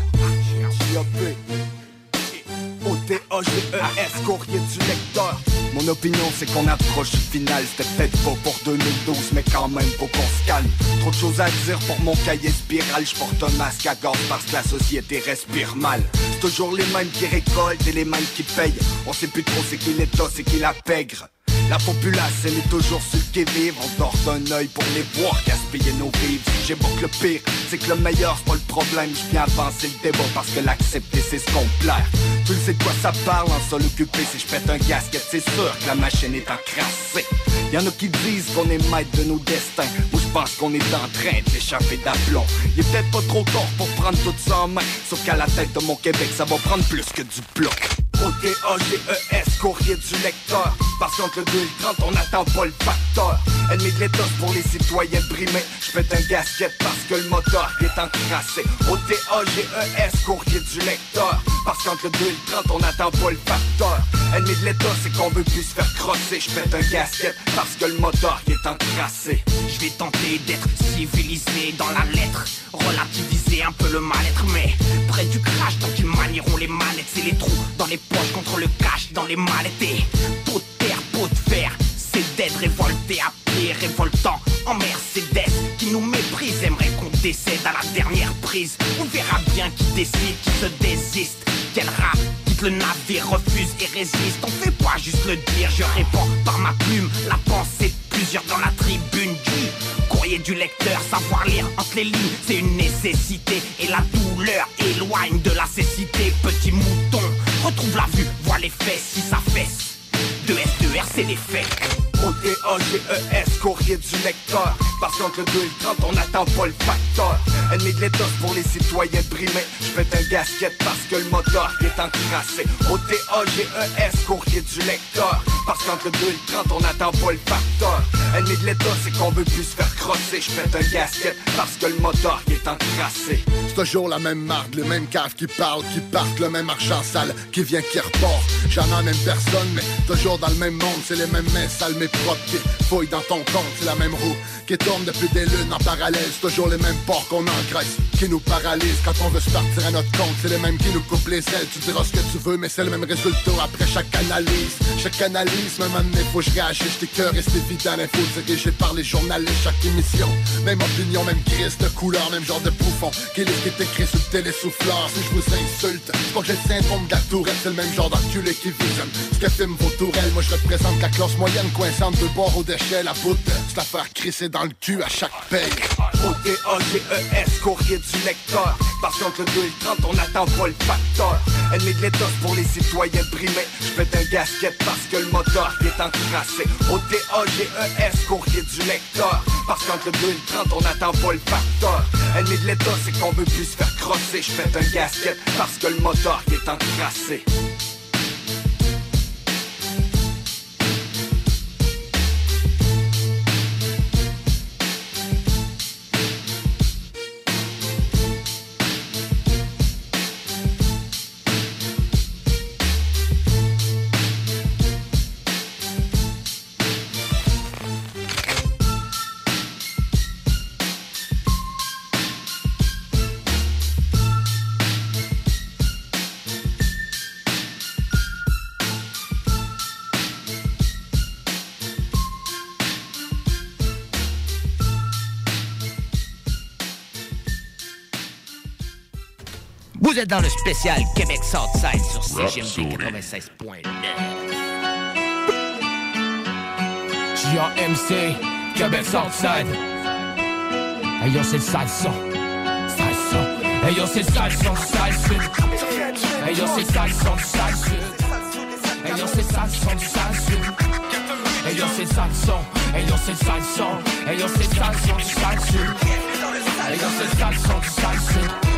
O-T-A-G-E-S, courrier du lecteur. Mon opinion, c'est qu'on approche final. C'était peut-être pour 2012, mais quand même, faut qu'on se calme. Trop de choses à dire pour mon cahier spirale. Je porte un masque à gorge parce que la société respire mal. C'est toujours les mêmes qui récoltent et les mêmes qui payent. On sait plus trop c'est qui l'État, c'est qui la pègre. La populace, elle est toujours sur qui vivre. On dort d'un œil pour les voir gaspiller nos vives. J'évoque le pire, c'est que le meilleur, c'est pas le problème. Je viens avancer le débat parce que l'accepter, c'est ce qu'on plaire. Tu le sais de quoi ça parle en sol occupé. Si je pète un gasket, c'est sûr que la machine est encrassée. Y'en a qui disent qu'on est maître de nos destins. Moi, je pense qu'on est en train d'échapper d'aplomb. Il est peut-être pas trop tard pour prendre tout ça en main. Sauf qu'à la tête de mon Québec, ça va prendre plus que du bloc. O-T-A-G-E-S, courrier du lecteur. Parce qu'entre le 2 et le 30, on n'attend pas le facteur. Ennemi de l'État pour les citoyens brimés. Je fais un gasket parce que le moteur est encrassé. O-T-A-G-E-S, courrier du lecteur. Parce qu'entre le 2 et le 30, on n'attend pas le facteur. Ennemi de l'État, c'est qu'on veut plus se faire crosser. Je fais un gasket parce que le moteur est encrassé. Je vais tenter d'être civilisé dans la lettre Relativiser un peu le mal-être Mais près du crash tant qu'ils manieront les manettes C'est les trous dans les poches contre le cash dans les mallettes Et peau de terre, peau de fer C'est d'être révolté à pied révoltant en Mercedes Qui nous méprise, aimerait qu'on décède à la dernière prise On verra bien qui décide, qui se désiste Quel quitte le navire, refuse et résiste On fait pas juste le dire, je réponds par ma plume La pensée de plusieurs dans la tribune du Courrier du lecteur, savoir lire entre les lignes, c'est une nécessité. Et la douleur éloigne de la cécité. Petit mouton, retrouve la vue, vois les fesses si ça fesse. De S, de R, c'est les faits. O-T-A-G-E-S, courrier du lecteur. Parce qu'entre le 2 et le 30, on n'attend pas le facteur. Ennemi de l'État pour les citoyens brimés. Je fais un gasket parce que le moteur est encrassé. O-T-A-G-E-S, courrier du lecteur. Parce qu'entre le 2 et le 30, on n'attend pas le facteur. Ennemi de l'État, c'est qu'on veut plus se faire crosser. Je fais un gasket parce que le moteur est encrassé. C'est toujours la même marde, les mêmes caves qui parlent, qui partent, le même argent sale qui vient, qui repart. Jamais même personne, mais toujours dans le même monde, c'est les mêmes mains sales, mais fouillent dans ton compte, c'est la même roue qui tourne depuis des lunes en parallèle. C'est toujours les mêmes porcs qu'on engraisse, qui nous paralysent quand on veut se partir à notre compte. C'est les mêmes qui nous coupent les ailes. Tu diras ce que tu veux, mais c'est le même résultat après chaque analyse. Chaque analyse, même amené, faut que je réagisse. J'étais cœur et c'est évident, l'info dirigée par les journalistes. Chaque émission, même opinion, même crise de couleur, même genre de bouffon. Qui est qui est écrit sur le télésouffleur? Si je vous insulte, c'est pas que j'ai le syndrome de la tourelle, c'est le même genre d'enculé qui visionne. Ce que filme vos tourelles, moi je représente la classe moyenne coincante de bord au déchet, la bout c'est l'affaire crisser dans le cul à chaque paye. O-T-A-G-E-S, courrier du lecteur. Parce qu'entre le 2 et le 30, on n'attend pas le facteur. Ennemi de l'État pour les citoyens brimés. Je fais un gasket parce que le moteur est encrassé. O-T-A-G-E-S, courrier du lecteur. Parce qu'entre le 2 et le 30, on n'attend pas le facteur. Ennemi de l'État, c'est qu'on veut plus se faire crosser. Je fais un gasket parce que le moteur est encrassé. Vous êtes dans le spécial Québec Southside sur CGMD 96.9. JMC, Québec Southside. Hey yo, c'est le sale son. Sale son. Hey yo, c'est le sale son, sale sud. Hey yo, c'est le sale son, sale sud. Hey yo, c'est le sale son, sale sud. Hey yo, c'est le sale son. Hey yo, c'est le sale son. Hey yo, c'est le sale son, sale sud. Hey yo, c'est le sale son, sale sud.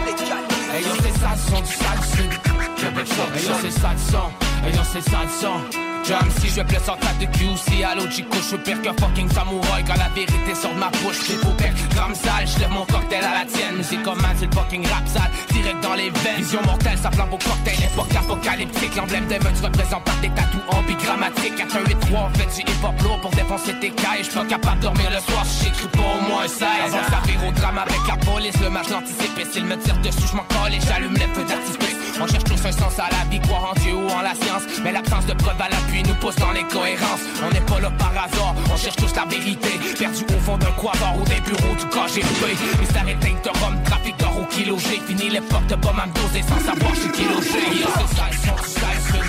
Hey yo, c'est ça le son du sale sud. Québec Hey yo, c'est ça le son. Hey yo, c'est ça le son. Jam si je blesse en de QC Allo Chico je suis pire qu'un fucking samouraï Quand la vérité sort de ma bouche paupières comme sale. Je mon cocktail à la tienne. Musique comme c'est le fucking rap sale Direct dans les veines. Vision mortelle ça flambe au cocktail. Époque apocalyptique L'emblème des meutes représente par des tatous ambigrammatiques. 4 1 8 3 on fait du hip hop lourd pour défoncer tes cailles. Je suis pas capable de dormir le soir j'écris pas au moins 16 Avant que ça au drame avec la police Le match l'anticipe et s'il me tire dessus je m'en colle Et j'allume les feux d'artifice On cherche tous un sens à la vie, croire en Dieu ou en la science. Mais l'absence de preuve à l'appui nous pousse dans l'incohérence. On n'est pas là par hasard, on cherche tous la vérité. Perdu au fond d'un quadra ou des bureaux du KGB. Mystère éteint de rhum, trafic d'or au kilo G. Fini l'époque de bombe à me doser sans savoir je suis kilo G. Yo, c'est ça, le son du sale sud.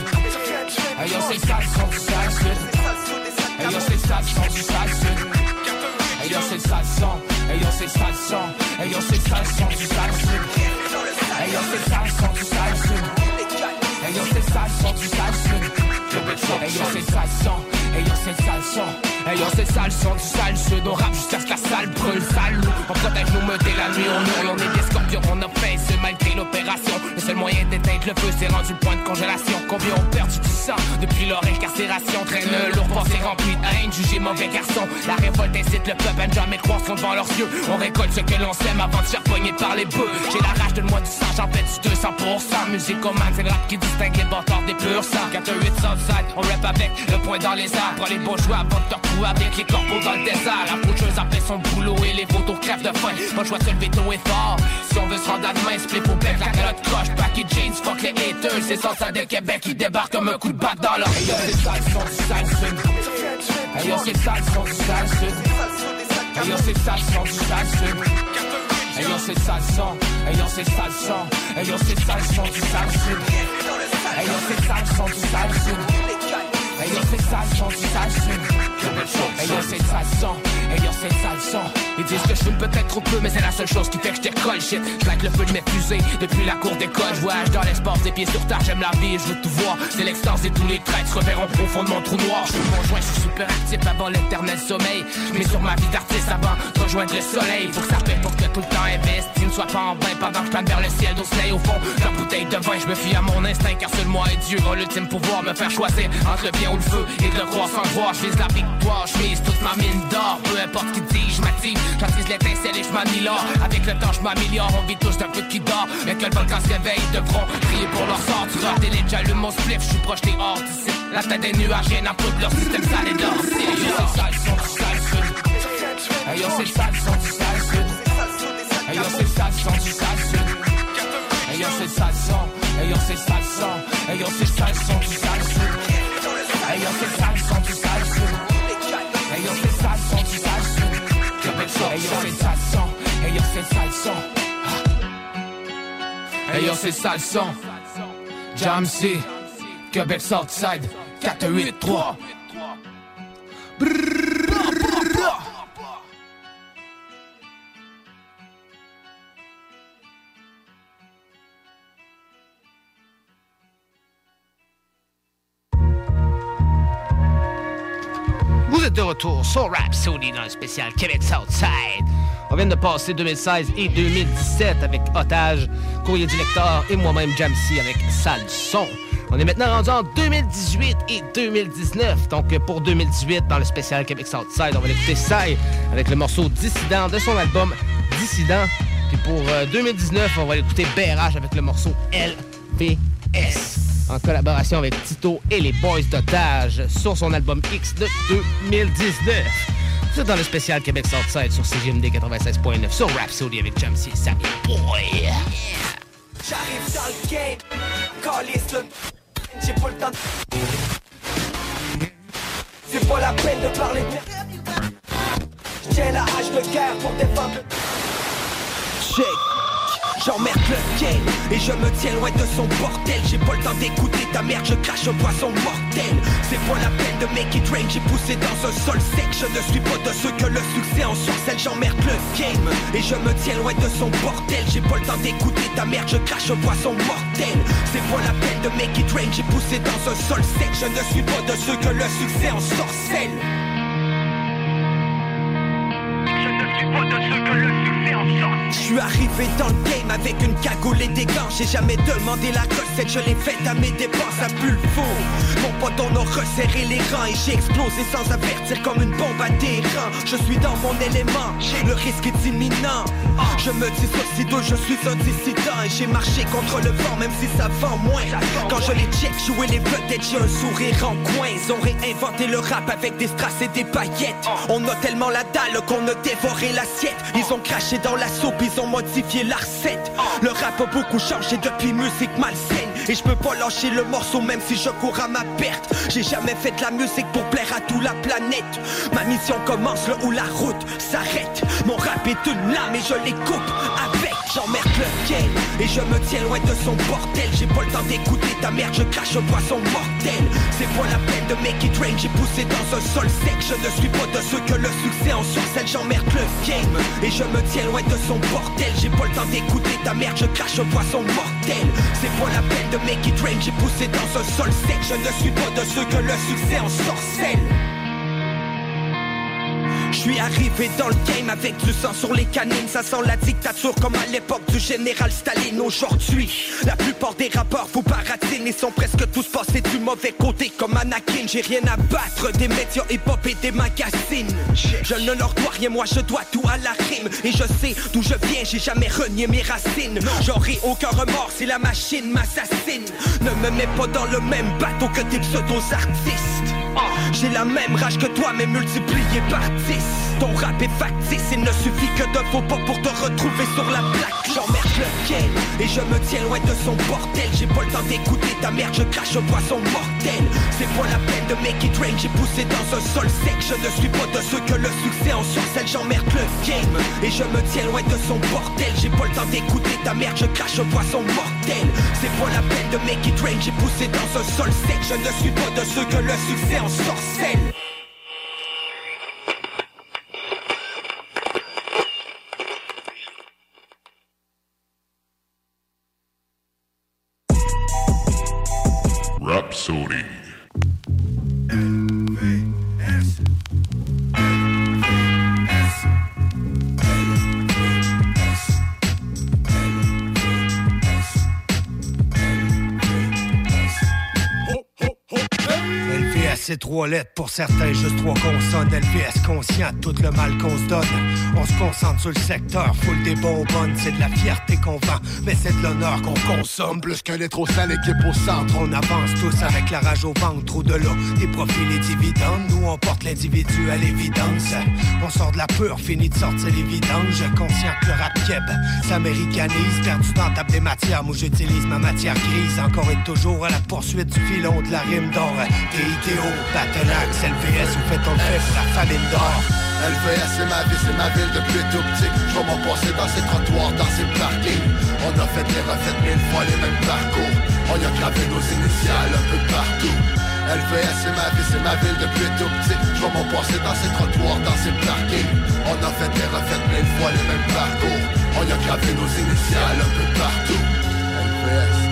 Yo, c'est ça, le son du sale sud. Yo, c'est ça, le son du sale sud. Yo, c'est ça, le son. Hey, yo, c'est ça, yo, c'est ça, du. Yo, c'est ça, le son du sale yo, c'est ça, le son du sale yo, c'est ça, le son. Hey, yo, c'est ça, le son. Hey, yo, c'est ça, le son du sale. On rappe jusqu'à ce que la salle brûle, sale. On protège nos meutes et la nuit, on nourrit. On est des scorpions, on fait ce malgré l'opération. Le seul moyen d'éteindre le feu, c'est rendu point de congélation. Combien ont perdu du sang depuis leur incarcération? Traîne lourd, pensée rempli de haine, mauvais garçon. La révolte incite le peuple à ne jamais croire sont devant leurs yeux. On récolte ce que l'on sème avant de se faire poigner par les bœufs. J'ai la rage de moi du sang, j'en fais du 200%. Musique man, c'est le rap qui distingue les bâtards des purs sang. 4-8 Southside, on rap avec le point dans les arbres. Prends les bourgeois avant de te avec les corpos dans le désert. La faucheuse a fait son boulot et les photos crèvent de faim. Pas le choix de se lever tôt et fort. Si on veut se rendre à demain, split pour bec, la calotte croche, paquet jeans, fuck les haters. C'est sans ça de Québec qui débarque comme un coup de batte dans leur Hey c'est ça le son du sale sud. Hey yo, c'est ça le son du sale sud. Hey yo, c'est ça le son du sale sud. Hey yo, c'est ça le son. Hey yo, c'est ça le son. Hey yo, c'est ça le son du sale sud. Hey yo, c'est ça le son du sale sud. Yo, c'est ça le son du. Hey yo, c'est ça le. Hey yo, c'est ça le son. Ils disent que je fume peut-être trop peu, mais c'est la seule chose qui fait que je décolle shit. Je le feu de mes depuis la cour d'école. Je voyage dans l'espace, des pieds sur terre, j'aime la vie et je veux tout voir. C'est l'extase et tous les traits se reverront au fond de mon trou noir. Je mon joint, je suis super actif avant l'éternel sommeil. Mets sur ma vie d'artiste avant de rejoindre le soleil. Faut que ça fait pour que tout le temps investi ne soit pas en vain pendant que je plane vers le ciel d'Osley au fond. La bouteille de vin, je me fie à mon instinct car seul moi et Dieu ont l'ultime pouvoir me faire choisir entre le bien ou le feu et de le croire sans voir. Je vise la victoire, je mise toute ma mine d'or. Importe qu'ils disent, je m'active, j'attise l'étincelle et je m'améliore. Avec le temps, je m'améliore, on vit tous d'un peu qui dort. Mais que le volcan se réveille, ils devront prier pour leur sort. Tu vas télé, j'allume mon spliff, je suis projeté hors d'ici. La tête des nuages, rien à foutre, leur système sale et d'or. Hey yo, c'est ça le son du sale sud. Hey yo, c'est ça le son du sale sud. Hey yo, c'est ça le son du sale sud. Hey yo, c'est ça le son. Hey yo, c'est ça le son. Hey yo, c'est ça le son du sale sud. Hey c'est ça c'est ça le son. Hey yo, c'est ça le son. Jam Québec Southside, 483. Vous êtes de retour sur Rhapsody dans le spécial Québec Southside. On vient de passer 2016 et 2017 avec Otage, Courrier du lecteur et moi-même Jamsey avec Sale Son. On est maintenant rendu en 2018 et 2019. Donc pour 2018, dans le spécial Québec Southside, on va écouter Sai avec le morceau Dissident de son album Dissident. Puis pour euh, 2019, on va écouter BRH avec le morceau LVS en collaboration avec Tito et les Boys d'Otage sur son album X de 2019. C'est dans le spécial Québec Southside sur CGMD 96.9 sur Rhapsody avec Jamsey et Sammy Boy. J'arrive dans le game, calisse le j'ai pas le temps de... C'est pas la peine de parler de J'tiens la hache de guerre pour défendre. Check J'emmerde le game et je me tiens loin de son bordel. J'ai pas le temps d'écouter ta merde, je crache un poisson mortel. C'est pas la peine de make it rain, j'ai poussé dans un sol sec. Je ne suis pas de ceux que le succès en sorcelle J'emmerde le game et je me tiens loin de son bordel. J'ai pas le temps d'écouter ta merde, je crache un poisson mortel. C'est pas la peine de make it rain, j'ai poussé dans un sol sec. Je ne suis pas de ceux que le succès en sorcelle je suis arrivé dans le game avec une cagoule et des gants. J'ai jamais demandé la recette, je l'ai faite à mes dépenses à faux Mon pote on a resserré les rangs et j'ai explosé sans avertir comme une bombe à terrain Je suis dans mon élément, le risque est imminent. Je me dis aussitôt je suis un dissident Et j'ai marché contre le vent même si ça vend moins. Quand je les check jouer les vedettes j'ai un sourire en coin. Ils ont réinventé le rap avec des strass et des paillettes. On a tellement la dalle qu'on a dévoré l'assiette. Ils ont craché dans la soupe ils ont modifié la recette. Le rap a beaucoup changé depuis musique malsaine. Et je peux pas lâcher le morceau même si je cours à ma perte. J'ai jamais fait de la musique pour plaire à toute la planète. Ma mission commence là où la route s'arrête. Mon rap est une lame et je les coupe. J'emmerde le game et je me tiens loin de son bordel. J'ai pas le temps d'écouter ta merde, je crache un poisson mortel. C'est pas la peine de make it rain, j'ai poussé dans un sol sec. Je ne suis pas de ceux que le succès en surcelle. J'emmerde le game et je me tiens loin de son bordel. J'ai pas le temps d'écouter ta merde, je crache un poisson mortel. C'est pas la peine de make it rain, j'ai poussé dans un sol sec. Je ne suis pas de ceux que le succès en sorcelle. Je suis arrivé dans le game avec du sang sur les canines. Ça sent la dictature comme à l'époque du général Staline. Aujourd'hui, la plupart des rappeurs vous baratinent. Ils sont presque tous passés du mauvais côté comme Anakin. J'ai rien à battre des médias hip-hop et des magazines. Je ne leur dois rien, moi je dois tout à la rime. Et je sais d'où je viens, j'ai jamais renié mes racines. J'aurai aucun remords si la machine m'assassine. Ne me mets pas dans le même bateau que tes pseudos-artistes j'ai la même rage que toi mais multiplié par 10 Ton rap est factice, il ne suffit que de faux pas pour te retrouver sur la plaque. J'emmerde le game et je me tiens loin de son bordel. J'ai pas le temps d'écouter ta merde, je crache un poisson mortel. C'est pas la peine de make it rain, j'ai poussé dans un sol sec. Je ne suis pas de ceux que le succès en surcelle J'emmerde le game et je me tiens loin de son bordel. J'ai pas le temps d'écouter ta merde, je crache un poisson mortel. C'est pas la peine de make it rain, j'ai poussé dans un sol sec. Je ne suis pas de ceux que le succès en sorcelle Rhapsody. C'est trois lettres pour certains, juste trois consonnes. LVS conscient de tout le mal qu'on se donne. On se concentre sur le secteur, full des bonbonnes. C'est de la fierté qu'on vend, mais c'est de l'honneur qu'on consomme. Plus qu'un trop sale équipe au centre. On avance tous avec la rage au ventre, trop de l'eau, des profits, les dividendes. Nous, on porte l'individu à l'évidence. On sort de la pure, fini de sortir les vidanges. Conscient que le rap keb s'américanise. Perdu dans table des matières, moi j'utilise ma matière grise. Encore et toujours à la poursuite du filon de la rime d'or. TITO, Battleaxe, LVS, vous faites pour la famine d'or. LVS c'est ma vie, c'est ma ville depuis tout petit. Je vais m'en passer dans ces trottoirs, dans ces parkings. On a fait et refait mille fois les mêmes parcours. On y a gravé nos initiales un peu partout. LVS c'est ma vie, c'est ma ville depuis tout petit. Je vais m'en passer dans ces trottoirs, dans ces parkings. On a fait et refait mille fois les mêmes parcours. On y a gravé nos initiales un peu partout. LVS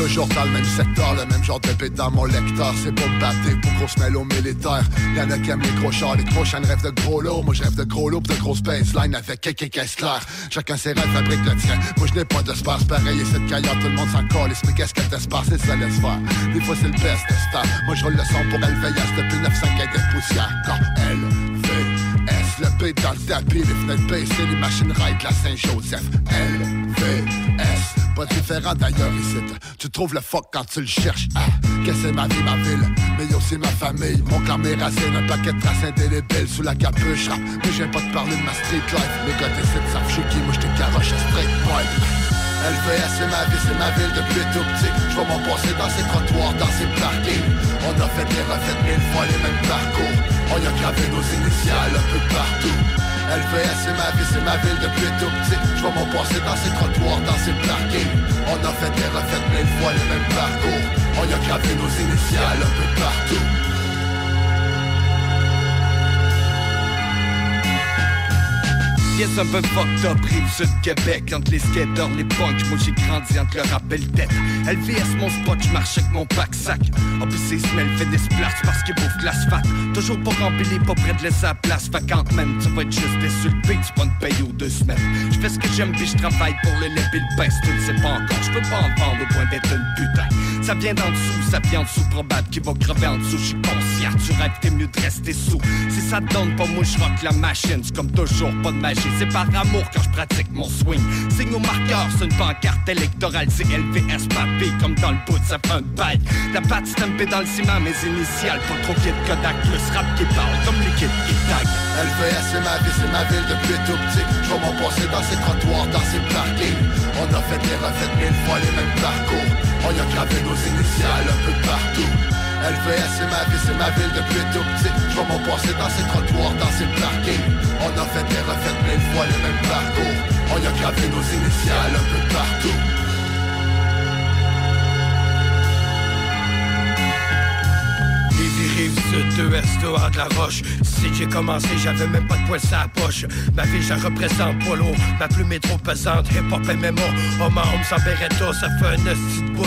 Toujours dans le même secteur, le même genre de bête dans mon lecteur. C'est pour me battre, pour qu'on se mêle au militaire. Y'en a qui aiment les gros les gros chaînes rêvent de gros lots Moi je rêve de gros lots pis de grosses baseline avec quelques caisses claires Chacun ses rêves fabrique le tien. Moi je n'ai pas d'espace pareil et cette caillard tout le monde s'en calisse Mais qu'est-ce que t'espères, c'est ça laisse faire. Des fois c'est le best star Moi je roule le son pour LVS depuis 900 de poussière Quand LVS le beat dans le tapis, les fenêtres baissées, les machines ride de la Saint-Joseph. LVS différent d'ailleurs ici. Tu trouves le fuck quand tu le cherches. Ah, que c'est ma vie, ma ville, mais aussi ma famille. Mon clan, mes racines, un paquet de traces indélébiles sous la capuche. Ah, mais j'aime pas te parler de ma street life. Les gars décident, savent je suis qui, moi j'te garoche à straight pipe. LVS c'est ma vie, c'est ma ville depuis tout petit Je vais m'en passer dans ces trottoirs, dans ces parkings On a fait et refait mille fois les mêmes parcours On y a gravé nos initiales un peu partout LVS c'est ma vie, c'est ma ville depuis tout petit. Je m'en passer dans ces trottoirs, dans ces parkings. On a fait et refait mille fois les mêmes parcours. On y a gravé nos initiales un peu partout Yes, un peu fucked up, rive sud Québec Entre les skaters, les punks, moi j'ai grandi entre le rap et le tête LVS mon spot, j'marche avec mon pack sac En plus c'est smell, fait des splats parce qu'il bouffe l'asphalte. Toujours pour remplir, pas près de laisser la place. Vacante même, tu vas être juste beat, tu vas me payer aux deux semaines. J'fais ce que j'aime puis j'travaille pour le lait et le pain. Tu le sais pas encore, j'peux pas en vendre au point d'être une putain. Ça vient d'en dessous, ça vient en dessous Probable qu'il va crever en dessous, j'suis conscient tu rêves, t'es mieux de rester sous. Si ça te donne pas, moi je rock la machine. C'est comme toujours, pas de magie. C'est par amour quand je pratique mon swing. Signe au marqueur, c'est une pancarte électorale. C'est LVS papé, comme dans le bout, ça fait un bail. La patte stampée dans le ciment, mes initiales. Pas trop kid Kodak, plus rap qui parle, comme l'équipe qui tag. LVS c'est ma vie, c'est ma ville depuis tout petit Je mon passé dans ces trottoirs, dans ces parkings On a fait et refait mille fois les mêmes parcours On y a gravé nos initiales un peu partout LVS c'est ma vie, c'est ma ville depuis tout petit Je vois mon dans ces trottoirs, dans ces parkings On a fait et refait mille fois les mêmes parcours On y a gravé nos initiales un peu partout rive sud, 2 est dehors de la roche. Si j'ai commencé, j'avais même pas de poil sa poche. Ma vie, je représente lourd. Ma plume est trop pesante. Hip hop MMO, homme à homme sans beretta. Ça fait un de bout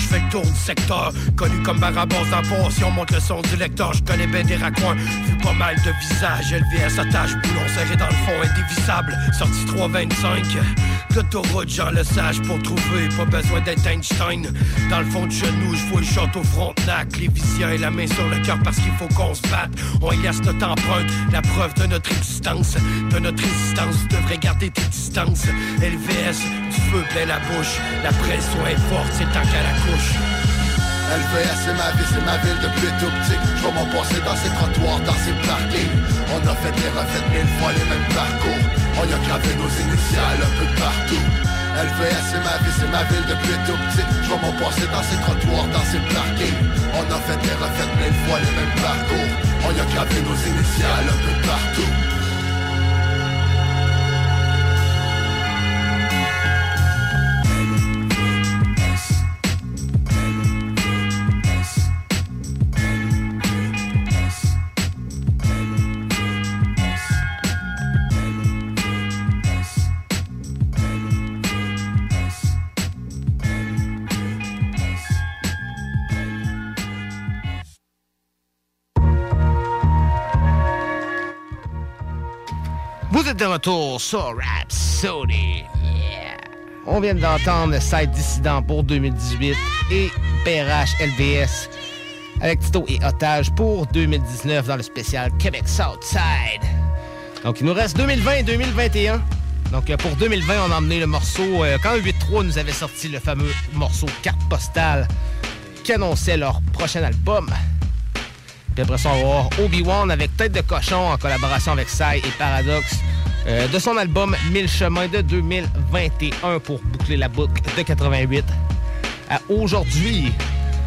je fais le tour du secteur. Connu comme Barabas dans Si on monte le son du lecteur, je connais bien des raccoins. Vu pas mal de visages, LVS attache, boulon serré dans le fond, indévisable. Sorti 325. L'autoroute, Jean le sage pour trouver, pas besoin d'être Einstein. Dans le fond du genou, je vois le château Frontenac. Les visières et la main sur le cœur parce qu'il faut qu'on se batte. On y laisse notre empreinte, la preuve de notre existence. De notre résistance, tu devrais garder tes distances. LVS, du feu plein la bouche. La pression est forte, c'est tant qu'à la couche. LVS c'est ma vie, c'est ma ville depuis tout petit. Je vois mon passé dans ces trottoirs, dans ces parkings. On a fait et refait mille fois les mêmes parcours. On y a gravé nos initiales un peu partout. LVS c'est ma vie, c'est ma ville depuis tout petit. Je vois mon passé dans ces trottoirs, dans ces parkings. On a fait et refait mille fois les mêmes parcours. On y a gravé nos initiales un peu partout de retour sur Rhapsody. Yeah. On vient d'entendre Side Dissident pour 2018 et PRH LVS avec Tito et Otage pour 2019 dans le spécial Québec Southside. Donc il nous reste 2020 et 2021. Donc euh, pour 2020, on a emmené le morceau, euh, quand 8-3 nous avait sorti le fameux morceau Carte Postale qui annonçait leur prochain album. Puis après ça, on va voir Obi-Wan avec Tête de cochon en collaboration avec Sai et Paradox euh, de son album 1000 chemins de 2021 pour boucler la boucle de 88 à aujourd'hui.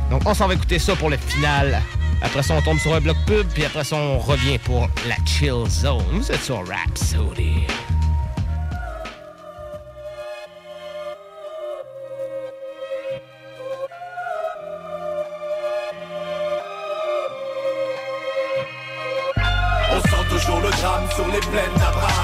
Donc on s'en va écouter ça pour le final. Après ça, on tombe sur un bloc pub, puis après ça, on revient pour la chill zone. Vous êtes sur Rhapsody. On sent toujours le drame sur les plaines d'Abraham.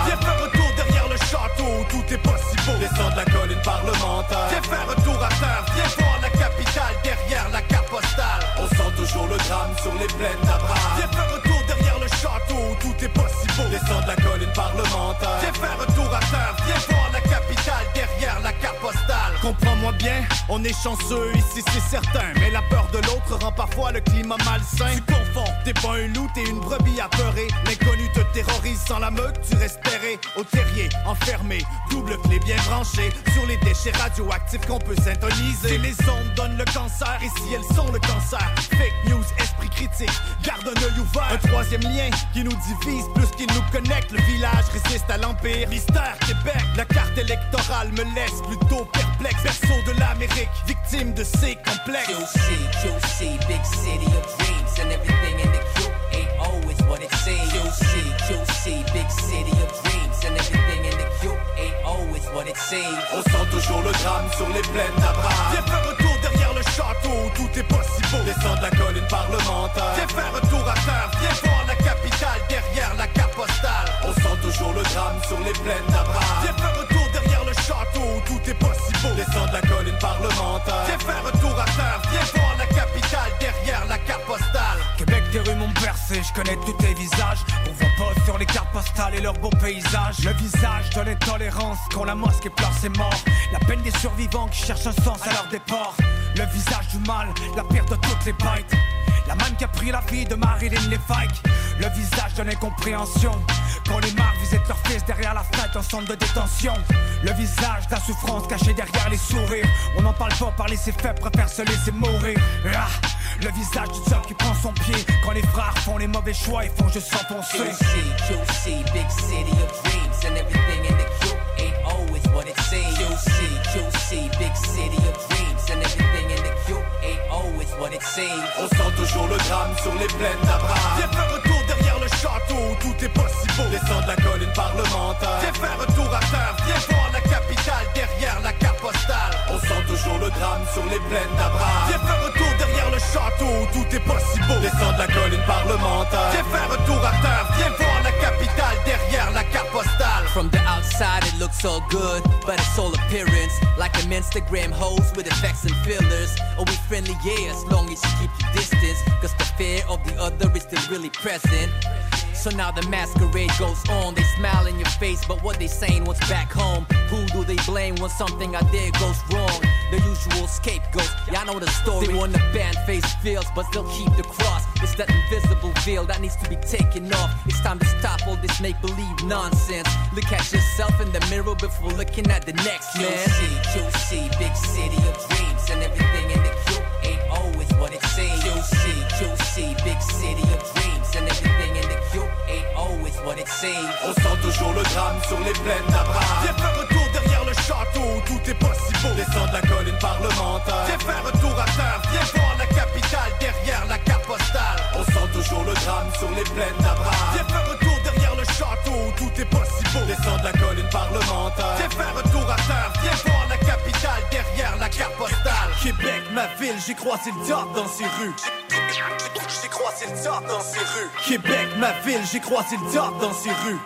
Tout est possible. Descends de la colline parlementaire. Viens faire un tour à terre. Viens voir la capitale derrière la carte postale. On sent toujours le drame sur les plaines d'Abraham. Viens faire un tour derrière le château tout est possible. Descends de la colline parlementaire. Viens faire un tour à terre. Viens voir Comprends-moi bien, on est chanceux ici c'est certain. Mais la peur de l'autre rend parfois le climat malsain. Tu confonds, t'es pas un loup, t'es une brebis apeurée. L'inconnu te terrorise sans la meute, tu terré Au terrier, enfermé, double clé bien branchée. Sur les déchets radioactifs qu'on peut syntoniser. Si les ondes donnent le cancer, et si elles sont le cancer news, esprit critique, garde un œil ouvert Un troisième lien qui nous divise plus qu'il nous connecte Le village résiste à l'empire, mystère Québec La carte électorale me laisse plutôt perplexe Berceau de l'Amérique, victime de ces complexes QC, QC, big city of dreams, and everything in the Q ain't always what it seems. QC, QC, big city of dreams, and everything in the Q ain't always what it seems. On sent toujours le drame sur les plaines d'Abraham. Château où tout est possible Descends de la colline parlementaire. Viens faire un tour à terre, viens voir la capitale derrière la carte postale On sent toujours le drame sur les plaines d'Abraham. Viens faire un tour derrière le château où tout est possible Descends de la colline parlementaire. Viens faire un tour à terre, viens voir la capitale derrière la carte postale Québec, des rues m'ont percé, je connais tous tes visages. On voit pas sur les cartes postales et leurs beaux paysages. Le visage de l'intolérance quand la mosquée pleure ses morts. La peine des survivants qui cherchent un sens à leur départ. Le visage du mal, la pire de toutes les bêtes. La manne qui a pris la vie de Marilyn Lévesque. Le visage de l'incompréhension. Quand les marques visitent leur fils derrière la fenêtre en centre de détention. Le visage de la souffrance cachée derrière les sourires. On n'en parle pas, parler ses faits, préfère se laisser mourir. Ah, le visage du homme qui prend son pied. Quand les frères font les mauvais choix, ils font juste s'enfoncer. Big city of dreams and On sent toujours le drame sur les plaines d'Abraham. Viens faire un tour derrière le château tout est possible. Descends de la colline parlementaire. Viens faire un tour à terre. Viens voir la capitale derrière la carte postale. On sent toujours le drame sur les plaines d'Abraham. Viens faire un tour derrière le château tout est possible. Descends de la colline parlementaire. Viens faire un tour à terre. Viens voir la capitale derrière la carte postale. From the outside it looks all good, but it's all appearance. Like them Instagram hoes with effects and fillers. Are we friendly? Yeah, as long as you keep your distance. Cause the fear of the other is still really present. So now the masquerade goes on. They smile in your face, but what they saying what's back home? Who do they blame when something I did goes wrong? The usual scapegoat, y'all know the story. They want to ban face fields, but still keep the cross. It's that invisible veil that needs to be taken off. It's time to stop all this make believe nonsense. Look at yourself in the mirror before looking at the next man. QC, QC, big city of dreams, and everything in the Q ain't what it seems. QC, QC, big city of dreams, and everything in the what it seems. On sent toujours le drame sur les plaines d'Abraham. Viens faire un tour derrière le château où tout est possible. Descends de la colline parlementaire. Viens faire un tour à terre. Viens voir la capitale derrière la carte postale. On sent toujours le drame sur les plaines d'Abraham. Viens faire derrière le château où tout est possible. Descends de la colline parlementaire. Viens faire un tour à terre. Viens voir la capitale derrière la carte postale. Québec, ma ville, j'ai croisé le top dans ces rues. J'ai croisé le top dans ces rues. Québec, ma ville, j'ai croisé le top dans ces rues.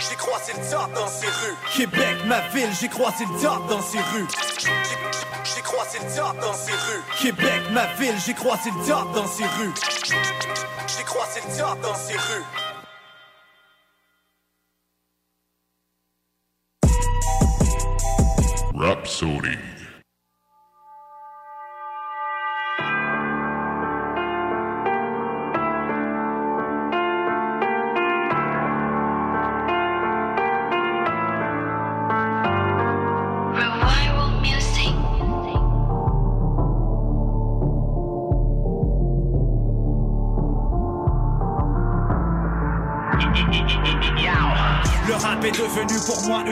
J'ai croisé le top dans ces rues. Québec, ma ville, j'ai croisé le top dans ces rues. J'ai croisé le top dans ces rues. Québec, ma ville, j'ai croisé le top dans ces rues. J'ai croisé le top dans ces rues. Rhapsody.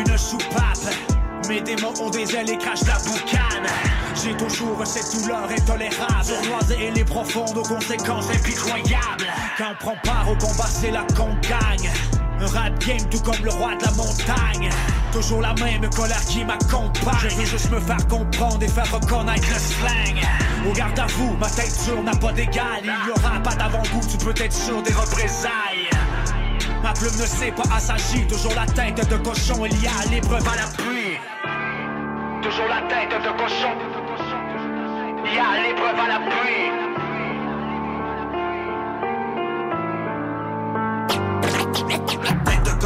Une soupape. Mes démons ont des ailes et crachent la boucane. J'ai toujours cette douleur intolérable. Sournoise et les profondes aux conséquences impitoyables. Quand on prend part au combat, c'est là qu'on gagne. Un rap game tout comme le roi de la montagne. Toujours la même colère qui m'accompagne. Je veux juste me faire comprendre et faire reconnaître le slang. Au garde à vous, ma tête dure n'a pas d'égal. Il y aura pas d'avant-goût, tu peux être sûr des représailles. Ma plume ne sait pas assagir, toujours la tête de cochon, il y a l'épreuve à la pluie. Toujours la tête de cochon, il y a l'épreuve à la pluie.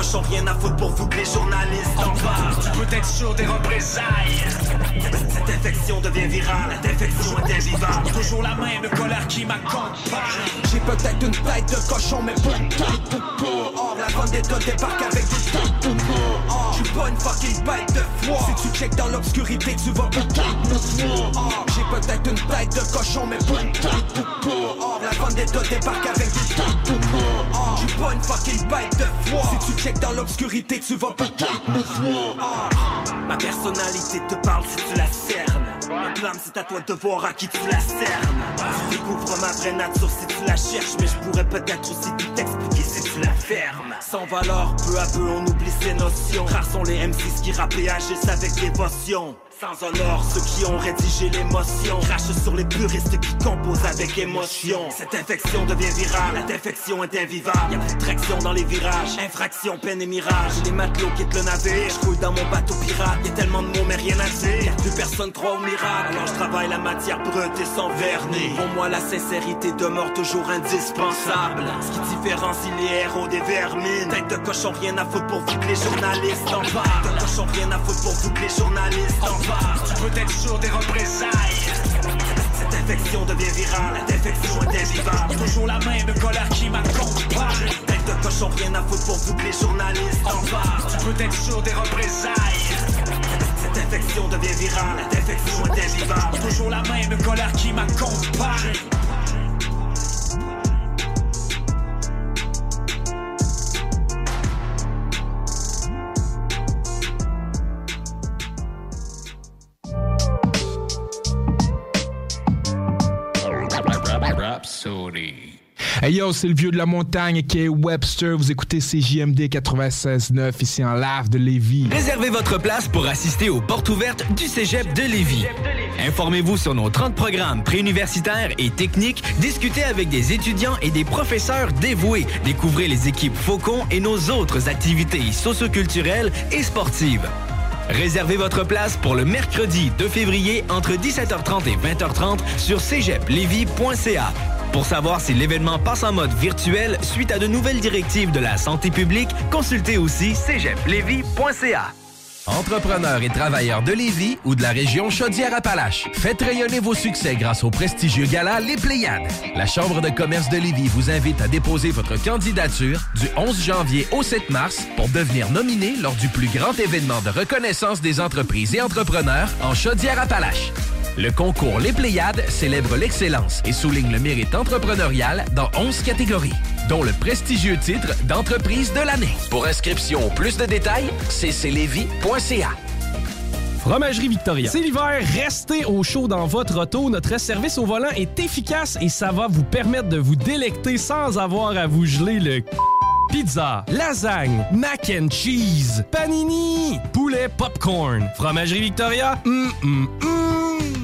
Cochon, rien à foutre pour vous que les journalistes en parlent. Tu peux être sûr des représailles. Cette infection devient virale, la défection est invivable. Toujours la même colère qui m'accompagne. J'ai peut-être une tête de cochon, mais pas une tête. Or, la vendetta débarque avec des têtes mort. Or, J'suis pas une fucking bête de foie. Si tu check dans l'obscurité, tu vas peut-être me J'ai peut-être une tête de cochon, mais pas une tête. Or, la vendetta débarque avec des têtes mort. Or, J'suis pas une fucking bête de check dans l'obscurité, tu vas peut-être me voir. Ma personnalité te parle si tu la cernes. Ma flamme, c'est à toi de voir à qui tu la cernes. Tu découvres ma vraie nature si tu la cherches, mais je pourrais peut-être aussi tout t'expliquer si tu la fermes. Sans valeur, peu à peu on oublie ses notions. Rares sont les M6 qui rappent et agissent avec dévotion. Sans honneur, ceux qui ont rédigé l'émotion. Crachent sur les puristes qui composent avec émotion. Cette infection devient virale, la défection est invivable. Y'a plus de traction dans les virages, infraction, peine et mirage. Les matelots quittent le navire, je coule dans mon bateau pirate. Y'a tellement de mots mais rien à dire, plus personne croit au miracle. Alors je travaille la matière brute et sans vernis. Pour moi la sincérité demeure toujours indispensable. Ce qui différencie les héros des vermines. Tête de cochon, rien à foutre pour vous que les journalistes en parlent. Tête de cochon, rien à foutre pour vous que les journalistes en parlent Tu peux être sûr des représailles. L'infection devient virale, la défection est invivable. Toujours la même colère qui m'accompagne. Tête de cochon, rien à foutre pour vous les journalistes en parlent. Tu peux être sûr des représailles. Cette infection devient virale, la défection est invivable. Toujours la même colère qui m'accompagne. Hey yo, c'est le vieux de la montagne qui est Webster. Vous écoutez CJMD 96.9 ici en live de Lévis. Réservez votre place pour assister aux portes ouvertes du Cégep de Lévis. Informez-vous sur nos 30 programmes préuniversitaires et techniques, discutez avec des étudiants et des professeurs dévoués, découvrez les équipes Faucon et nos autres activités socioculturelles et sportives. Réservez votre place pour le mercredi 2 février entre 17h30 et 20h30 sur cégeplevy.ca. Pour savoir si l'événement passe en mode virtuel suite à de nouvelles directives de la santé publique, consultez aussi cégeplevy.ca. Entrepreneurs et travailleurs de Lévis ou de la région Chaudière-Appalaches, faites rayonner vos succès grâce au prestigieux gala Les Pléiades. La Chambre de commerce de Lévis vous invite à déposer votre candidature du 11 janvier au 7 mars pour devenir nominé lors du plus grand événement de reconnaissance des entreprises et entrepreneurs en Chaudière-Appalaches. Le concours Les Pléiades célèbre l'excellence et souligne le mérite entrepreneurial dans 11 catégories, dont le prestigieux titre d'entreprise de l'année. Pour inscription ou plus de détails, cclevy.ca. Fromagerie Victoria. C'est l'hiver, restez au chaud dans votre auto. Notre service au volant est efficace et ça va vous permettre de vous délecter sans avoir à vous geler le Pizza, lasagne, mac and cheese, panini, poulet popcorn. Fromagerie Victoria, hum, hum, hum.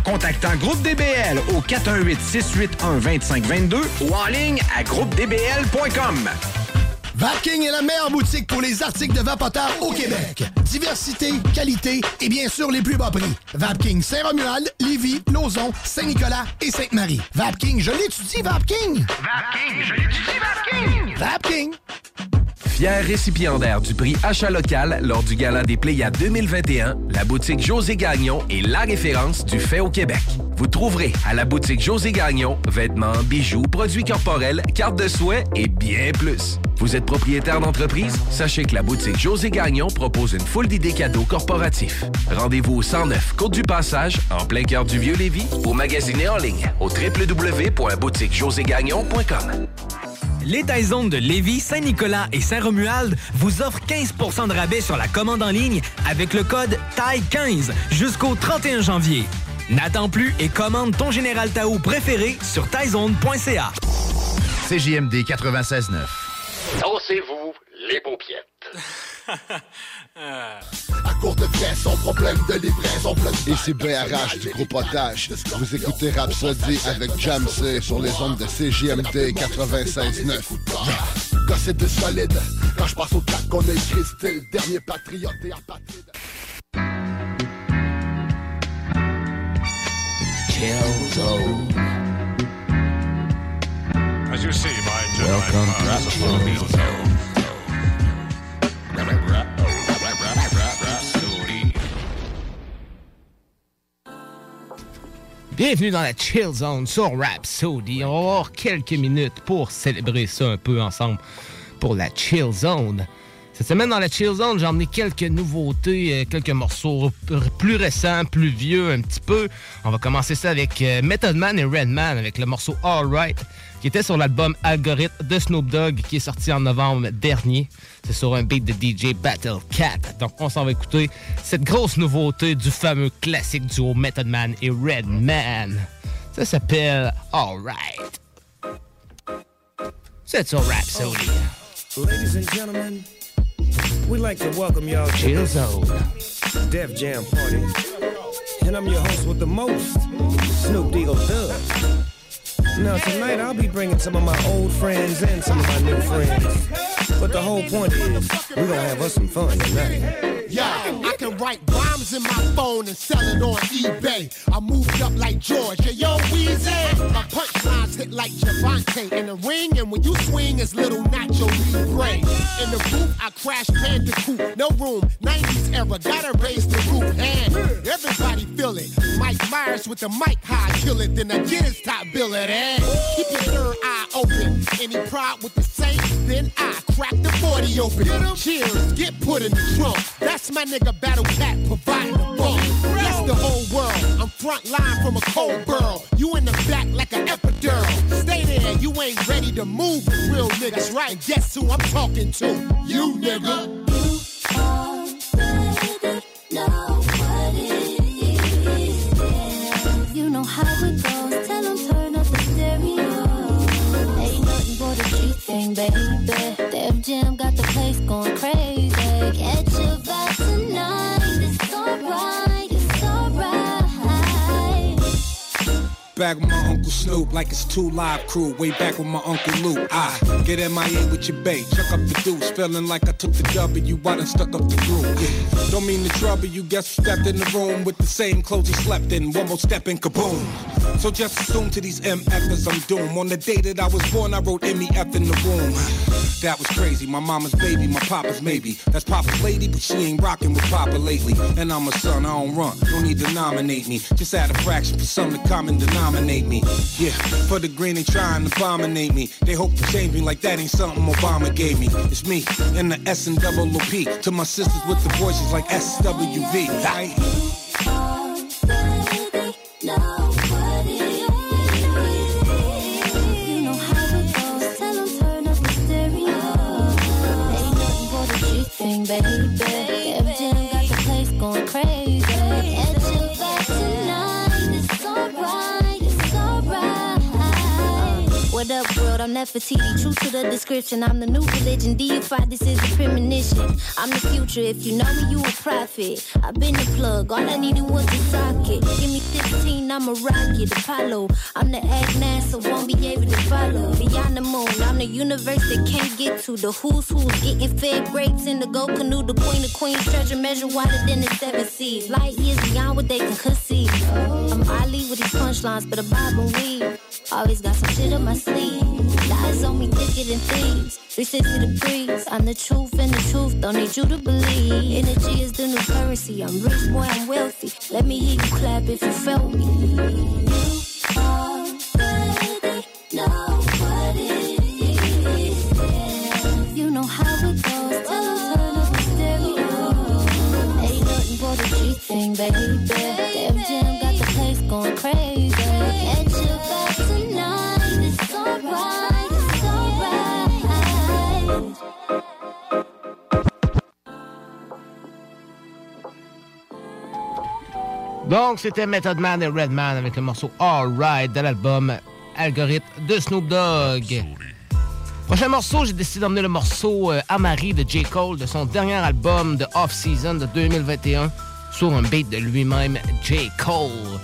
contactant Groupe DBL au 418-681-2522 ou en ligne à groupedbl.com. Vapking est la meilleure boutique pour les articles de vapoteurs au Québec. Diversité, qualité et bien sûr les plus bas prix. Vapking Saint-Romuald, Lévis, Lauson, Saint-Nicolas et Sainte-Marie. Vapking, je l'étudie, Vapking! Vapking, je l'étudie, Vapking! Vapking! Fier récipiendaire du prix Achat local lors du Gala des Pléiades 2021, la boutique José Gagnon est la référence du fait au Québec. Vous trouverez à la boutique José Gagnon vêtements, bijoux, produits corporels, cartes de soins et bien plus. Vous êtes propriétaire d'entreprise? Sachez que la boutique José Gagnon propose une foule d'idées cadeaux corporatifs. Rendez-vous au 109 Côte du Passage, en plein cœur du Vieux-Lévis, ou magasinez en ligne au www.boutiquejoségagnon.com. Les Taizones de Lévis, Saint-Nicolas et Saint-Romuald vous offrent 15% de rabais sur la commande en ligne avec le code TAI15 jusqu'au 31 janvier. N'attends plus et commande ton Général Tao préféré sur taizone.ca. CJMD 96.9. Dansez-vous les paupiètes. À courte vitesse, son problème de livraison de Et c'est BRH du groupe Otage. Vous écoutez Rhapsody avec Jamsey sur les ondes de CJMD 96.9. Gossé de solide. Quand je passe au track, on a écrit style. Dernier patriote et apatride. As you see, my Welcome to Rhapsody. Bienvenue dans la Chill Zone sur Rhapsody. On va avoir quelques minutes pour célébrer ça un peu ensemble pour la Chill Zone. Cette semaine, dans la Chill Zone, j'ai emmené quelques nouveautés, euh, quelques morceaux plus récents, plus vieux un petit peu. On va commencer ça avec euh, Method Man et Redman avec le morceau Alright qui était sur l'album Algorithm de Snoop Dogg qui est sorti en novembre dernier. C'est sur un beat de DJ Battle Cat. Donc on s'en va écouter cette grosse nouveauté du fameux classique duo Method Man et Redman. Ça s'appelle Alright. C'est sur Rhapsody. Ladies and gentlemen, we'd like to welcome y'all to Chill Zone. Def Jam party. And I'm your host with the most, Snoop Deagle Dub. Now, tonight I'll be bringing some of my old friends and some of my new friends. But the whole point is, we're gonna have us some fun tonight. Yo, I can write rhymes in my phone and sell it on eBay. I moved up like George. Hey, yo, Weezy. My punchlines hit like Javante in the ring, and when you swing, it's little Nacho Libre. In the booth, I crash Bandicoot. No room, 90s era, gotta raise the roof. And everybody feel it. Mike Myers with the mic high, kill it, then I get his top billet. And keep your third eye open. Any pride with the Saints, then I crack the 40 open. Cheers, get put in the trunk. That's my nigga Battle Cat providing the bump. That's the whole world. I'm front line from a cold burl. You in the back like an epidural. Stay there, you ain't ready to move real niggas, right? And guess who I'm talking to? You nigga. You but thing, baby. Def Jam got the place going crazy. Catch a vibe tonight. Back with my Uncle Snoop like it's two live crew. Way back with my Uncle Luke. I get MIA with your bait. Chuck up the deuce. Feeling like I took the W. I done stuck up the groove. Yeah. Don't mean to trouble you. Guess stepped in the room with the same clothes he slept in. One more step in kaboom. So just assume to these MFers I'm doomed. On the day that I was born, I wrote MEF in the womb. That was crazy. My mama's baby, my papa's maybe. That's Papa's lady, but she ain't rocking with Papa lately. And I'm a son, I don't run. Don't need to nominate me. Just add a fraction for some to common denominate me. Yeah, for the green, they trying to abominate me. They hope to change me like that ain't something Obama gave me. It's me and the S and double OP. To my sisters with the voices like SWV. Right? Nefertiti. True to the description. I'm the new religion. Deified. This is a premonition. I'm the future. If you know me, you a prophet. I've been the plug. All I needed was a socket. Give me 15, I'm a rocket. Apollo. I'm the egg NASA. Won't be able to follow. Beyond the moon. I'm the universe that can't get to. The who's who's getting fed grapes in the gold canoe. The queen of queens. Treasure measure wider than the seven seas. Light years beyond what they can conceive. I'm Ali with these punchlines, but a bob and weave. Always got some shit up my sleeve. Lies on me thicker than thieves. 360 degrees. I'm the truth and the truth. Don't need you to believe. Energy is the new currency. I'm rich, boy, I'm wealthy. Let me hear you clap if you felt me. Donc, c'était Method Man et Redman avec le morceau Alright de l'album Algorithme de Snoop Dogg. Prochain morceau, j'ai décidé d'emmener le morceau euh, Amari de J. Cole de son dernier album de Off-Season de 2021 sur un beat de lui-même, J. Cole.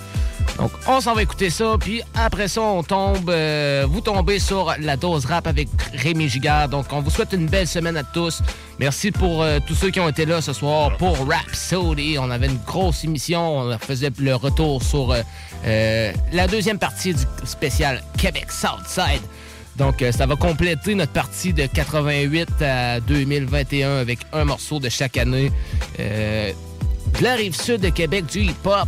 Donc, on s'en va écouter ça, puis après ça, on tombe, euh, vous tombez sur la dose rap avec Rémi Gigard. Donc, on vous souhaite une belle semaine à tous. Merci pour euh, tous ceux qui ont été là ce soir pour Rhapsody. On avait une grosse émission, on faisait le retour sur euh, la deuxième partie du spécial Québec Southside. Donc, ça va compléter notre partie de 88 à 2021 avec un morceau de chaque année. De la rive sud de Québec, du hip-hop.